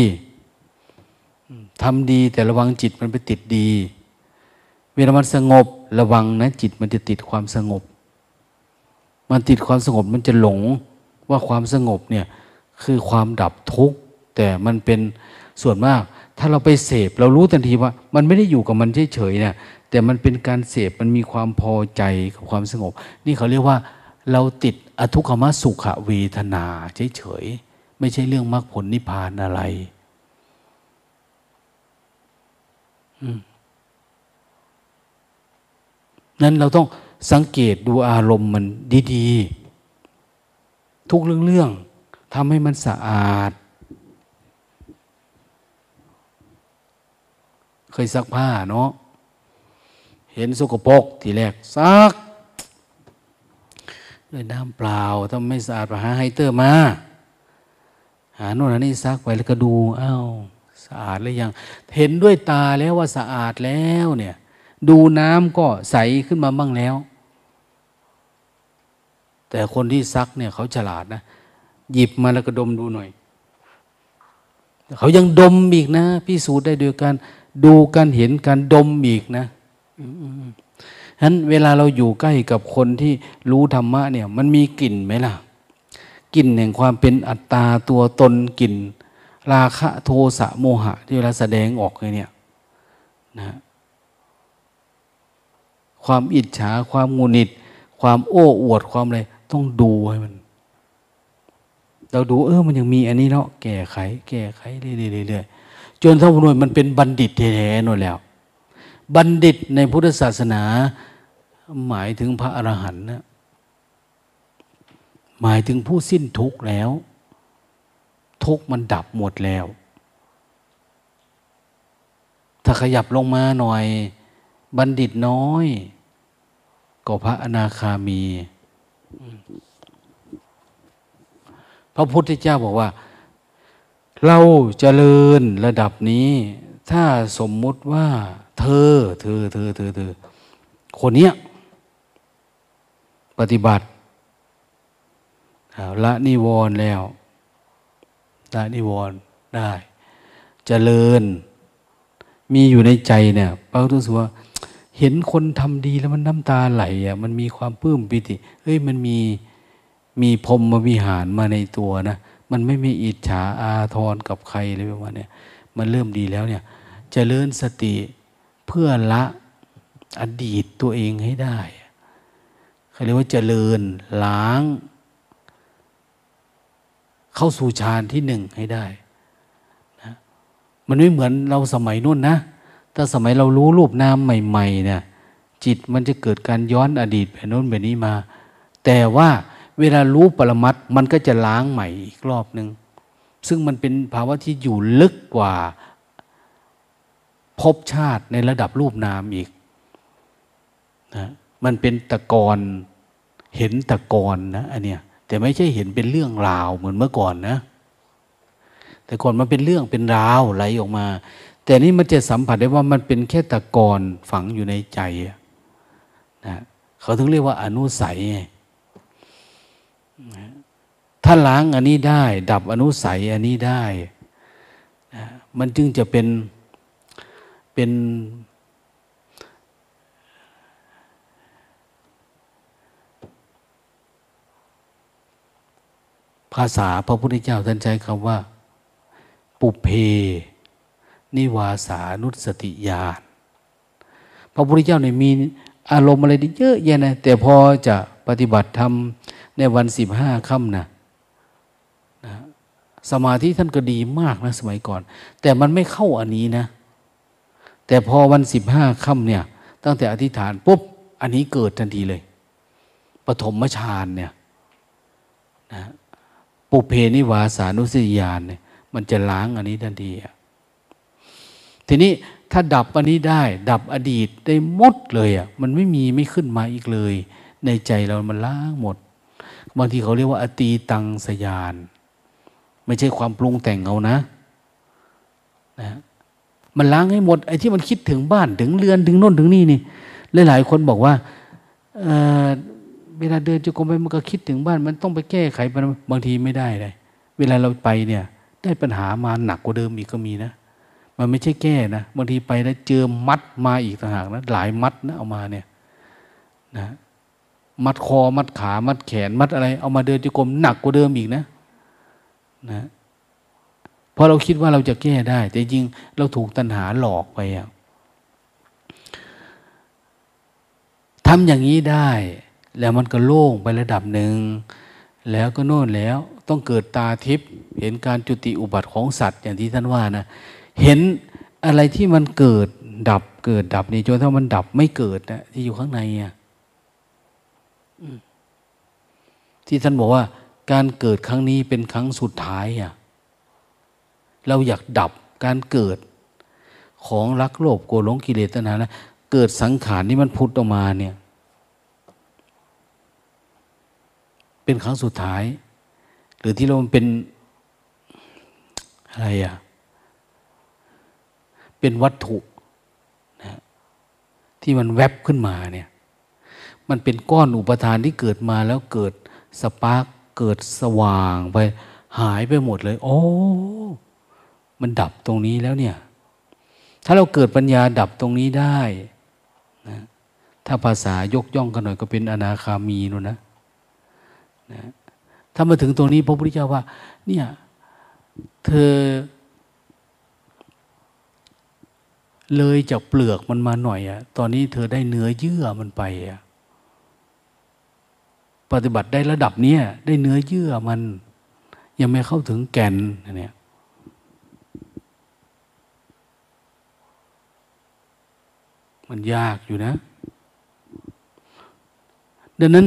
ทำดีแต่ระวังจิตมันไปติดดี เวลามันสงบระวังนะจิตมันจะติดความสงบ มันติดความสงบมันจะหลงว่าความสงบเนี่ยคือความดับทุกข์ แต่มันเป็นส่วนมาก ถ้าเราไปเสพ เรารู้ทันทีว่า มันไม่ได้อยู่กับมันเฉยๆเนี่ยแต่มันเป็นการเสพมันมีความพอใจกับความสงบ นี่เขาเรียกว่าเราติดอทุกขมสุขเวทนาเฉยๆไม่ใช่เรื่องมรรคผลนิพพานอะไรนั้นเราต้องสังเกตดูอารมณ์มันดี ๆ ทุกเรื่องๆทำให้มันสะอาด เคยซักผ้าเนาะเห็นสกปรกทีแรกซักด้วยน้ำเปล่าถ้าไม่สะอาดไปหาไฮเตอร์มา หาโน่นนี่ซักไปแล้วก็ดูอ้าวสะอาดหรือยัง เห็นด้วยตาแล้วว่าสะอาดแล้วเนี่ย ดูน้ำก็ใสขึ้นมาบ้างแล้ว แต่คนที่ซักเนี่ยเขาฉลาดนะ หยิบมาแล้วก็ดมดูหน่อย เขายังดมอีกนะ พิสูจน์ได้โดยการ ดูกันเห็นกันดมอีกนะฉะนั้นเวลาเราอยู่ใกล้กับคนที่รู้ธรรมะเนี่ย มันมีกลิ่นไหมล่ะ กลิ่นแห่งความเป็นอัตตาตัวตนกลิ่น ราคะโทสะโมหะ ที่เวลาแสดงออกเลยเนี่ยนะความอิจฉาความงุนิด ความโอ้อวดความอะไรต้องดูให้มัน เราดูเออมันยังมีอันนี้เนาะแก้ไข แก้ไขเรื่อยๆ จนท่านพุทธมันเป็นบัณฑิตแท้ๆนั่นแล้ว บัณฑิตในพุทธศาสนา หมายถึงพระอรหันต์นะหมายถึงผู้สิ้นทุกข์แล้ว ทุกข์มันดับหมดแล้ว ถ้าขยับลงมาหน่อย บัณฑิตน้อย ก็พระอนาคามี พระพุทธเจ้าบอกว่า เราจเจริญระดับนี้ ถ้าสมมุติว่า เธอ เธอ เธอ เธอเธอ คนเนี้ย ปฏิบัติละนิวรณ์แล้วละนิวรณ์ได้จเจริญ มีอยู่ในใจเนี่ยพระพุทธสว่า เห็นคนทำดีแล้วมันน้ำตาไหลอะมันมีความปลื้มปิติเฮ้ยมันมีมีพรมมาวิหารมาในตัวนะ มันไม่มีอิจฉาอาทรกับใครเลยประมาณนี้มันเริ่มดีแล้วเนี่ยจเจริญสติเพื่อละอดีตตัวเองให้ได้เขาเรียกว่าเจริญล้าง เข้าสู่ฌานที่หนึ่งให้ได้นะมันไม่เหมือนเราสมัยนู้นนะถ้าสมัยเรารู้รูปนามใหม่ ๆ เนี่ย จิตมันจะเกิดการย้อนอดีตแบบนู้นแบบนี้มา แต่ว่า เวลารู้ปรมัตมันก็จะล้างใหม่อีกรอบหนึ่งซึ่งมันเป็นภาวะที่อยู่ลึกกว่าภพชาติในระดับรูปนามอีกนะมันเป็นตะกอนเห็นตะกอนนะอันเนี้ยแต่ไม่ใช่เห็นเป็นเรื่องราวเหมือนเมื่อก่อนนะ แต่ก่อนมันเป็นเรื่องเป็นราวไหลออกมา แต่นี่มันจะสัมผัสได้ว่ามันเป็นแค่ตะกอนฝังอยู่ในใจนะเขาถึงเรียกว่าอนุสัย ถ้าล้างอันนี้ได้ ดับอนุสัยอันนี้ได้นะมันจึงจะเป็นเป็นภาษาพระพุทธเจ้าท่านใช้คำว่า ปุเพ นิวาสานุสติญาณพระพุทธเจ้าเนี่ยมีอารมณ์อะไรเยอะแยะนะแต่พอจะปฏิบัติธรรมในวันสิบห้าค่ำนะนะ สมาธิท่านก็ดีมากนะสมัยก่อน แต่มันไม่เข้าอันนี้นะ แต่พอวันสิบห้าค่ำเนี่ย ตั้งแต่อธิษฐานปุ๊บอันนี้เกิดทันทีเลยปฐมฌานเนี่ยนะปุเพนิวาสานุสติญาณเนี่ย มันจะล้างอันนี้ทันทีทีนี้ถ้าดับอันนี้ได้ ดับอดีตได้หมดเลยอะมันไม่มีไม่ขึ้นมาอีกเลย ในใจเรามันล้างหมด บางทีเขาเรียกว่า อตีตังสยาน ไม่ใช่ความปรุงแต่งเอานะนะมันล้างให้หมดไอ้ที่มันคิดถึงบ้านถึงเรือนถึงโน่นถึงนี่นี่หลายๆคนบอกว่าเวลาเดินจุกรมไปมันก็คิดถึงบ้าน มันต้องไปแก้ไขบางทีไม่ได้เลยเวลาเราไปเนี่ย ได้ปัญหามาหนักกว่าเดิมอีกก็มีนะ มันไม่ใช่แก้นะบางทีไปแล้วเจอมัดมาอีกต่างหากนะหลายมัดนะเอามาเนี่ยนะมัดคอมัดขา มัดแขน มัดอะไร เอามาเดินจุกรมหนักกว่าเดิมอีกนะ นะพราะเราคิดว่าเราจะแก้ได้ แต่จริงเราถูกตัณหาหลอกไปอะทำอย่างนี้ได้ แล้วมันก็โล่งไประดับหนึ่ง แล้วก็โน่นแล้วต้องเกิดตาทิพย์เห็นการจุติอุบัติของสัตว์ อย่างที่ท่านว่านะเห็นอะไรที่มันเกิดดับเกิดดับนี่จนถ้ามันดับไม่เกิดนะที่อยู่ข้างในอะที่ท่านบอกว่า การเกิดครั้งนี้เป็นครั้งสุดท้ายอะเราอยากดับการเกิดของรักโลภโกรธหลงกิเลสตัณหานะเกิดสังขารนี่มันพุทธออกมาเนี่ย เป็นครั้งสุดท้าย หรือที่เราเป็นอะไรอะเป็นวัตถุนะที่มันแวบขึ้นมาเนี่ย มันเป็นก้อนอุปทานที่เกิดมาแล้วเกิดสปาร์ก เกิดสว่างไป หายไปหมดเลย โอ้ มันดับตรงนี้แล้วเนี่ย ถ้าเราเกิดปัญญาดับตรงนี้ได้นะถ้าภาษายกย่องกันหน่อยก็เป็นอนาคามีนู่นนะนะถ้ามาถึงตรงนี้พระพุทธเจ้าว่า เนี่ย เธอ เลยจากเปลือกมันมาหน่อยอะตอนนี้เธอได้เนื้อเยื่อมันไปอะ ปฏิบัติได้ระดับเนี้ยได้เนื้อเยื่อมัน ยังไม่เข้าถึงแก่นเนี่ยมันยากอยู่นะ ดังนั้น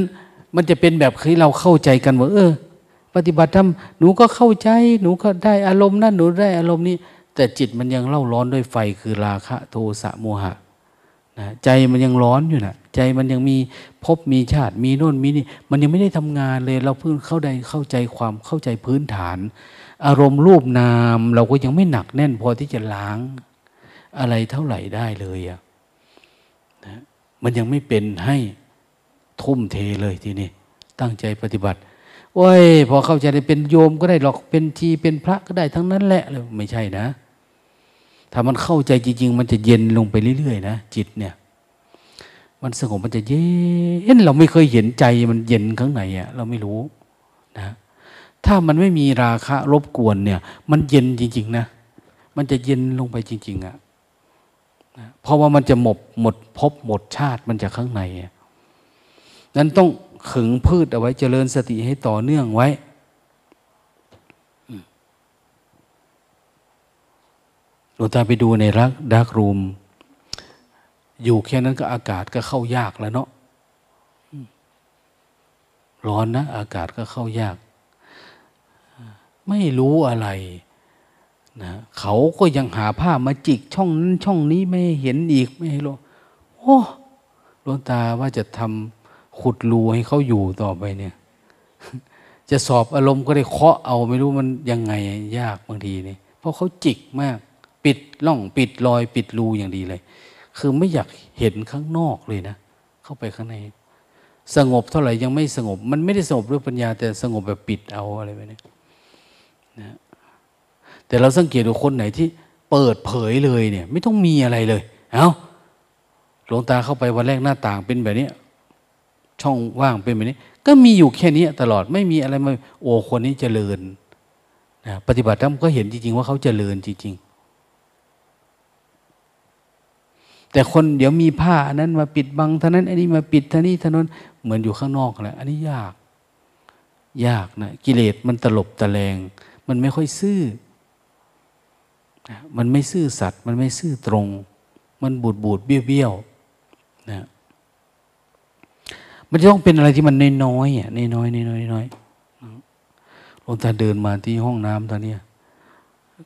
มันจะเป็นแบบคือเราเข้าใจกันว่าเออ ปฏิบัติทำหนูก็เข้าใจ หนูก็ได้อารมณ์นั่นหนูได้อารมณ์นี้ แต่จิตมันยังเล่าร้อนด้วยไฟคือราคะ โทสะโมหะ นะใจมันยังร้อนอยู่นะใจมันยังมีพบมีชาติ มีโน่นมีนี่ มันยังไม่ได้ทำงานเลย เราเพิ่งเข้าใจเข้าใจความเข้าใจพื้นฐาน อารมณ์รูปนาม เราก็ยังไม่หนักแน่นพอที่จะล้างอะไรเท่าไหร่ได้เลยอะนะมันยังไม่เป็นให้ทุ่มเทเลยทีนี้ตั้งใจปฏิบัติโอ้ยพอเข้าใจได้เป็นโยมก็ได้หรอกเป็นทีเป็นพระก็ได้ทั้งนั้นแหละเลยไม่ใช่นะ ถ้ามันเข้าใจจริง ๆ มันจะเย็นลงไปเรื่อยๆนะจิตเนี่ย มันสงบมันจะเย็นเราไม่เคยเห็นใจมันเย็นข้างในอะเราไม่รู้นะ ถ้ามันไม่มีราคะรบกวนเนี่ย มันเย็นจริง ๆ นะมันจะเย็นลงไปจริง ๆอะเพราะว่ามันจะหมดหมดพบหมดชาติมันจะข้างในนั้นต้องขึงพืชเอาไว้เจริญสติให้ต่อเนื่องไว้ ลวงตาไปดูในรักดักรูม อยู่แค่นั้นก็อากาศก็เข้ายากแล้วเนาะร้อนนะ อากาศก็เข้ายาก ไม่รู้อะไรนะเขาก็ยังหาผ้ามาจิกช่องนั้นช่องนี้ไม่เห็นอีกไม่ให้รู้โอ้หลวงตาว่าจะทำขุดรูให้เขาอยู่ต่อไปเนี่ย จะสอบอารมณ์ก็ได้เคาะเอาไม่รู้มันยังไงยากบางทีนี่เพราะเขาจิกมาก ปิดล่องปิดรอยปิดรูอย่างดีเลย คือไม่อยากเห็นข้างนอกเลยนะ เข้าไปข้างใน สงบเท่าไหร่ยังไม่สงบ มันไม่ได้สงบด้วยปัญญา แต่สงบแบบปิดเอาอะไรแบบนี้นะแต่เราสังเกตดูคนไหนที่เปิดเผยเลยเนี่ย ไม่ต้องมีอะไรเลย เอา้าหลวงตาเข้าไปวันแรกหน้าต่างเป็นแบบนี้ช่องว่างเป็นแบบนี้ ก็มีอยู่แค่นี้ตลอดไม่มีอะไรมาโอ้คนนี้เจริญนะปฏิบัติธรรมก็เห็นจริงๆ ว่าเขาเจริญจริง ๆ แต่คนเดี๋ยวมีผ้าอันนั้นมาปิดบังท่านั้น อันนี้มาปิดท่านี้ท่านั้นเหมือนอยู่ข้างนอกแหละอันนี้ยาก ยากนะกิเลสมันตลบตะแลง มันไม่ค่อยซื่อ มันไม่ซื่อสัตย์มันไม่ซื่อตรง มันบูดบูดเบี้ยวเบี้ยวนะมันจะต้องเป็นอะไรที่มันน้อยๆอะน้อยๆน้อยๆน้อยๆหลวงตาเดินมาที่ห้องน้ำตอนนี้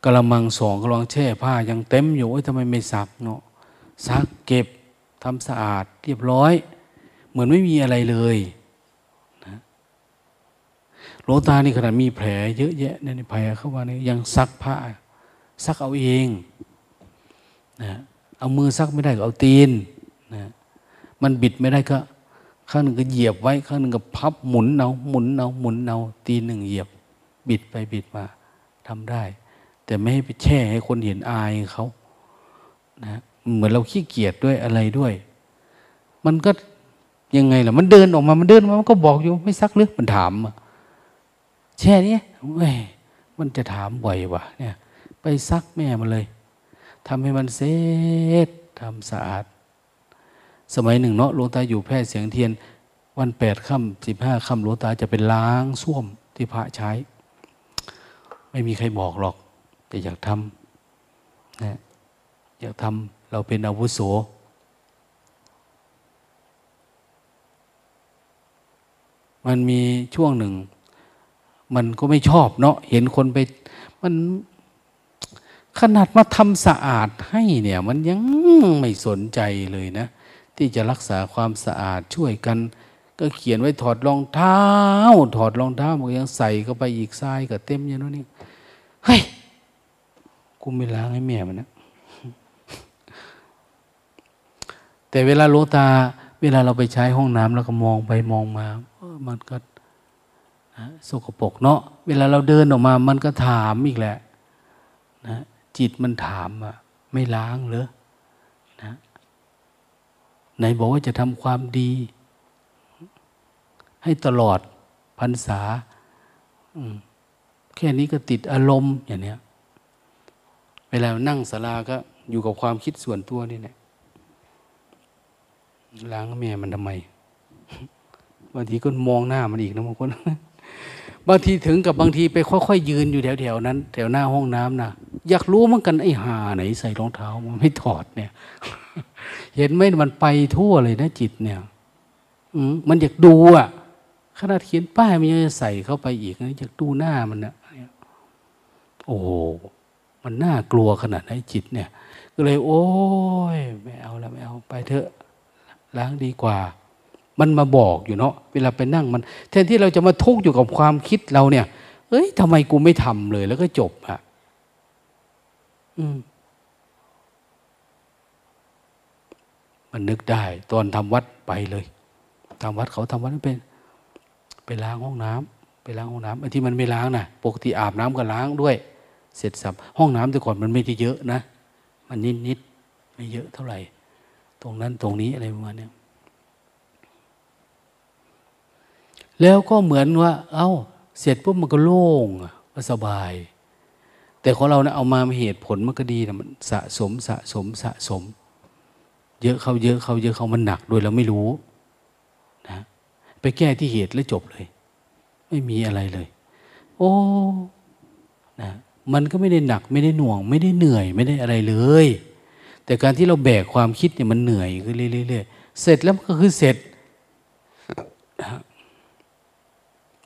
กระมังสองกระมังแช่ผ้ายังเต็มอยู่ทำไมไม่ซักเนาะ ซักเก็บทำสะอาดเรียบร้อย เหมือนไม่มีอะไรเลยนะหลวงตานี่ขนาดมีแผลเยอะแยะในแผลเข้ามานี่ยังซักผ้า ซักเอาเองนะเอามือซักไม่ได้ก็เอาตีนนะมันบิดไม่ได้ก็ข้างหนึ่งก็เหยียบไว้ ข้างหนึ่งก็พับหมุนเอาหมุนเอาหมุนเอาตีนหนึ่งเหยียบ บิดไปบิดมาทำได้ แต่ไม่ให้ไปแช่ให้คนเห็นอายเขานะ เหมือนเราขี้เกียจด้วยอะไรด้วย มันก็ยังไงล่ะ มันเดินออกมา มันเดินมามันก็บอกอยู่ไม่ซักหรือมันถามแช่นี้เว้ยมันจะถามบ่อยวะเนี่ย ไปซักแม่มาเลยทำให้มันเสร็จทำสะอาด สมัยหนึ่งเนาะหลวงตาอยู่แพร่เสียงเทียน วันแปดค่ำสิบห้าค่ำหลวงตาจะเป็นล้างส้วมที่พระใช้ ไม่มีใครบอกหรอก แต่อยากทำนะอยากทำ เราเป็นอาวุโสมันมีช่วงหนึ่ง มันก็ไม่ชอบเนาะเห็นคนไป มันขนาดมาทำสะอาดให้เนี่ย มันยังไม่สนใจเลยนะ ที่จะรักษาความสะอาดช่วยกัน ก็เขียนไว้ถอดรองเท้า ถอดรองเท้ามันยังใส่เข้าไปอีกทรายก็เต็มอย่างนู้นนี่เฮ้ยกูไม่ล้างให้แม่มันนะ แต่เวลาโลตา เวลาเราไปใช้ห้องน้ำแล้วก็มองไปมองมามันก็สกปรกเนาะเวลาเราเดินออกมามันก็ถามอีกแหละนะจิตมันถามอะไม่ล้างเหรอนะไหนบอกว่าจะทำความดี ให้ตลอดพรรษาแค่นี้ก็ติดอารมณ์อย่างเนี้ยเวลานั่งสลาก็อยู่กับความคิดส่วนตัวนี่แหละ ล้างแม่มันทำไมบางทีก็มองหน้ามันอีกนะบางคนบางทีถึงกับบางทีไปค่อยๆยืนอยู่แถวๆนั้น แถวหน้าห้องน้ำนะอยากรู้เหมือนกันไอ้หาไหน ใส่รองเท้ามันไม่ถอดเนี่ย เห็นไหมมันไปทั่วเลยนะจิตเนี่ยมันอยากดูอะขนาดเขียนป้ายมันยังจะใส่เข้าไปอีกนะอยากดูหน้ามันนะโอ้มันน่ากลัวขนาดไหนจิตเนี่ย ก็เลย โอ้ยไม่เอาแล้วไม่เอาไปเถอะ ล้างดีกว่า มันมาบอกอยู่เนาะเวลาไปนั่งมัน แทนที่เราจะมาทุกข์อยู่กับความคิดเราเนี่ย เอ้ยทำไมกูไม่ทำเลย แล้วก็จบอะอืมมันนึกได้ ตอนทำวัดไปเลยทำวัดเขาทำวัดเป็นไปล้างห้องน้ำไปล้างห้องน้ำไอ้ที่มันไม่ล้างนะ่ะปกติอาบน้ำก็ล้างด้วย เสร็จสับห้องน้ำแต่ก่อนมันไม่ได้เยอะนะ มันนิดนิดไม่เยอะเท่าไหร่ ตรงนั้นตรงนี้อะไรประมาณนี้แล้วก็เหมือนว่า เอา้า เสร็จปุ๊บมันก็โล่งก็สบาย แต่ของเราเนะเอามาเหตุผลมันก็ดีนะมันสะสมสะสมสะสม เยอะเขาเยอะเขาเยอะเขามันหนักโดยเราไม่รู้นะไปแก้ที่เหตุแล้วจบเลย ไม่มีอะไรเลย โอ้นะมันก็ไม่ได้หนักไม่ได้หน่วง ไม่ได้เหนื่อยไม่ได้อะไรเลย แต่การที่เราแบกความคิดเนี่ยมันเหนื่อยขึ้นเรื่อยๆเสร็จแล้วก็คือเสร็จ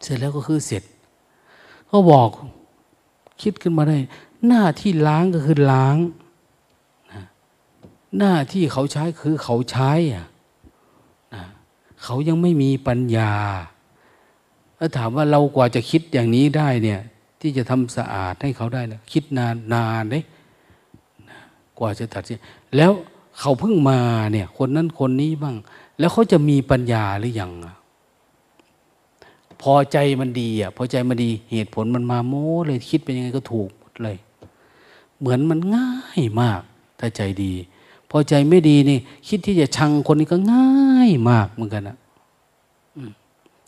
เสร็จแล้วก็คือเสร็จเขาบอกคิดขึ้นมาได้ หน้าที่ล้างก็คือล้าง หน้าที่เขาใช้คือเขาใช้อะเขายังไม่มีปัญญาถ้าถามว่าเรากว่าจะคิดอย่างนี้ได้เนี่ย ที่จะทำสะอาดให้เขาได้นะคิดนานนานเลย กว่าจะตัดสินแล้วเขาเพิ่งมาเนี่ย คนนั้นคนนี้บ้าง แล้วเขาจะมีปัญญาหรือยังพอใจมันดีอะพอใจมันดีเหตุผลมันมาโม้เลยคิดเป็นยังไงก็ถูกหมดเลย เหมือนมันง่ายมากถ้าใจดี พอใจไม่ดีนี่ คิดที่จะชังคนนี้ก็ง่ายมากเหมือนกันนะ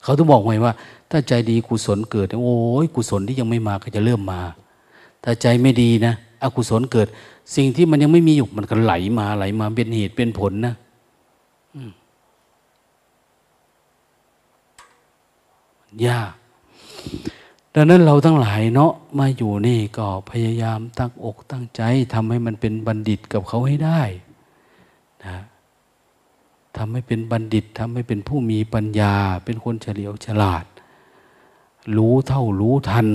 เขาต้องบอกไว้ว่า ถ้าใจดีกุศลเกิด โอ้ยกุศลที่ยังไม่มาก็จะเริ่มมา ถ้าใจไม่ดีนะอกุศลเกิด สิ่งที่มันยังไม่มีอยู่มันก็ไหลมาไหลมาเป็นเหตุเป็นผลนะยากดังนั้นเราทั้งหลายเนาะมาอยู่นี่ก็พยายามตั้งอกตั้งใจทำให้มันเป็นบัณฑิตกับเขาให้ได้นะทำให้เป็นบัณฑิตทำให้เป็นผู้มีปัญญา เป็นคนเฉลียวฉลาด รู้เท่ารู้ทัน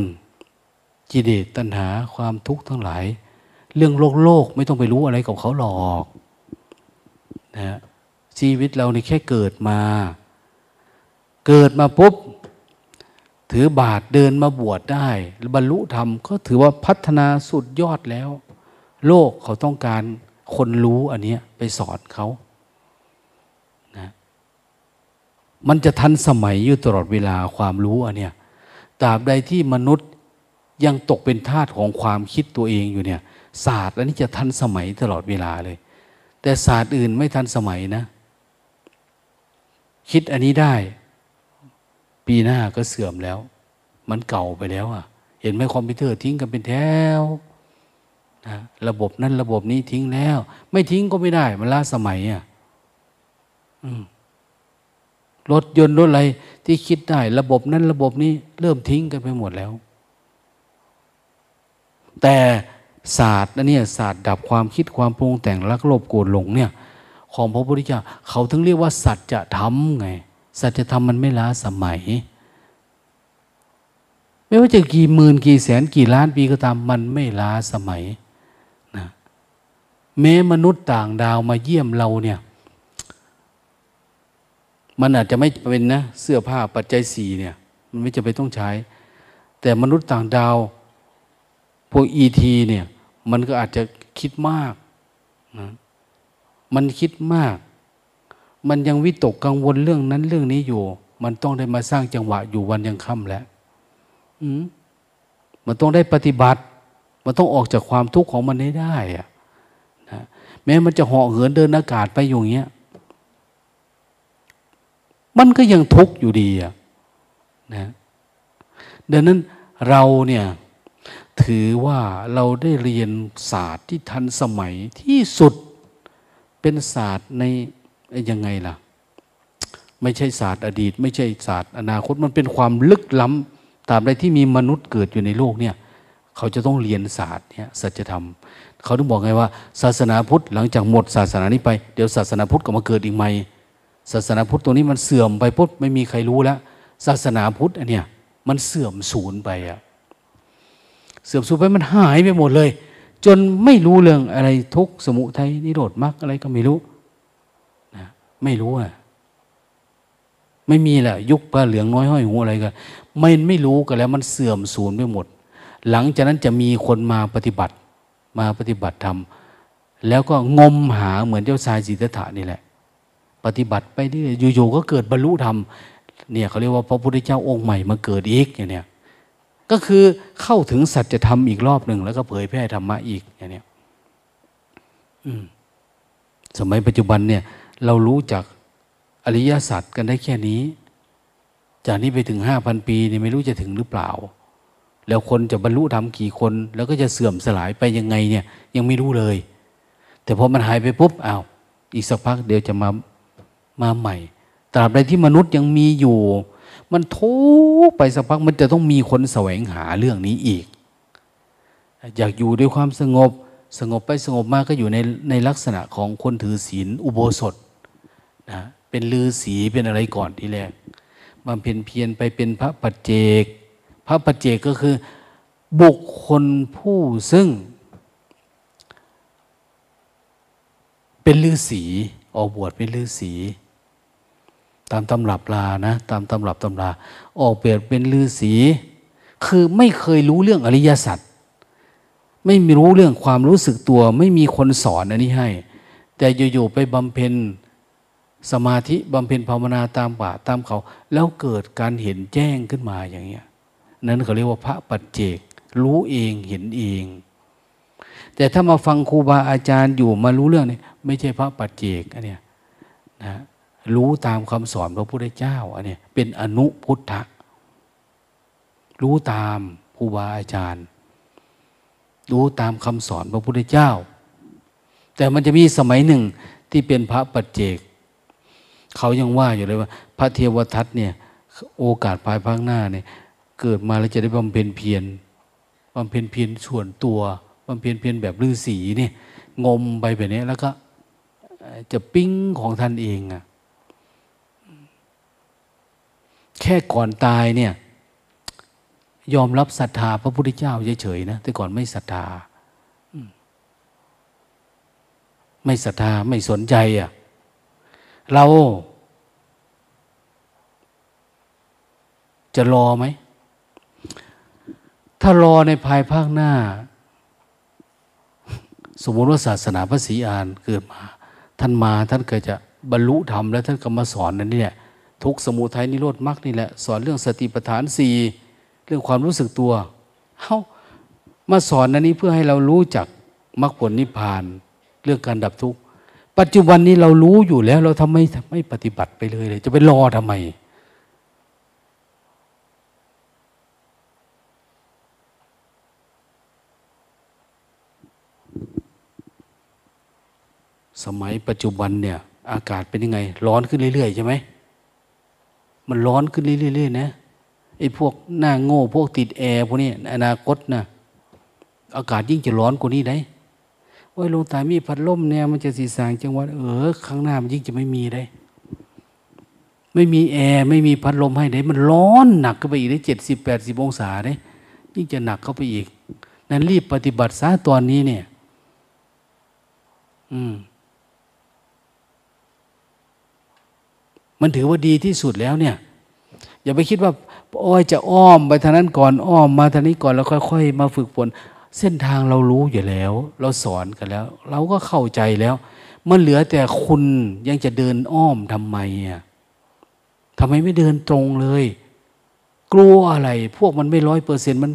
กิเลสตัณหาความทุกข์ทั้งหลาย เรื่องโลกโลกไม่ต้องไปรู้อะไรกับเขาหรอกนะชีวิตเราในแค่เกิดมา เกิดมาปุ๊บ ถือบาทเดินมาบวชได้ บรรลุธรรมก็ถือว่าพัฒนาสุดยอดแล้ว โลกเขาต้องการคนรู้อันนี้ไปสอนเขานะมันจะทันสมัยอยู่ตลอดเวลาความรู้อันเนี้ยตราบใดที่มนุษย์ยังตกเป็นทาสของความคิดตัวเองอยู่เนี่ย ศาสตร์อันนี้จะทันสมัยตลอดเวลาเลย แต่ศาสตร์อื่นไม่ทันสมัยนะ คิดอันนี้ได้ ปีหน้าก็เสื่อมแล้ว มันเก่าไปแล้วอะ เห็นไหมคอมพิวเตอร์ทิ้งกันเป็นแถวนะระบบนั้นระบบนี้ทิ้งแล้ว ไม่ทิ้งก็ไม่ได้ มันล้าสมัยอะรถยนต์รถอะไรที่คิดได้ ระบบนั้นระบบนี้ เริ่มทิ้งกันไปหมดแล้ว แต่ ศาสตร์นะเนี่ยศาสตร์ดับความคิดความปรุงแต่งรักโลภโกรธหลงเนี่ยของพระพุทธเจ้าเขาถึงเรียกว่า สัจธรรมไง สัจธรรมมันไม่ล้าสมัย ไม่ว่าจะกี่หมื่นกี่แสนกี่ล้านปีก็ตามมันไม่ล้าสมัยนะแม้มนุษย์ต่างดาวมาเยี่ยมเราเนี่ย มันอาจจะไม่เป็นนะ เสื้อผ้าปัจจัยสี่เนี่ย มันไม่จะไปต้องใช้ แต่มนุษย์ต่างดาวพวกอีทีเนี่ย มันก็อาจจะคิดมากนะมันคิดมาก มันยังวิตกกังวลเรื่องนั้นเรื่องนี้อยู่ มันต้องได้มาสร้างจังหวะอยู่วันยังค่ำแล้วมันต้องได้ปฏิบัติ มันต้องออกจากความทุกข์ของมันให้ได้อะนะแม้มันจะเหาะเหินเดินอากาศไปอยู่เงี้ย มันก็ยังทุกข์อยู่ดีอะนะดังนั้นเราเนี่ย ถือว่าเราได้เรียนศาสตร์ที่ทันสมัยที่สุดเป็นศาสตร์ในยังไงล่ะ ไม่ใช่ศาสตร์อดีต ไม่ใช่ศาสตร์อนาคตมันเป็นความลึกล้ำตามใดที่มีมนุษย์เกิดอยู่ในโลกเนี่ยเขาจะต้องเรียนศาสตร์เนี่ยสัจธรรม เขาต้องบอกไงว่า ศาสนาพุทธหลังจากหมดศาสนานี้ไปเดี๋ยวศาสนาพุทธก็มาเกิดอีกใหม่ศาสนาพุทธตัวนี้มันเสื่อมไปปุ๊บไม่มีใครรู้แล้วศาสนาพุทธอันเนี้ยมันเสื่อมสูญไปอะ เสื่อมสูญไปมันหายไปหมดเลย จนไม่รู้เรื่องอะไรทุกสมุทัยนิโรธมรรคอะไรก็ไม่รู้นะไม่รู้อะไม่มีแหละยุคปลาเหลืองน้อยห้อยหูอะไรกันไม่ไม่รู้กันแล้วมันเสื่อมสูญไปหมด หลังจากนั้นจะมีคนมาปฏิบัติมาปฏิบัติธรรมแล้วก็งมหาเหมือนเจ้าชายสิทธัตถะนี่แหละ ปฏิบัติไปที่อยู่ๆก็เกิดบรรลุธรรมเนี่ยเขาเรียกว่าพระพุทธเจ้าองค์ใหม่มาเกิดอีกอย่างเนี้ย ก็คือเข้าถึงสัจธรรมอีกรอบหนึ่งแล้วก็เผยแพร่ธรรมะอีกอย่างนี้สมัยปัจจุบันเนี่ย เรารู้จักอริยสัจกันได้แค่นี้ จากนี้ไปถึงห้าพันปีเนี่ยไม่รู้จะถึงหรือเปล่า แล้วคนจะบรรลุธรรมกี่คน แล้วก็จะเสื่อมสลายไปยังไงเนี่ย ยังไม่รู้เลย แต่พอมันหายไปปุ๊บอ้าวอีกสักพักเดี๋ยวจะมามาใหม่ตราบใดที่มนุษย์ยังมีอยู่ มันทุกไปสักพักมันจะต้องมีคนแสวงหาเรื่องนี้อีก อยากอยู่ด้วยความสงบ สงบไปสงบมากก็อยู่ในในลักษณะของคนถือศีลอุโบสถนะเป็นลือศีเป็นอะไรก่อนที่แรกบำเพ็ญเพียรไปเป็นพระปัจเจก พระปัจเจกก็คือ บุคคลผู้ซึ่ง เป็นลือศีออกบวชเป็นลือศี ตามตำรับลานะ ตามตำรับตำรา ออกเปลี่ยนเป็นลือศีคือไม่เคยรู้เรื่องอริยสัจไม่มีรู้เรื่องความรู้สึกตัว ไม่มีคนสอนอันนี้ให้ แต่อยู่ๆไปบำเพ็ญสมาธิบำเพ็ญภาวนาตามป่าตามเขา แล้วเกิดการเห็นแจ้งขึ้นมาอย่างเงี้ยนั้นเขาเรียกว่าพระปัจเจก รู้เองเห็นเอง แต่ถ้ามาฟังครูบาอาจารย์อยู่มารู้เรื่องนี้ไม่ใช่พระปัจเจกอันเนี้ยนะ รู้ตามคำสอนพระพุทธเจ้าอันนี้เป็นอนุพุทธะรู้ตามครูบาอาจารย์ รู้ตามคำสอนพระพุทธเจ้า แต่มันจะมีสมัยหนึ่งที่เป็นพระปัจเจก เขายังว่าอยู่เลยว่า พระเทวทัตเนี่ยโอกาสภายภาคหน้าเนี่ยเกิดมาแล้วจะได้บำเพ็ญเพียรบำเพ็ญเพียรส่วนตัวบำเพ็ญเพียรแบบฤาษีเนี่ยงมไปแบบนี้แล้วก็จะปิ้งของท่านเองอะ แค่ก่อนตายเนี่ย ยอมรับศรัทธาพระพุทธเจ้าเฉยๆนะแต่ก่อนไม่ศรัทธาไม่ศรัทธาไม่สนใจอะ่ะ เราจะรอไหม ถ้ารอในภายภาคหน้า สมมติว่าศาสนาพระศรีอานเกิดมา ท่านมาท่านเกิดจะบรรลุธรรมแล้วท่านก็มาสอนนั่นนี่แหละ ทุกสมุทัยนิโรธมรรคนี่แหละ สอนเรื่องสติปัฏฐานสี่เรื่องความรู้สึกตัวเขามาสอนอันนี้เพื่อให้เรารู้จักมรรคผลนิพพาน เรื่องการดับทุกข์ปัจจุบันนี้เรารู้อยู่แล้ว เราทำไมไม่ปฏิบัติไปเลยเลย จะไปรอทำไม สมัยปัจจุบันเนี่ย อากาศเป็นยังไง ร้อนขึ้นเรื่อยๆใช่ไหม มันร้อนขึ้นเรื่อยๆนะไอ้พวกหน้าโง่พวกติดแอร์พวกนี้อนาคตนะอากาศยิ่งจะร้อนกว่านี้ได้ว่าลงตามีพัดลมเนี่ยมันจะสีสางจังหวัดเออข้างหน้ามันยิ่งจะไม่มีได้ ไม่มีแอร์ไม่มีพัดลมให้ได้ มันร้อนหนักขึ้นไปอีกได้เจ็ดสิบแปดสิบองศาได้ ยิ่งจะหนักเข้าไปอีก นั้นรีบปฏิบัติซะตอนนี้เนี่ย อืม มันถือว่าดีที่สุดแล้วเนี่ย อย่าไปคิดว่าโอ้ยจะอ้อมไปทางนั้นก่อนอ้อมมาทางนี้ก่อนแล้วค่อย ๆ มาฝึกฝนเส้นทางเรารู้อยู่แล้ว เราสอนกันแล้ว เราก็เข้าใจแล้ว มันเหลือแต่คุณยังจะเดินอ้อมทำไมอะทำไมไม่เดินตรงเลย กลัวอะไร พวกมันไม่ร้อยเปอร์เซ็นต์มัน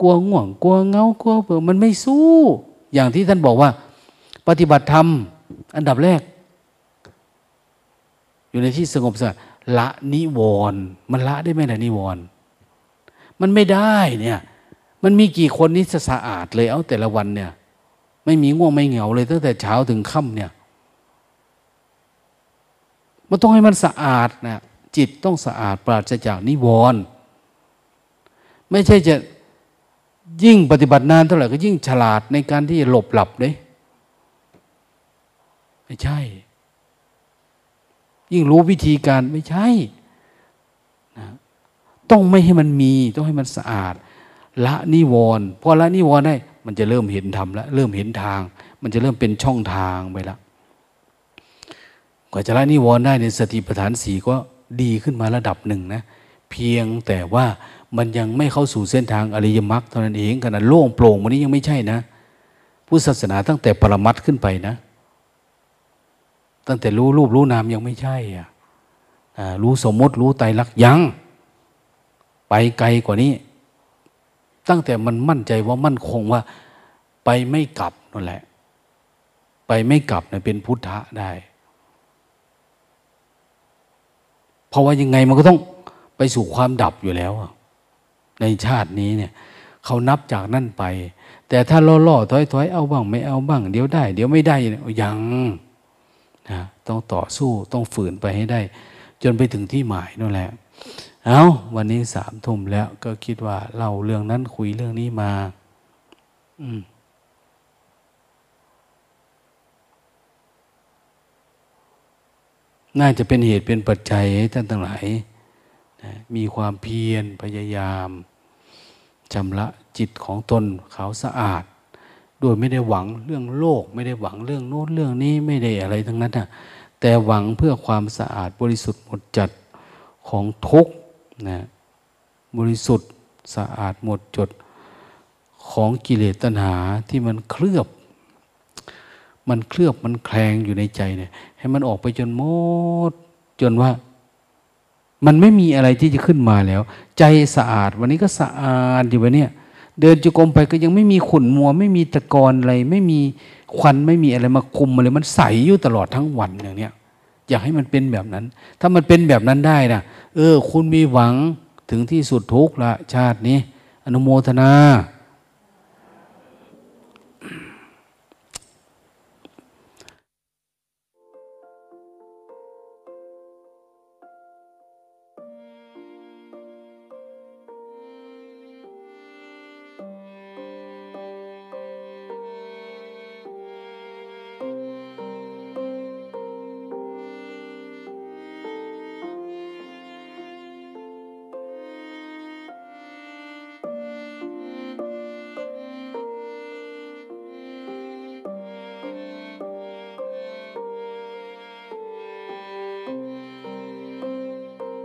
กลัวง่วง กลัวเงากลัวเบื่อมันไม่สู้ อย่างที่ท่านบอกว่า ปฏิบัติธรรม อันดับแรก อยู่ในที่สงบสงัดละนิวรณ์มันละได้ไหมล่ะนิวรณ์มันไม่ได้เนี่ย มันมีกี่คนนี้จะสะอาดเลยเอาแต่ละวันเนี่ย ไม่มีง่วงไม่เหงาเลยตั้งแต่เช้าถึงค่ำเนี่ยมันต้องให้มันสะอาดนะจิตต้องสะอาดปราศจากนิวรณ์ไม่ใช่จะยิ่งปฏิบัตินานเท่าไหร่ก็ยิ่งฉลาดในการที่จะหลบหลับเลยไม่ใช่ ยิ่งรู้วิธีการไม่ใช่นะต้องไม่ให้มันมี ต้องให้มันสะอาด ละนิวรณ์พอละนิวรณ์ได้ มันจะเริ่มเห็นธรรมแล้วเริ่มเห็นทาง มันจะเริ่มเป็นช่องทางไปแล้วกว่าจะละนิวรณ์ได้ในสติปัฏฐานสีก็ดีขึ้นมาระดับหนึ่งนะเพียงแต่ว่ามันยังไม่เข้าสู่เส้นทางอริยมรรคเท่านั้นเองขนาดโล่งโปร่งวันนี้ยังไม่ใช่นะพุทธศาสนาตั้งแต่ปรมัตขึ้นไปนะ ตั้งแต่รู้รูปรู้นามยังไม่ใช่อะรู้สมมติรู้ไตรลักษณ์ยัง ไปไกลกว่านี้ ตั้งแต่มันมั่นใจว่ามั่นคงว่า ไปไม่กลับนั่นแหละ ไปไม่กลับเนี่ยเป็นพุทธะได้เพราะว่ายังไงมันก็ต้องไปสู่ความดับอยู่แล้ว ในชาตินี้เนี่ยเขานับจากนั่นไป แต่ถ้าล่อล่อถอยถอยเอาบ้าง ไม่เอาบ้าง เดี๋ยวได้ เดี๋ยวไม่ได้ยัง นะต้องต่อสู้ต้องฝืนไปให้ได้ จนไปถึงที่หมายนั่นแหละ เอาวันนี้สามทุ่มแล้วก็คิดว่าเล่าเรื่องนั้นคุยเรื่องนี้มา อืมน่าจะเป็นเหตุเป็นปัจจัยให้ท่านทั้งหลายมีความเพียรพยายามชำระจิตของตนขาวสะอาด โดยไม่ได้หวังเรื่องโลก ไม่ได้หวังเรื่องโน้นเรื่องนี้ไม่ได้อะไรทั้งนั้นนะแต่หวังเพื่อความสะอาดบริสุทธิ์หมดจัดของทุกนะบริสุทธิ์สะอาดหมดจดของกิเลสตัณหาที่มันเคลือบ มันเคลือบมันแคลงอยู่ในใจเนี่ย ให้มันออกไปจนหมด จนว่า มันไม่มีอะไรที่จะขึ้นมาแล้ว ใจสะอาด วันนี้ก็สะอาดอยู่วันนี้ เดินจุกรมไปก็ยังไม่มีขุ่นมัว ไม่มีตะกอนอะไร ไม่มีควันไม่มีอะไรมาคุมอะไรมันใสอยู่ตลอดทั้งวันอย่างเนี้ยอยากให้มันเป็นแบบนั้น ถ้ามันเป็นแบบนั้นได้นะเออ คุณมีหวังถึงที่สุดทุกละชาตินี้ อนุโมทนา